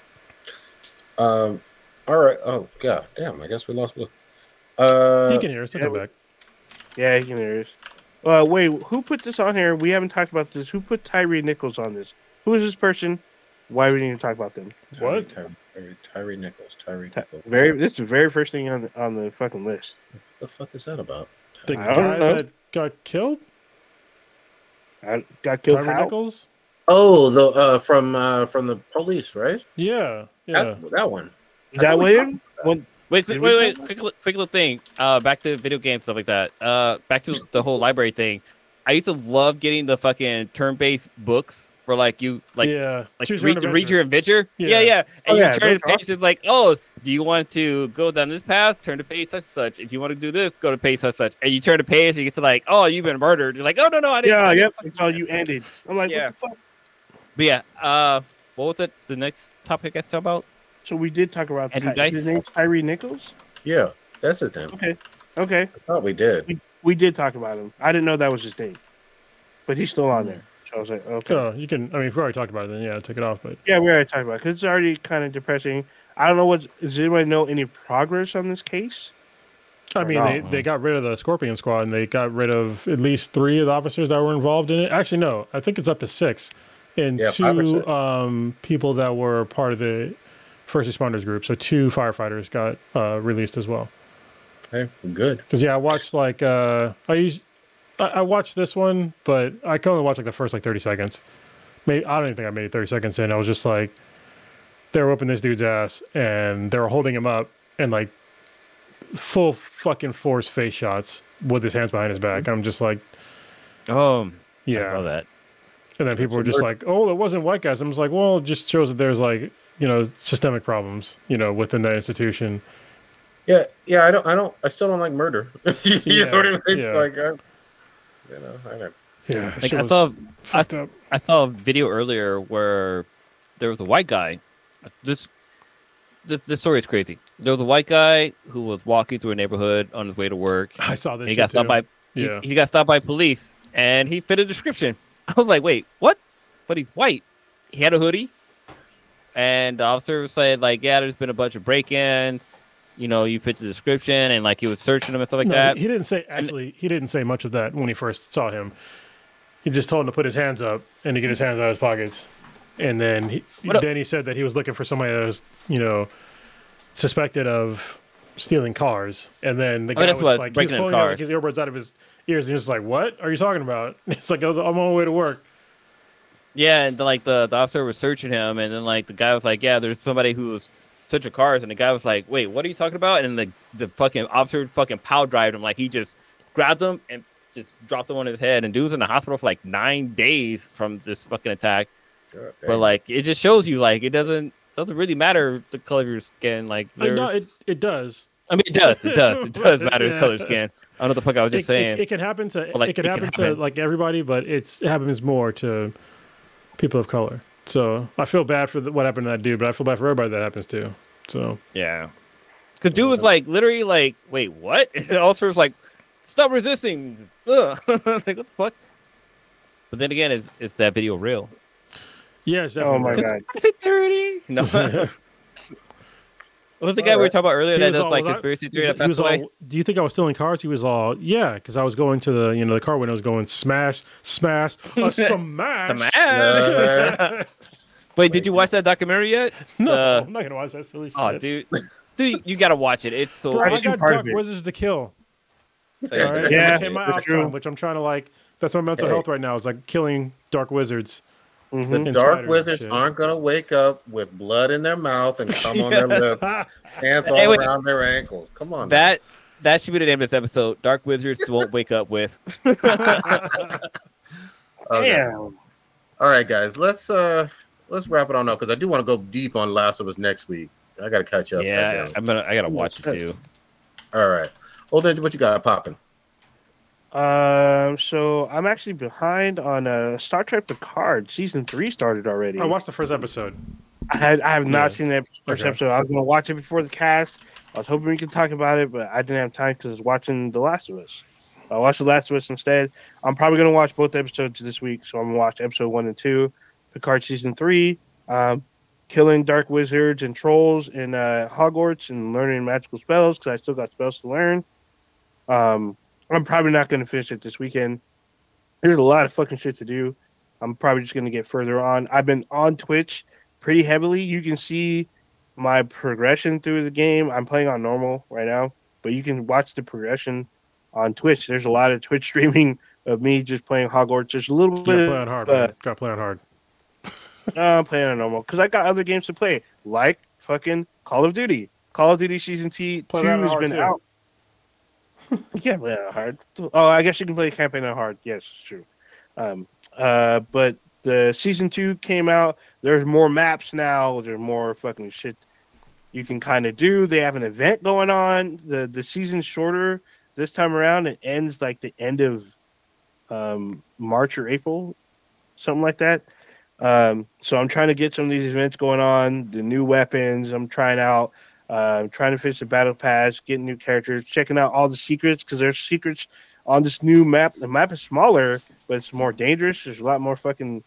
Um, all right. Oh god, damn. I guess we lost. Will. Uh, he can hear us. He'll yeah, come back. Yeah, you can hear us. Uh, wait, who put this on here? We haven't talked about this. Who put Tyre Nichols on this? Who is this person? Why we didn't even talk about them? What? Tyre, Tyre Nichols. Tyre Ty- Nichols. Very. This is the very first thing on the, on the fucking list. What the fuck is that about? The I don't guy know. that got killed, I got killed. Tyre how? Nichols. Oh, the uh, from uh, from the police, right? Yeah, yeah. That, that one. Is that William? When, Wait, Did quick, wait, wait, quick, quick little thing. Uh, back to video games stuff like that. Uh, back to the whole library thing. I used to love getting the fucking turn-based books for like you like yeah. like Choose your read, own read your adventure. Yeah. Yeah, yeah. Oh, And yeah, you turn those the are page. It's like, oh, do you want to go down this path? Turn to page such such. If you want to do this, go to page such such. And you turn the page and you get to like, oh, you've been murdered. You're like, oh no no, I didn't. yeah, I didn't yep. fucking That's how you ended. I'm like, Yeah. what the fuck? But yeah. Uh, what was it? The next topic I guys talk about? So we did talk about Andrew Ty- Dice? his name's Tyre Nichols. Yeah, that's his name. Okay, okay. I thought we did. We did talk about him. I didn't know that was his name, but he's still on there. So I was like, okay. Oh, you can. I mean, if we already talked about it, then yeah, take it off. But Yeah, we already talked about it because it's already kind of depressing. I don't know what. Does anybody know any progress on this case? I mean, they, they got rid of the Scorpion Squad and they got rid of at least three of the officers that were involved in it. Actually, no, I think it's up to six, and Yeah, five or two six. um, people that were part of the first responders group. So two firefighters got uh, released as well. Okay, good. Because yeah, I watched like uh, I used I, I watched this one, but I can only watch like the first like thirty seconds. Maybe I don't even think I made it thirty seconds in. I was just like, they were whooping this dude's ass, and they were holding him up and like full fucking force face shots with his hands behind his back. I'm just like, Oh, I saw yeah. that. And then people were just a like, oh, it wasn't white guys. I'm just like, well, it just shows that there's like you know systemic problems you know within that institution. Yeah, yeah. I don't. I don't. I still don't like murder. [LAUGHS] you Yeah, know what I mean? yeah. Like, I, you know, I don't. Yeah, Like shit I was saw, fucked up. I saw a video earlier where there was a white guy. This, this, this story is crazy. There was a white guy who was walking through a neighborhood on his way to work. I saw this. He shit got stopped too. by he- Yeah. he, got stopped by police and he fit a description. [LAUGHS] I was like, wait, what? But he's white. He had a hoodie, and the officer said like, yeah, there's been a bunch of break-ins. You know, you fit the description, and like he was searching him and stuff like No, that. He, he didn't say actually. He didn't say much of that when he first saw him. He just told him to put his hands up and to get his hands out of his pockets, and then he then he said that he was looking for somebody that was you know suspected of stealing cars, and then the Oh, guy that's was what, like he was breaking in pulling out, like, his earbuds out of his ears, and he was like, "What are you talking about?" [LAUGHS] It's like I'm on my way to work. Yeah, and then, like the, the officer was searching him, and then like the guy was like, "Yeah, there's somebody who's was searching cars," and the guy was like, "Wait, what are you talking about?" And the the fucking officer fucking pow drived him, like he just grabbed him and just dropped him on his head, and dude was in the hospital for like nine days from this fucking attack. God But like, it just shows you like it doesn't doesn't really matter the color of your skin. Like, I there's, know it. It does. I mean, it does, it does, it [LAUGHS] does matter the color of Yeah. skin. I don't know what the fuck I was just it, it- saying. It, can happen to like, it can it can happen to like everybody, but it's it happens more to people of color. So I feel bad for the, what happened to that dude, but I feel bad for everybody that happens to. So Yeah. Because dude was like, literally, like, wait, what? [LAUGHS] And the officer was like, stop resisting. Ugh. [LAUGHS] like, what the fuck? But then again, is is that video real? yeah, it's Oh my god. Is it dirty? No. [LAUGHS] what was the guy we were talking about earlier He that was does all- like was I- conspiracy theory that he was passed away? all, do you think I was stealing cars? He was all, yeah, because I was going to the, you know, the car window was going smash, smash, a [LAUGHS] smash. The man. Uh, Wait, did you watch that documentary yet? No, Uh, I'm not gonna watch that silly shit. Oh, dude, dude, you gotta watch it. It's so. Bro, I Watched got part of Dark it. Wizards to kill. Yeah. All right? Yeah, I became my for off sure. time, which I'm trying to like. That's my mental Hey. health right now. Is like killing Dark Wizards. Mhm. the And dark wizards shit. aren't gonna wake up with blood in their mouth and come on their [LAUGHS] lips, pants all Hey, around their ankles. Come on, That that should be the name of this episode. Dark Wizards [LAUGHS] won't wake up with. [LAUGHS] Okay. Damn. All right, guys. Let's uh let's wrap it on up because I do want to go deep on Last of Us next week. I got to catch up. yeah, goddamn. I'm gonna. I gotta watch it too. All right. Old Ninja, what you got popping? Um, so I'm actually behind on uh, Star Trek Picard. Season three started already. I watched the first episode. I had I have not Yeah. seen that first Okay. episode. I was gonna watch it before the cast. I was hoping we could talk about it, but I didn't have time because I was watching The Last of Us. I watched The Last of Us instead. I'm probably gonna watch both episodes this week, so I'm gonna watch episode one and two, Picard season three, um, killing dark wizards and trolls in uh, Hogwarts and learning magical spells because I still got spells to learn. Um, I'm probably not gonna finish it this weekend. There's a lot of fucking shit to do. I'm probably just gonna get further on. I've been on Twitch pretty heavily. You can see my progression through the game. I'm playing on normal right now, but you can watch the progression on Twitch. There's a lot of Twitch [LAUGHS] streaming of me just playing Hogwarts. There's a little bit. gotta play on hard. uh, man. Gotta play on hard. [LAUGHS] No, I'm playing on normal because I got other games to play, like fucking Call of Duty. Call of Duty Season T two has been too. out. You can't play on hard. Oh, I guess you can play campaign on hard. Yes, it's true. Um, uh, but the season two came out. There's more maps now. There's more fucking shit you can kind of do. They have an event going on. the The season's shorter this time around. It ends like the end of um, March or April, something like that. Um, so I'm trying to get some of these events going on. The new weapons I'm trying out. Uh, trying to finish the battle pass, getting new characters, checking out all the secrets because there's secrets on this new map. The map is smaller, but it's more dangerous. There's a lot more fucking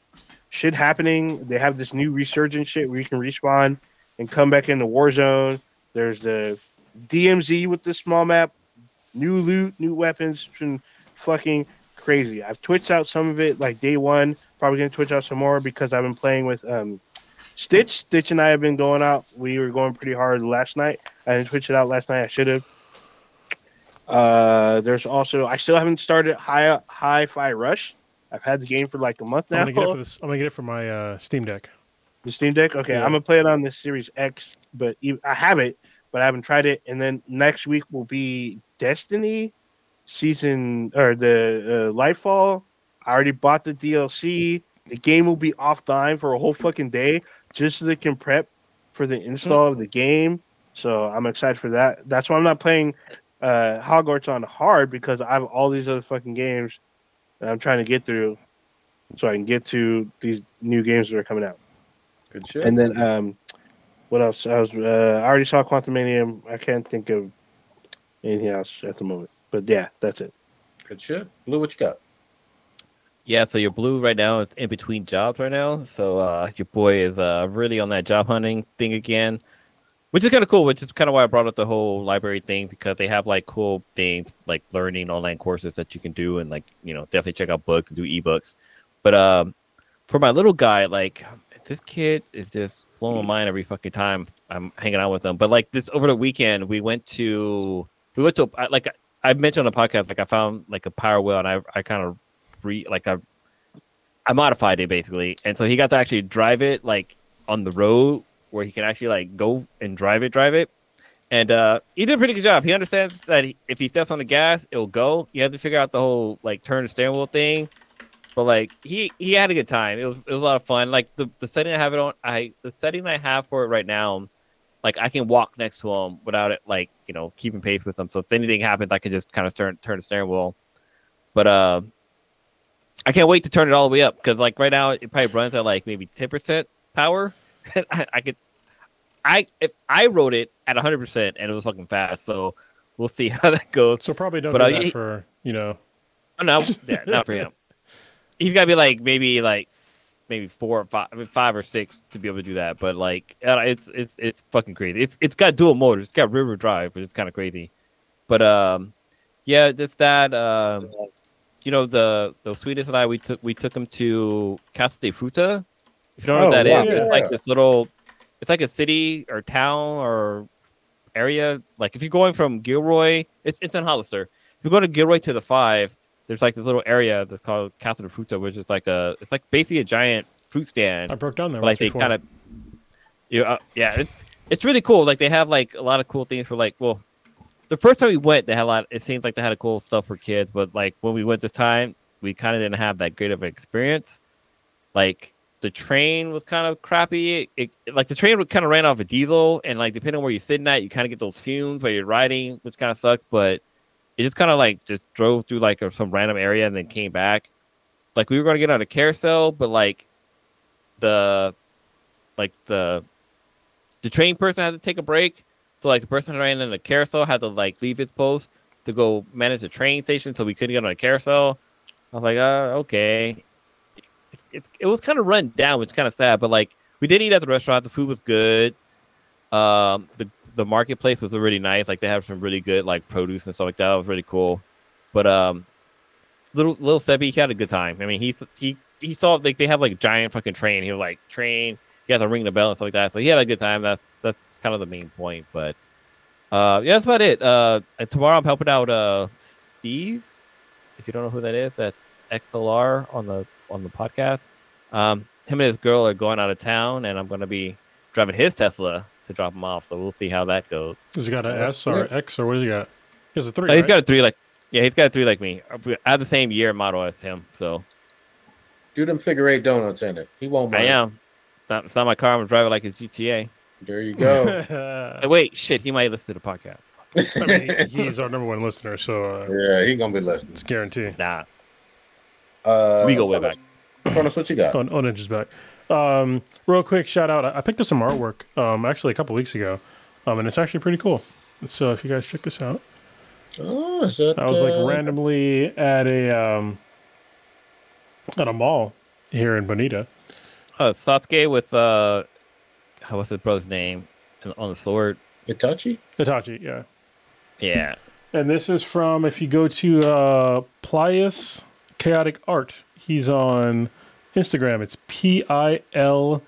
shit happening. They have this new resurgence shit where you can respawn and come back into Warzone. There's the DMZ with the small map, new loot, new weapons. It's been fucking crazy. I've twitched out some of it like day one. Probably gonna twitch out some more because I've been playing with um, Stitch. Stitch and I have been going out. We were going pretty hard last night. I didn't switch it out last night. I should have. Uh, there's also I still haven't started High Hi-Fi Rush. I've had the game for like a month I'm now. gonna get it for this. I'm gonna get it for my uh, Steam Deck. The Steam Deck. Okay, Yeah. I'm gonna play it on the Series X, but I have it, but I haven't tried it. And then next week will be Destiny season or the uh, Lightfall. I already bought the DLC. The game will be offline for a whole fucking day just so they can prep for the install of the game. So I'm excited for that. That's why I'm not playing uh, Hogwarts on hard because I have all these other fucking games that I'm trying to get through, so I can get to these new games that are coming out. Good shit. And then um, what else? I was uh, I already saw Quantumania. I can't think of anything else at the moment. But yeah, that's it. Good shit. Blue, what you got? Yeah, so you're blue right now It's in between jobs right now. So uh, your boy is uh, really on that job hunting thing again, which is kind of cool. Which is kind of why I brought up the whole library thing because they have like cool things like learning online courses that you can do and like you know definitely check out books and do ebooks. But um, for my little guy, like this kid is just blowing my mind every fucking time I'm hanging out with him. But like this over the weekend, we went to we went to like I mentioned on the podcast, like I found like a power wheel and I I kind of re like I I modified it basically, and so he got to actually drive it like on the road where he can actually like go and drive it, drive it. And uh, he did a pretty good job. He understands that he, if he steps on the gas, it'll go. You have to figure out the whole like turn the steering wheel thing. But like he he had a good time. It was it was a lot of fun. Like the, the setting I have it on, I the setting I have for it right now, like I can walk next to him without it like you know keeping pace with him. So if anything happens, I can just kind of turn turn the steering wheel. But uh, I can't wait to turn it all the way up because like right now it probably runs at like maybe ten percent power. [LAUGHS] I, I could, I if I wrote it at hundred percent and it was fucking fast. So we'll see [LAUGHS] how that goes. So probably don't But, do uh, that he- for you know. Oh, no, yeah, not for him. [LAUGHS] He's got to be like maybe like maybe four or five, I mean, five or six to be able to do that. But like it's it's it's fucking crazy. It's it's got dual motors. It's got rear drive, which is kind of crazy. But um, yeah, just that. Um, you know the the sweetest and I we took we took him to Casa de Fruta. If you don't know what Oh, that wow. is, Yeah. it's like this little, it's like a city or town or area. Like if you're going from Gilroy, it's it's in Hollister. If you go to Gilroy to the five, there's like this little area that's called Casa de Fruta, which is like a it's like basically a giant fruit stand I broke down there. like they kind of you uh, yeah it's it's really cool like they have like a lot of cool things for like well the first time we went they had a lot it seems like they had a cool stuff for kids but like when we went this time we kind of didn't have that great of an experience like the train was kind of crappy it, it like the train kind of ran off a diesel and like depending on where you're sitting at you kind of get those fumes while you're riding which kind of sucks but it just kind of like just drove through like some random area and then came back like we were going to get on a carousel but like the like the the train person had to take a break. So like the person who ran in the carousel had to like leave his post to go manage the train station, so we couldn't get on a carousel. I was like, uh, okay. It, it, it was kind of run down, which kind of sad. But like we did eat at the restaurant. The food was good. Um, the the marketplace was really nice. Like they have some really good like produce and stuff like that. It was really cool. But um, little little Sebby, he had a good time. I mean, he he he saw like they have like a giant fucking train. He was like train. He had to ring the bell and stuff like that. So he had a good time. That's that's kind of the main point. But uh, yeah, that's about it. Uh, and tomorrow I'm helping out uh Steve. If you don't know who that is, that's XLR on the on the podcast. Um, him and his girl are going out of town, and I'm gonna be driving his Tesla to drop him off. So we'll see how that goes. Has he got an S or it. X or what has he got? He has a three. Oh, he's right? got a three like yeah, he's got a three like me. I have the same year model as him, so Do them figure eight donuts in it. He won't I mind. am. It's not, it's not my car. I'm driving like it's GTA. There you go. [LAUGHS] Uh, wait, shit, he might listen to the podcast. I mean, he- he's our number one listener, so uh, yeah, he's gonna be listening. it's guaranteed. Nah, Uh, we go way back. Cronus, what you got? On, on inches back. Um, real quick shout out. I I picked up some artwork um, actually a couple weeks ago, um, and it's actually pretty cool. So if you guys check this out, Oh, is that, I was like uh, randomly at a um, at a mall here in Bonita. Uh, Sasuke with uh, what's his brother's name on the sword? Itachi? Hitachi, yeah. Yeah, And this is from if you go to uh, Pileus Chaotic Art. He's on Instagram. It's P I L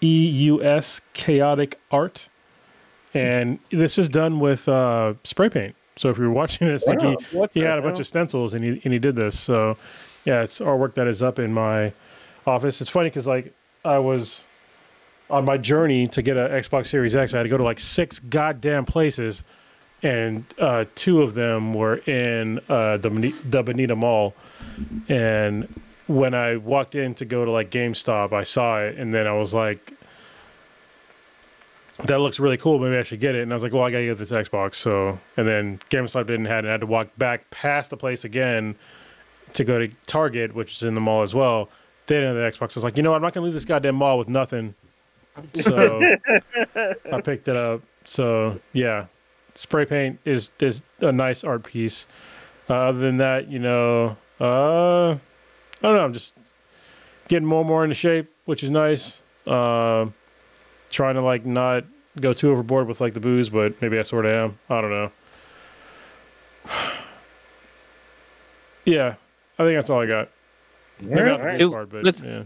E U S Chaotic Art, and this is done with uh, spray paint. So if you're watching this, like he, he had a bunch of stencils and he and he did this. So yeah, it's artwork that is up in my office. It's funny because like I was on my journey to get an Xbox Series X, I had to go to like six goddamn places, and uh, two of them were in uh, the the Bonita Mall. And when I walked in to go to like GameStop, I saw it, and then I was like. That looks really cool. Maybe I should get it. And I was like, well, I gotta get this Xbox. So, and then GameStop didn't have it. And I had to walk back past the place again to go to Target, which is in the mall as well. They didn't have the Xbox. I was like, you know? I'm not gonna leave this goddamn mall with nothing. So [LAUGHS] I picked it up. So yeah, spray paint is is a nice art piece. Uh, other than that, you know, uh, I don't know. I'm just getting more and more into shape, which is nice. Uh, trying to like not go too overboard with like the booze, but maybe I sort of am. I don't know. [SIGHS] yeah, I think that's all I got. Maybe not the Alright. booze part, but Let's- yeah.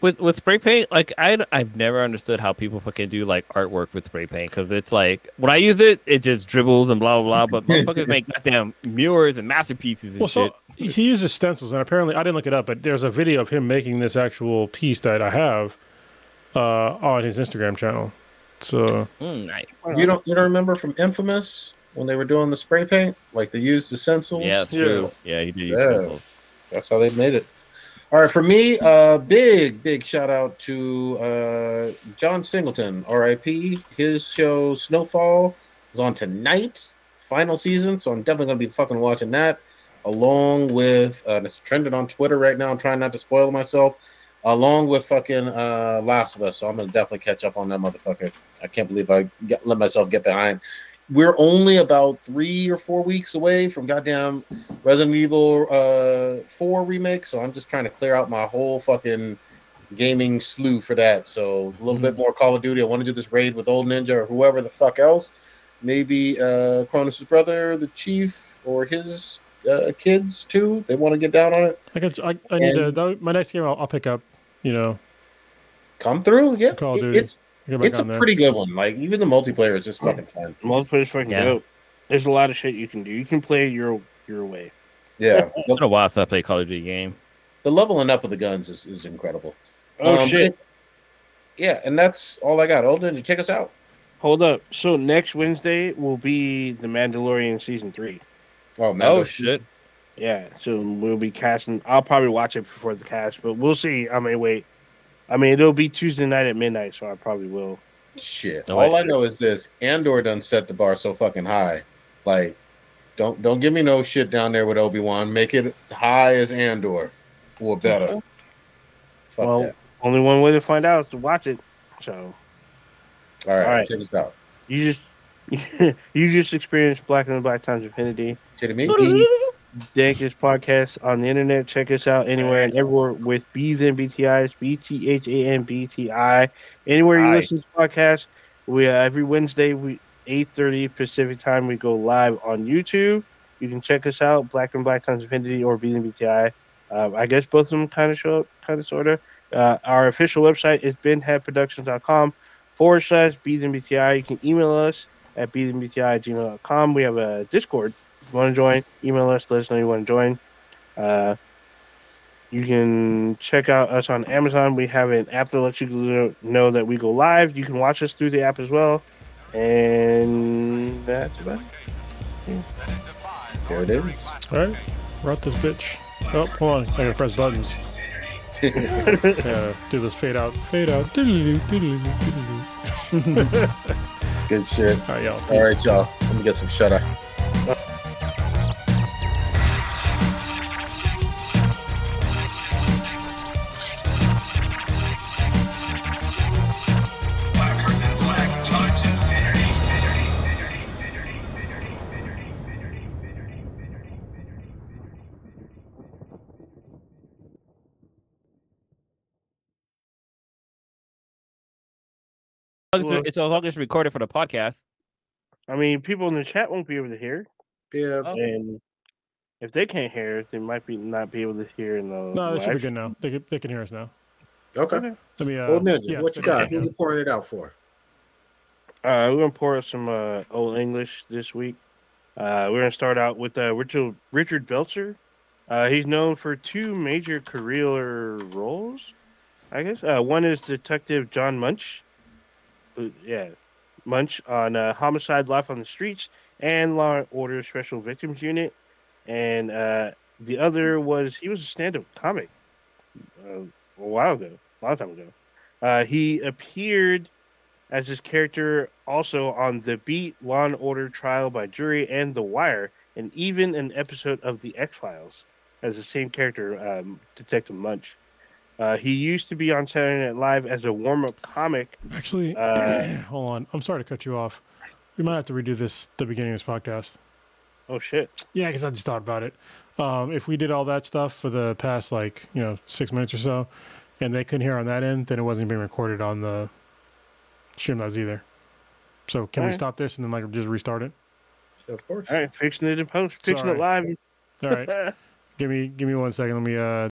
With with spray paint, like I I've never understood how people fucking do like artwork with spray paint because it's like when I use it, it just dribbles and blah blah blah. But [LAUGHS] motherfuckers make goddamn mirrors and masterpieces and Well, shit. so he uses stencils, and apparently I didn't look it up, but there's a video of him making this actual piece that I have uh, on his Instagram channel. So Mm, nice. You don't you don't remember from Infamous when they were doing the spray paint? Like they used the stencils? Yeah, that's Yeah. true. Yeah, he did use Yeah. stencils. That's how they made it. All right, for me, uh, big, big shout out to uh, John Singleton, RIP. His show Snowfall is on tonight, final season. So I'm definitely gonna be fucking watching that, along with uh, it's trending on Twitter right now. I'm trying not to spoil myself, along with fucking uh, Last of Us. So I'm gonna definitely catch up on that motherfucker. I can't believe I get, let myself get behind. We're only about three or four weeks away from goddamn Resident Evil uh 4 remake, so I'm just trying to clear out my whole fucking gaming slew for that. So a little bit more Call of Duty. I want to do this raid with Old Ninja or whoever the fuck else. Maybe uh Cronus' brother, the chief, or his uh, kids too. They want to get down on it. I guess I, I need to. That, my next game, I'll, I'll pick up. You know, Come through. Yeah, Call of it- Duty. it's get back it's a there. pretty good one. Like even the multiplayer is just fucking fun. Multiplayer's fucking Yeah. dope. There's a lot of shit you can do. You can play your your way. Yeah, It's been a while since I played Call of Duty game. the leveling up of the guns is, is incredible. Oh Um, shit! Yeah, and that's all I got. Old Ninja, check us out. Hold up. So next Wednesday will be the Mandalorian season three. Oh man, Oh shit! Yeah, so we'll be casting. I'll probably watch it before the cast, but we'll see. I may wait. I mean, it'll be Tuesday night at midnight, so I probably will. Shit. No, All I I know is this: Andor done set the bar so fucking high. Like, don't don't give me no shit down there with Obi Wan. Make it high as Andor, or better. Fuck Well, that. Only one way to find out is to watch it. So All right, all right. check us out. you just [LAUGHS] you just experienced Black and the Black Times Infinity. Kidding me? Dankest podcast on the internet. Check us out anywhere and everywhere with B's and BTIs, B T H A N B T I. Anywhere you Aye. listen to podcasts, we uh, every Wednesday we eight thirty Pacific time we go live on YouTube. You can check us out, Black and Black Times Infinity or B and BTI. Uh, I guess both of them kind of show up, kind of sort of. Uh, our official website is benheadproductions.com. forward slash BTMBTI. You can email us at BTMBTI at gmail.com. We have a Discord. If you want to join, email us, let us know you want to join. Uh, you can check out us on Amazon. We have an app that lets you know that we go live. You can watch us through the app as well. And that's about it. There it is. All right, we're out this bitch. Oh, hold on. I gotta press buttons. [LAUGHS] yeah, do this fade out, fade out. [LAUGHS] Good shit. All right, y'all. All right, y'all. Let me get some shutter. As long as it's as long as it's recorded for the podcast. I mean, people in the chat won't be able to hear. Yeah. Oh. And if they can't hear, they might be not be able to hear in the. No, they should be good now. They can, they can hear us now. Okay. Okay. Let me. Uh, Old Ninja, yeah, what you got? Who you pouring it out for? Uh, we're gonna pour us some uh, old English this week. Uh, we're gonna start out with uh, Richard Richard Belzer. Uh, he's known for two major career roles, I guess. Uh, one is Detective John Munch. Yeah, Munch on uh, Homicide: Life on the Streets and Law and Order Special Victims Unit, and uh, the other was he was a stand-up comic uh, a while ago, a long time ago. Uh, he appeared as his character also on The Beat, Law and Order Trial by Jury, and The Wire, and even an episode of The X Files as the same character, um, Detective Munch. Uh, he used to be on Saturday Night Live as a warm-up comic. Actually, Uh, [CLEARS THROAT] hold on. I'm sorry to cut you off. We might have to redo this the beginning of this podcast. Oh shit! Yeah, because I just thought about it. Um, if we did all that stuff for the past like you know six minutes or so, and they couldn't hear on that end, then it wasn't being recorded on the stream Streamlabs either. So can we Alright. stop this and then like just restart it? Of course. All right, fixing it in post, fixing Sorry. it live. All right, [LAUGHS] give me give me one second. Let me uh